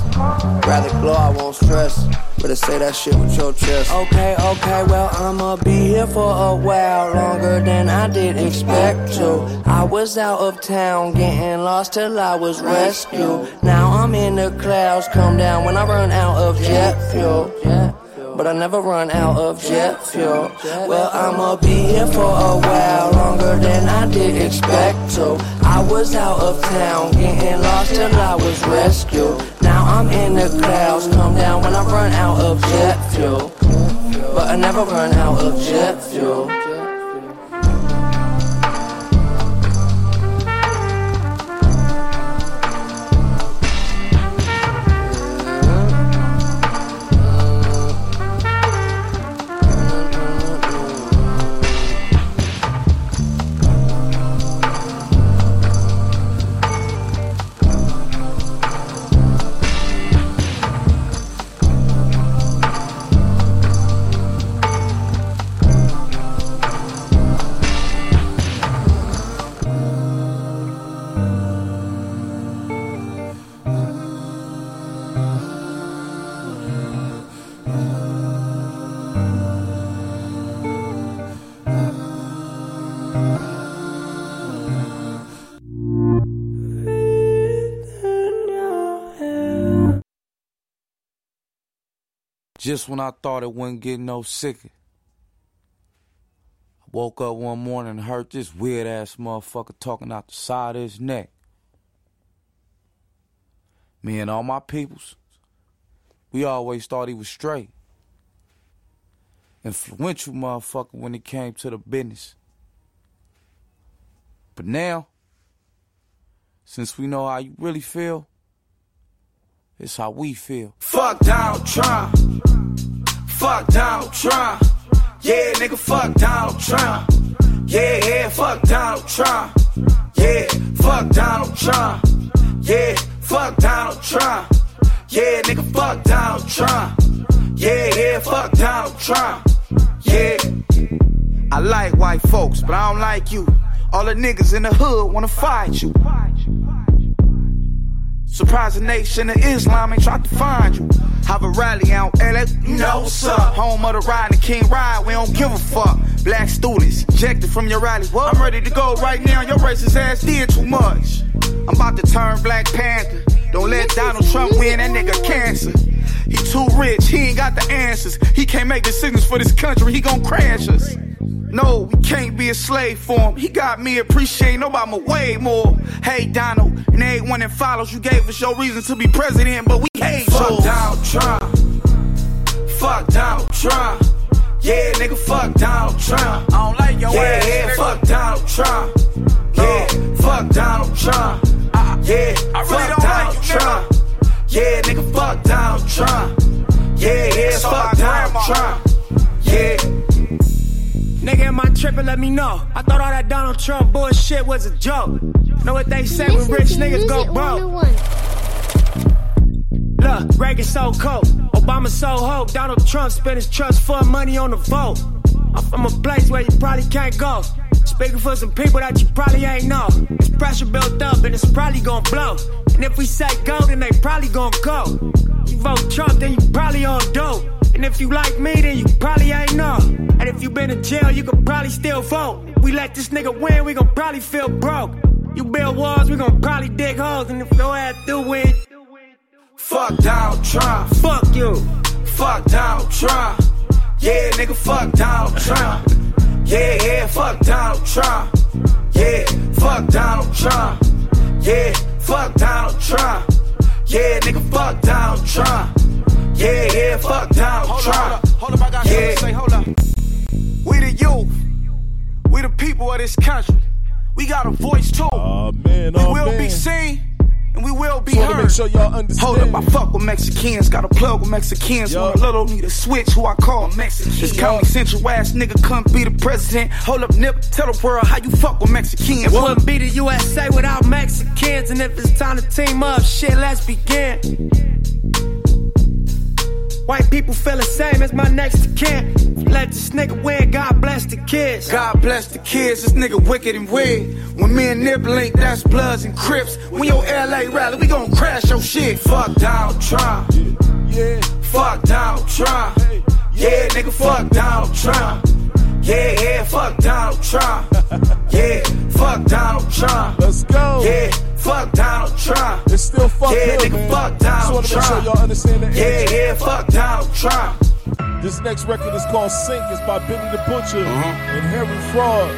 Rather glow, I won't stress. Better say that shit with your chest. Okay, okay, well, I'ma be here for a while longer than I did expect to. I was out of town, getting lost till I was rescued. Now I'm in the clouds, come down when I run out of jet fuel. But I never run out of jet fuel. Well, I'ma be here for a while longer than I did expect to. I was out of town, getting lost till I was rescued. Now I'm in the clouds, come down when I run out of jet fuel. But I never run out of jet fuel. Just when I thought it wouldn't get no sicker. I woke up one morning and heard this weird ass motherfucker talking out the side of his neck. Me and all my peoples, we always thought he was straight. Influential motherfucker when it came to the business. But now, since we know how you really feel, it's how we feel. Fuck Donald Trump. Fuck Donald Trump. Yeah, nigga, fuck Donald Trump. Yeah, yeah, fuck Donald Trump. Yeah, fuck Donald Trump. Yeah, fuck Donald Trump. Yeah, nigga, fuck Donald Trump. Yeah, yeah, fuck Donald Trump. Yeah. I like white folks, but I don't like you. All the niggas in the hood wanna fight you. Surprise the nation of Islam ain't tried to find you. Have a rally out LA, what's up. Home of the ride and King Ride, we don't give a fuck. Black students ejected from your rally. What? I'm ready to go right now. Your racist ass did too much. I'm about to turn Black Panther. Don't let Donald Trump win, that nigga cancer. He too rich, he ain't got the answers. He can't make decisions for this country, he gon' crash us. No, we can't be a slave for him. He got me appreciating Obama way more. Hey, Donald, and everyone that follows, you gave us your reason to be president, but we hate Fuck yours. Donald Trump. Fuck Donald Trump. Yeah, nigga, fuck Donald Trump. I don't like your yeah, ass. Yeah, nigga. fuck Donald Trump. Yeah, fuck Donald Trump. Uh, yeah, I really fuck don't Donald like you, Trump. Nigga. Yeah, nigga, fuck Donald Trump. Yeah, yeah, fuck Donald Trump. Yeah. Nigga, am I tripping? Let me know. I thought all that Donald Trump bullshit was a joke. Know what they say when rich niggas go broke? Look, Reagan so cold, Obama so hope. Donald Trump spent his trust fund money on the vote. I'm from a place where you probably can't go. Speaking for some people that you probably ain't know. It's pressure built up and it's probably gonna blow. And if we say go, then they probably gonna go. You vote Trump, then you probably on dope. And if you like me, then you probably ain't know. And if you been in jail, you could probably still vote. We let this nigga win, we gon' probably feel broke. You build walls, we gon' probably dig holes. And if your ass do win, fuck Donald Trump. Fuck you. Fuck Donald Trump. Yeah, nigga, fuck Donald Trump. Yeah, yeah, fuck Donald Trump. Yeah, fuck Donald Trump. Yeah, fuck Donald Trump. Yeah, nigga, fuck Donald Trump. Yeah, yeah, fuck Donald hold Trump. Up, hold up, hold up, I got yeah. something to say, hold up. We the youth. We the people of this country. We got a voice too. Oh, man, we oh, will man. be seen and we will be so heard. Make sure y'all understand. Hold up, I fuck with Mexicans, got a plug with Mexicans. Yo. Want a little need a switch, who I call Mexican. This county central ass nigga couldn't be the president. Hold up, nip, tell the world how you fuck with Mexicans. It wouldn't be the USA without Mexicans, and if it's time to team up, shit, let's begin. White people feel the same as my next of kin. Let this nigga win, God bless the kids. God bless the kids, this nigga wicked and weird. When me and Nip link, that's Bloods and Crips. When your LA rally, we gon' crash your shit. Fuck Donald Trump. Yeah. Fuck Donald Trump. Yeah, nigga, fuck Donald Trump. Yeah, yeah, fuck Donald Trump. Yeah, fuck Donald Trump. Let's go. Yeah, fuck Donald Trump. It's still fuck Yeah, him, nigga, man. fuck Just Donald make sure Trump. y'all understand the Yeah, energy. yeah, fuck Donald Trump. This next record is called Sink. It's by Benny the Butcher uh-huh. and Harry Fraud.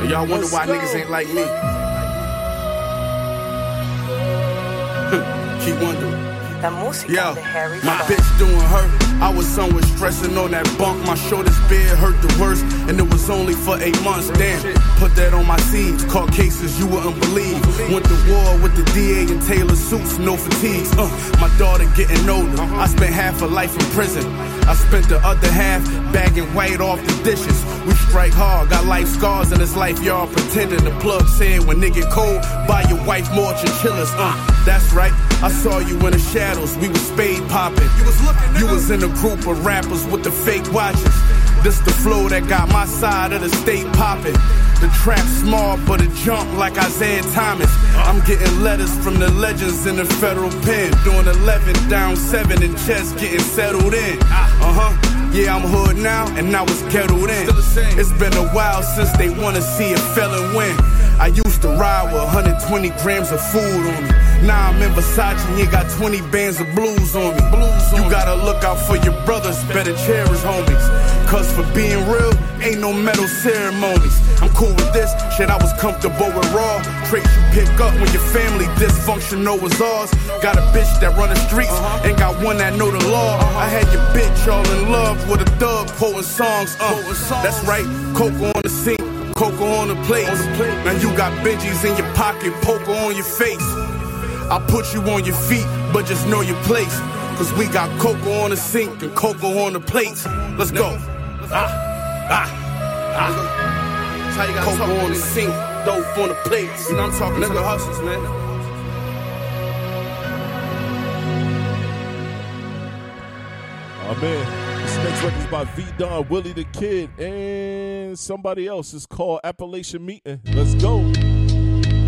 And y'all wonder Let's why go. niggas ain't like me. Keep wondering. La música de Harry my Fraud. bitch doing her. I was somewhere stressing on that bunk. My shortest bed hurt the worst, and it was only for eight months. Damn, put that on my seeds. Caught cases you wouldn't believe. Went to war with the DA and Taylor suits, no fatigues. Uh, my daughter getting older. I spent half a life in prison. I spent the other half bagging white off the dishes. We strike hard, got life scars in this life, y'all pretending. The plug said when it get cold, buy your wife more chinchillas. Uh, that's right. I saw you in a the shadows. We was spade popping. You was looking. You was in a group of rappers with the fake watches. This the flow that got my side of the state popping. The trap small, but it jump like Isaiah Thomas. I'm getting letters from the legends in the federal pen. Doing 11 down 7 and chest getting settled in. Uh huh. Yeah, I'm hood now, and now it's ghettoed in. It's been a while since they wanna see a felon win. I used to ride with 120 grams of food on me. Now I'm in Versace and you got 20 bands of blues on me. blues you gotta look out for your brothers, better cherish homies. Cause for being real, ain't no medal ceremonies. I'm cool with this, shit I was comfortable with raw. Traits you pick up when your family dysfunctional was ours. Got a bitch that run the streets, ain't got one that know the law. I had your bitch all in love with a thug quoting songs. Uh, that's right, Coco on the sink. Coco on the plate. Now you got Benjis in your pocket, poker on your face. I put you on your feet, but just know your place. Cause we got Coco on the sink and Coco on the plates. Let's go. Ah, ah, ah. Coco on the sink, dope on the plates. You know I'm talking to the hustlers, man. Oh man, this next record is by V Don, Willie the Kid, and somebody else. It's called Appalachian Meeting. Let's go.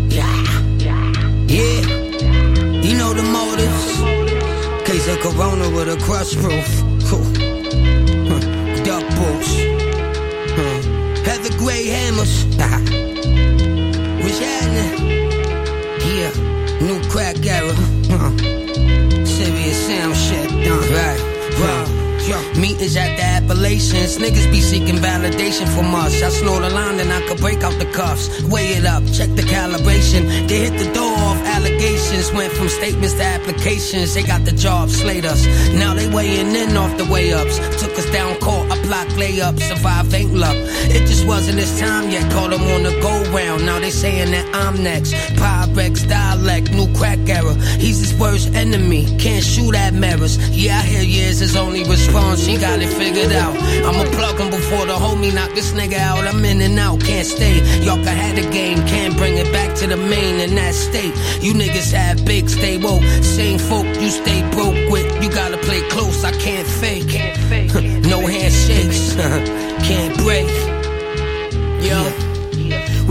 Yeah, yeah. you know the motives. Case of Corona with a crust roof. Cool. Huh. Duck boots. Huh. Heather gray hammers. Yeah, new crack era. Huh. Serious sound shit done. Right, right. Meetings at the Appalachians, niggas be seeking validation from us. I snort a line and I could break out the cuffs. Weigh it up, check the calibration. They hit the door off allegations, went from statements to applications. They got the job, slayed us. Now they weighing in off the way ups. Took us down court, I block layup, survive ain't luck. It just wasn't his time yet, caught him on the go round. Now they saying that I'm next. Pyrex dialect, new crack era. He's his worst enemy, can't shoot at mirrors. Yeah, I hear years his only response, she got it figured out. I'ma plug him before the homie knock this nigga out. I'm in and out, can't stay. Y'all can have the game, can't bring it back to the main in that state. You niggas have big, stay woke. Same folk you stay broke with. You gotta play close, I can't fake. Can't fake. no handshakes, can't break. Yo.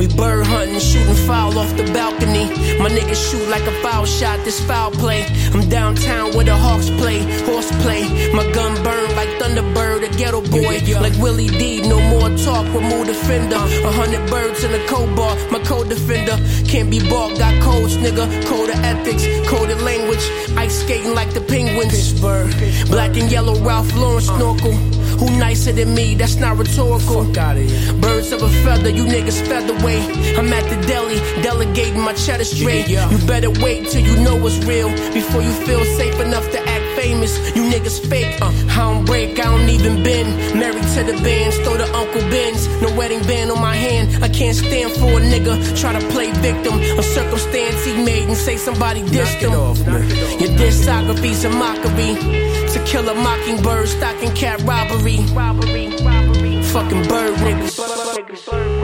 We bird hunting, shooting foul off the balcony. My niggas shoot like a foul shot, this foul play. I'm downtown where the Hawks play, horseplay. My gun burn like Thunderbird, a ghetto boy. Like Willie D, no more talk, remove the fender. A hundred birds in a cobalt, my co-defender. Can't be bought, got codes, nigga. Code of ethics, code of language. Ice skating like the penguins. Pittsburgh. Black and yellow Ralph Lauren snorkel. Who nicer than me? That's not rhetorical. Birds of a feather, you niggas featherweight. I'm at the deli, delegating my cheddar straight. You better wait till you know what's real before you feel safe enough to act famous. You niggas fake. Uh, I don't break, I don't even bend. Married to the bands, throw the Uncle Ben's. No wedding band on my hand. I can't stand for a nigga try to play victim of circumstance he made and say somebody dissed him. Your discography's a mockery. To kill a mockingbird, stocking cat robbery. Fucking bird niggas.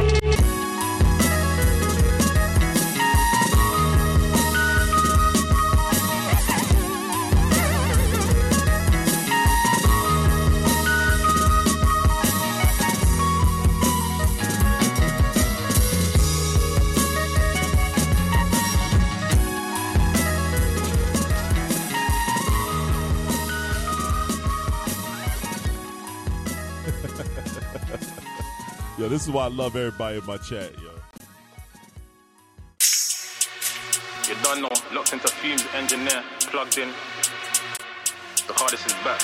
Yo, this is why I love everybody in my chat, yo. You don't know, locked into Fumez, engineer, plugged in. The hardest is back.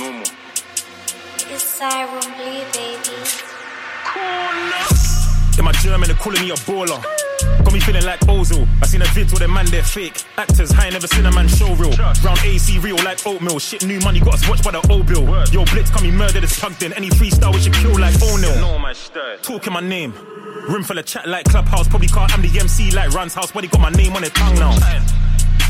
Normal. It's Siren Blue, baby. In my German, they're calling me a baller. Got me feeling like Ozil. I seen a vid with a man, they're fake. Actors, I ain't never seen a man show real. Round AC real like oatmeal. Shit, new money, got us watched by the old bill. Yo, Blitz, come me murder this plugged in. Any freestyle, we should kill like O'Neal. know my. Talking my name. Room full of chat like Clubhouse. Probably car, I'm the MC like Run's house. But he got my name on their tongue now.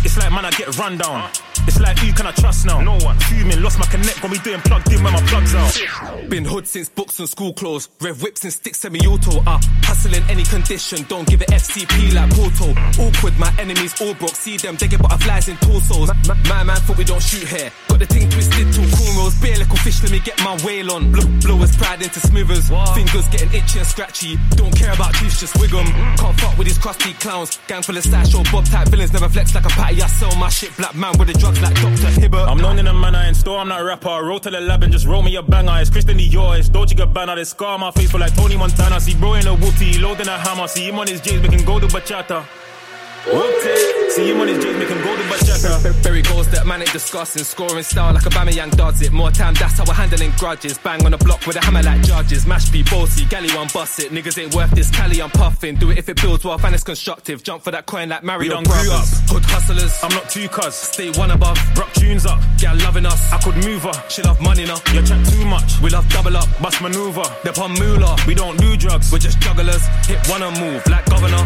It's like, man, I get run down. It's like, who can I trust now? No one. Fuming, lost my connect when we doing plugged in when my plugs out. Been hood since books and school clothes. Rev whips and sticks semi-auto. Uh, hustle in any condition. Don't give it FCP like Porto. Awkward, my enemies all broke. See them, they get butterflies in torsos. Ma- My man thought we don't shoot here. Got the thing twisted to cornrows. Bare little fish, let me get my whale on. Blow, blowers pride into smoothers. Fingers getting itchy and scratchy. Don't care about juice, just wig wig 'em. Can't fuck with these crusty clowns. Gang full of stash or bob type villains. Never flex like a patty. I sell my shit. Black man with the like Dr. Hibbert. I'm known in the man I in store, I'm not a rapper. Roll to the lab and just roll me a banger. It's Christian Dior, it's Dolce Gabbana. They scar my face for like Tony Montana. See bro in a whoopty, loading a hammer. See him on his J's, making go to bachata. Whoopty, see him on his making go to bachata. Berry goals that man ain't discussing. Scoring style like Obama Young does it. More time, that's how we're handling grudges. Bang on the block with a hammer like judges. Mash be bossy, galley one bust it. Niggas ain't worth this, Cali I'm puffing. Do it if it builds wealth and it's constructive. Jump for that coin like We Mario done grew up. Brothers. Hood hustlers. I'm not too cuz. Stay one above. Rock tunes up. Gal loving us. I could move her. She love money now. You chat too much. We love double up. Bust maneuver. They're on moolah. We don't do drugs. We're just jugglers. Hit one and move like governor.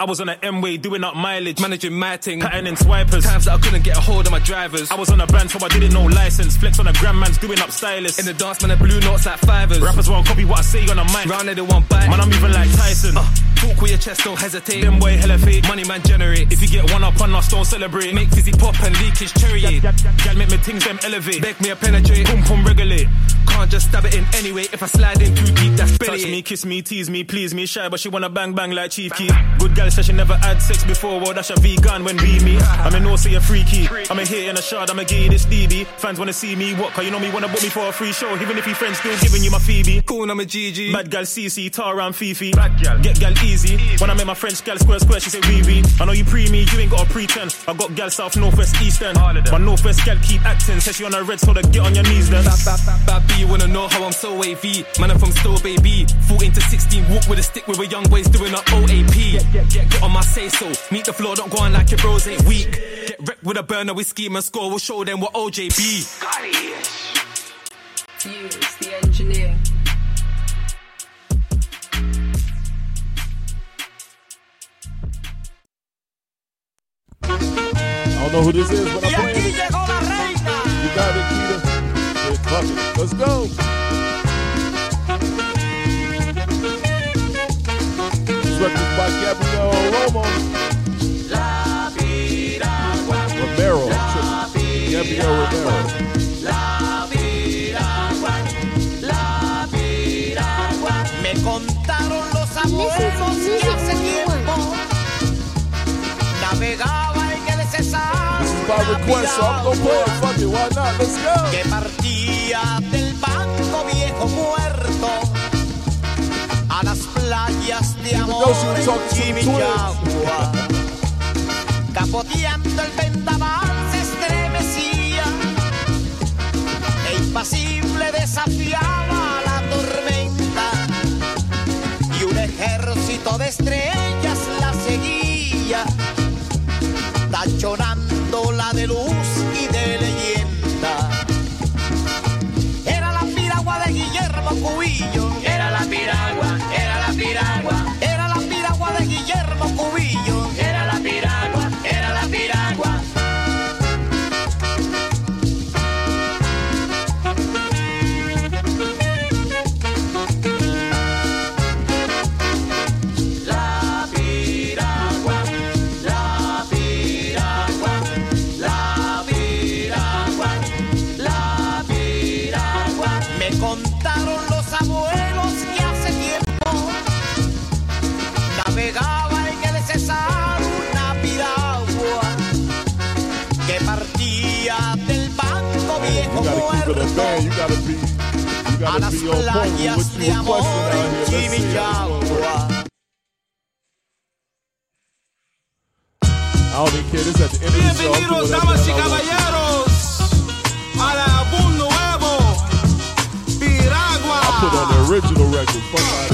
I was on an Doing up mileage. Managing my thing. In swipers. Times that I couldn't get a hold of my drivers. I was on a band so I didn't know license. Flex on a gram man's doing up stylists. In the dance, man, the blue notes like fivers. Rappers won't copy what I say on a mic. Round they want bite. Man, I'm even like Tyson. Uh, Talk with your chest, don't hesitate. Them boy hella fake, money man generate. If you get one up on us, don't celebrate. Make fizzy pop and leakage cherry. Gal make me things them elevate. Beg me a penetrate, boom pum regulate. Can't just stab it in anyway. If I slide in too deep, that's belly. Touch me, kiss me, tease me, please me, shy, but she wanna bang bang like Chief Keef. Good girl says she never had sex before, well that's a vegan when be me. I'm in no say a freaky. I'm a hit in a shot, I'm a gay this DB. Fans wanna see me what? Cause you know me wanna book me for a free show. Even if your friends still giving you my Phoebe. Cool, I'm a GG. Bad gal CC, Tara and Fifi. Bad gal, get gal easy. When I met my French gal square square, she say Riri. I know you pre me, you ain't gotta pretend. I got gal south, northwest, eastern. My northwest gal keep acting, says she on her red, so to get on your knees then. Bad B, you wanna know how I'm so AV. Man, I'm from Still Baby. 14 to 16, walk with a stick with a young boys doing up OAP. Get, get, get, get on my say so. Meet the floor, don't go on like your bros ain't weak. Get wrecked with a burner, we scheme and score. We'll show them what OJ be. Fuse, the engineer. I don't know who this is, but I'm playing it. You got it. Shit, fuck it. Let's go. Record's by Gabriel Romo. Romero. Gabriel Romero. By request, so I'm gonna play it. Fuck it, why not? Let's go. Que partía del banco viejo muerto a las playas de amor en Chimichagua. Capoteando el vendaval se estremecía e impasible desafiaba la tormenta y un ejército de estrellas la seguía tachonándola de luz You gotta keep it a muerto band. You gotta be, you gotta be on point with what you requesting out here. Let's see how this one works. Chimichagua. I don't even care. This at the end of the show. I'm doing Bienvenidos, that damas y damn I want to. caballeros, a la Boom Nuevo, Piragua. I put on the original record. Fuck out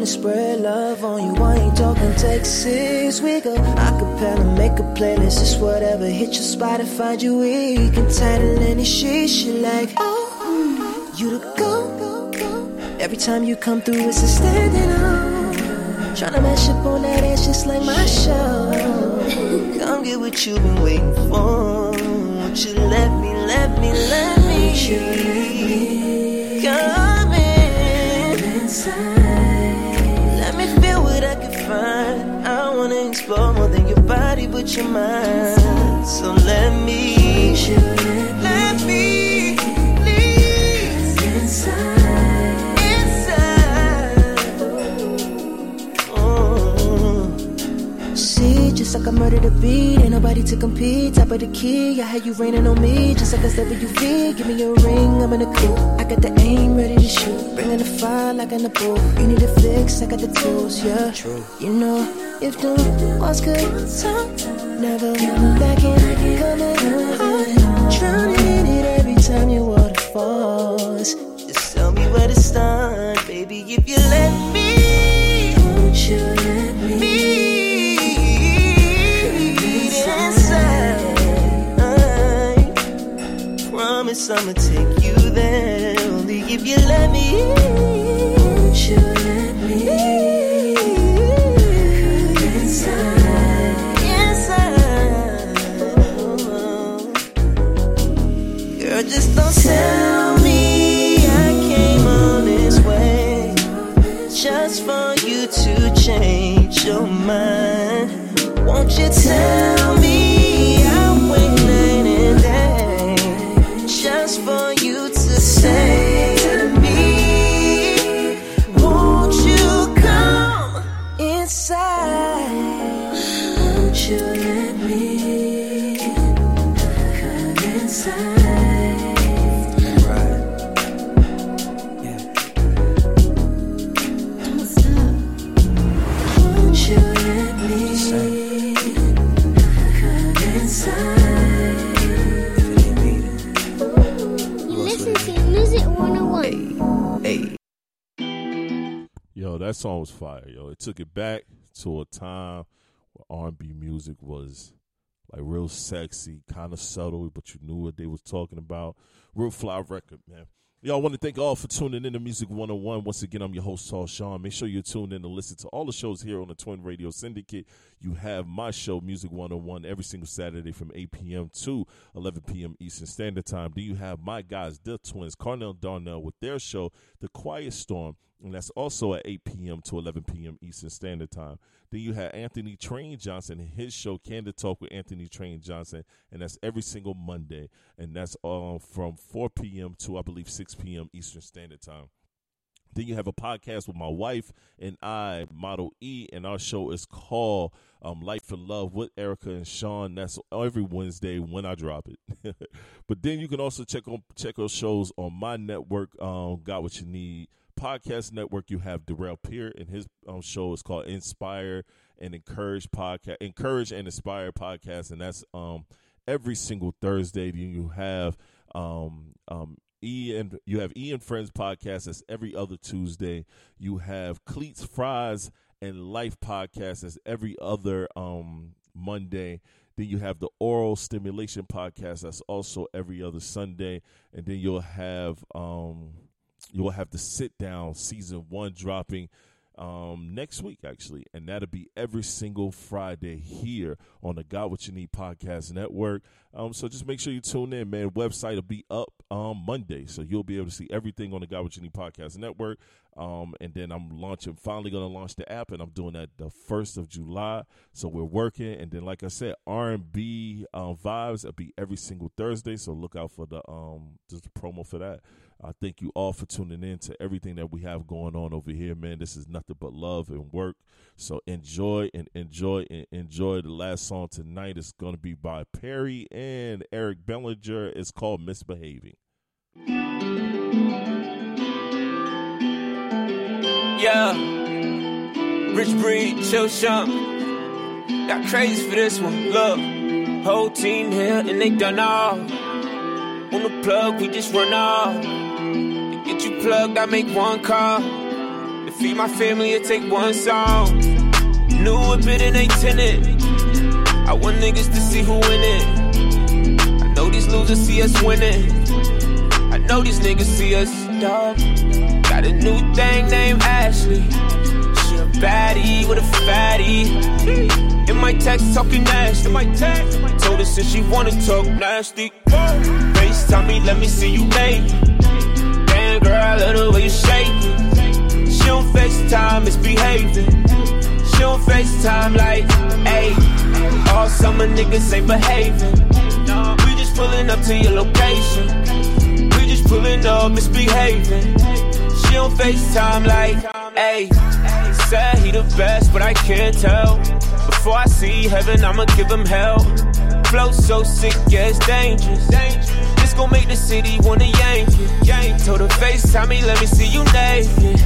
to spread love on you. I ain't talking Texas. We go acapella, make a playlist, it's whatever. Hit your spot and find you weak and title any shit you like. Oh, you the go. Every time you come through, it's a standing on. Tryna mash up on that ass just like my show. Come get what you've been waiting for. Won't you let me, let me, let me? Won't you let me come in inside? Find. I wanna explore more than your body, but your mind. So let me, let me, please inside. Inside. Oh. See, just like I murdered a beat, ain't nobody to compete. Top of the key, I had you raining on me, just like a WV. Give me your ring, I'm in a coupe. I got the aim ready to shoot, bringing the fire like in the booth. You need a fix, I got the tools, yeah. True. You know, if the could talk, never back in, coming home, drowning in it every time your water falls. Just tell me where to start, baby, if you let me. Won't you let me? Promise I'ma if you let me. Won't you let me? Song was fire. Yo, it took it back to a time where R&B music was like real sexy, kind of subtle, but you knew what they was talking about. Real fly record, man. Y'all want to thank all for tuning in to Music 101. Once again, I'm your host, Tall Sean. Make sure you tune in to listen to all the shows here on the Twin Radio Syndicate. You have my show, Music 101, every single Saturday from 8 p.m. to 11 p.m. Eastern Standard Time. Then you have my guys, the Twins, Carnell Darnell, with their show, The Quiet Storm. And that's also at 8 p.m. to 11 p.m. Eastern Standard Time. Then you have Anthony Train Johnson and his show, Candid Talk with Anthony Train Johnson. And that's every single Monday. And that's uh, from 4 p.m. to, I believe, 6 p.m. Eastern Standard Time. Then you have a podcast with my wife and I, Model E, and our show is called um, Life for Love with Erica and Sean. That's every Wednesday when I drop it. but then you can also check on check our shows on my network, um, Got What You Need podcast network. You have Darrell Peer, and his um, show is called Inspire and Encourage podcast, Encourage and Inspire podcast, and that's um every single Thursday. You have um um Ian, you have Ian Friends podcast. That's every other Tuesday. You have Cleats Fries and Life podcast. That's every other um Monday. Then you have the Oral Stimulation podcast. That's also every other Sunday. And then you'll have um you'll have to sit down season one dropping um, next week, actually, and that'll be every single Friday here on the Got What You Need Podcast Network. Um, so just make sure you tune in, man. Website will be up um, Monday, so you'll be able to see everything on the Got What You Need Podcast Network. Um, and then I'm launching, finally going to launch the app, and I'm doing that the first of July. So we're working, and then like I said, R&B um, vibes will be every single Thursday. So look out for the um just promo for that. I thank you all for tuning in to everything that we have going on over here, man. This is nothing but love and work. So enjoy and enjoy and enjoy. The last song tonight is going to be by Perry and Eric Bellinger. It's called Misbehaving. Yeah. Rich breed, chill shump. Got crazy for this one. Look, whole team here and they done all. On the plug, we just run off. Plugged, I make one call. To feed my family, it take one song. New whip it and they tinted. I want niggas to see who in it. I know these losers see us winning. I know these niggas see us dog. Got a new thing named Ashley. She a baddie with a fatty. In my text talking nasty. In my text, told her since she wanna talk nasty. FaceTime me, let me see you naked. Girl, I love the way you shake it. She don't FaceTime, misbehaving. She don't FaceTime like, ayy. All summer niggas ain't behaving. We just pulling up to your location. We just pulling up, misbehaving. She don't FaceTime like, ayy. Said he the best, but I can't tell. Before I see heaven, I'ma give him hell. Flow so sick, yeah, it's dangerous. Gon' make the city wanna yank it. Yank. Told her FaceTime me, let me see you naked.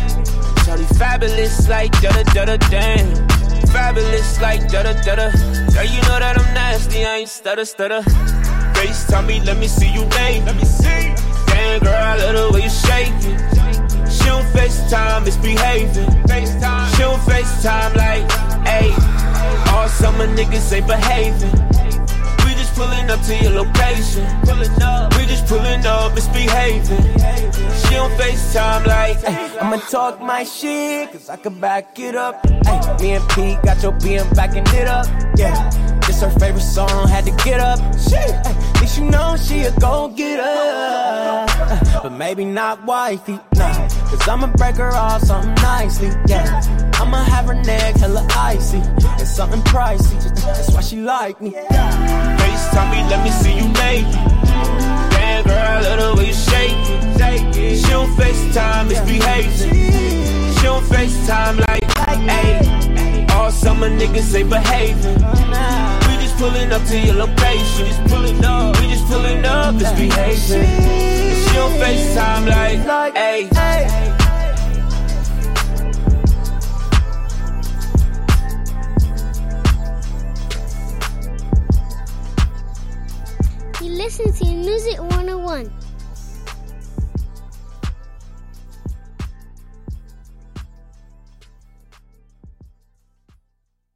Shawty fabulous like da da da da damn. Fabulous like da da da da. Girl, you know that I'm nasty, I ain't stutter stutter. FaceTime me, let me see you naked. Let me see. Damn, girl, I love the way you shake it. She don't FaceTime, misbehaving. FaceTime. She don't FaceTime like, ayy. All summer niggas ain't behaving. Pulling up to your location. Pulling up. We just pulling up, misbehaving. She don't FaceTime like, Ay, I'ma talk my shit, cause I can back it up. Ay, me and Pete got your BM backing it up. Yeah, this her favorite song, had to get up. Shit, at least you know she a go get up. But maybe not wifey, nah. Cause I'ma break her off something nicely, yeah. I'ma have her neck hella icy, and something pricey. That's why she like me. FaceTime me, let me see you naked. Damn, girl, I love the way you shake it. She don't FaceTime, misbehaving. She don't FaceTime like, ayy. All summer niggas ain't behaving. We just pulling up to your location. Just pulling up. We just pulling up, misbehaving. She don't FaceTime like, ayy. Listen to Music 101.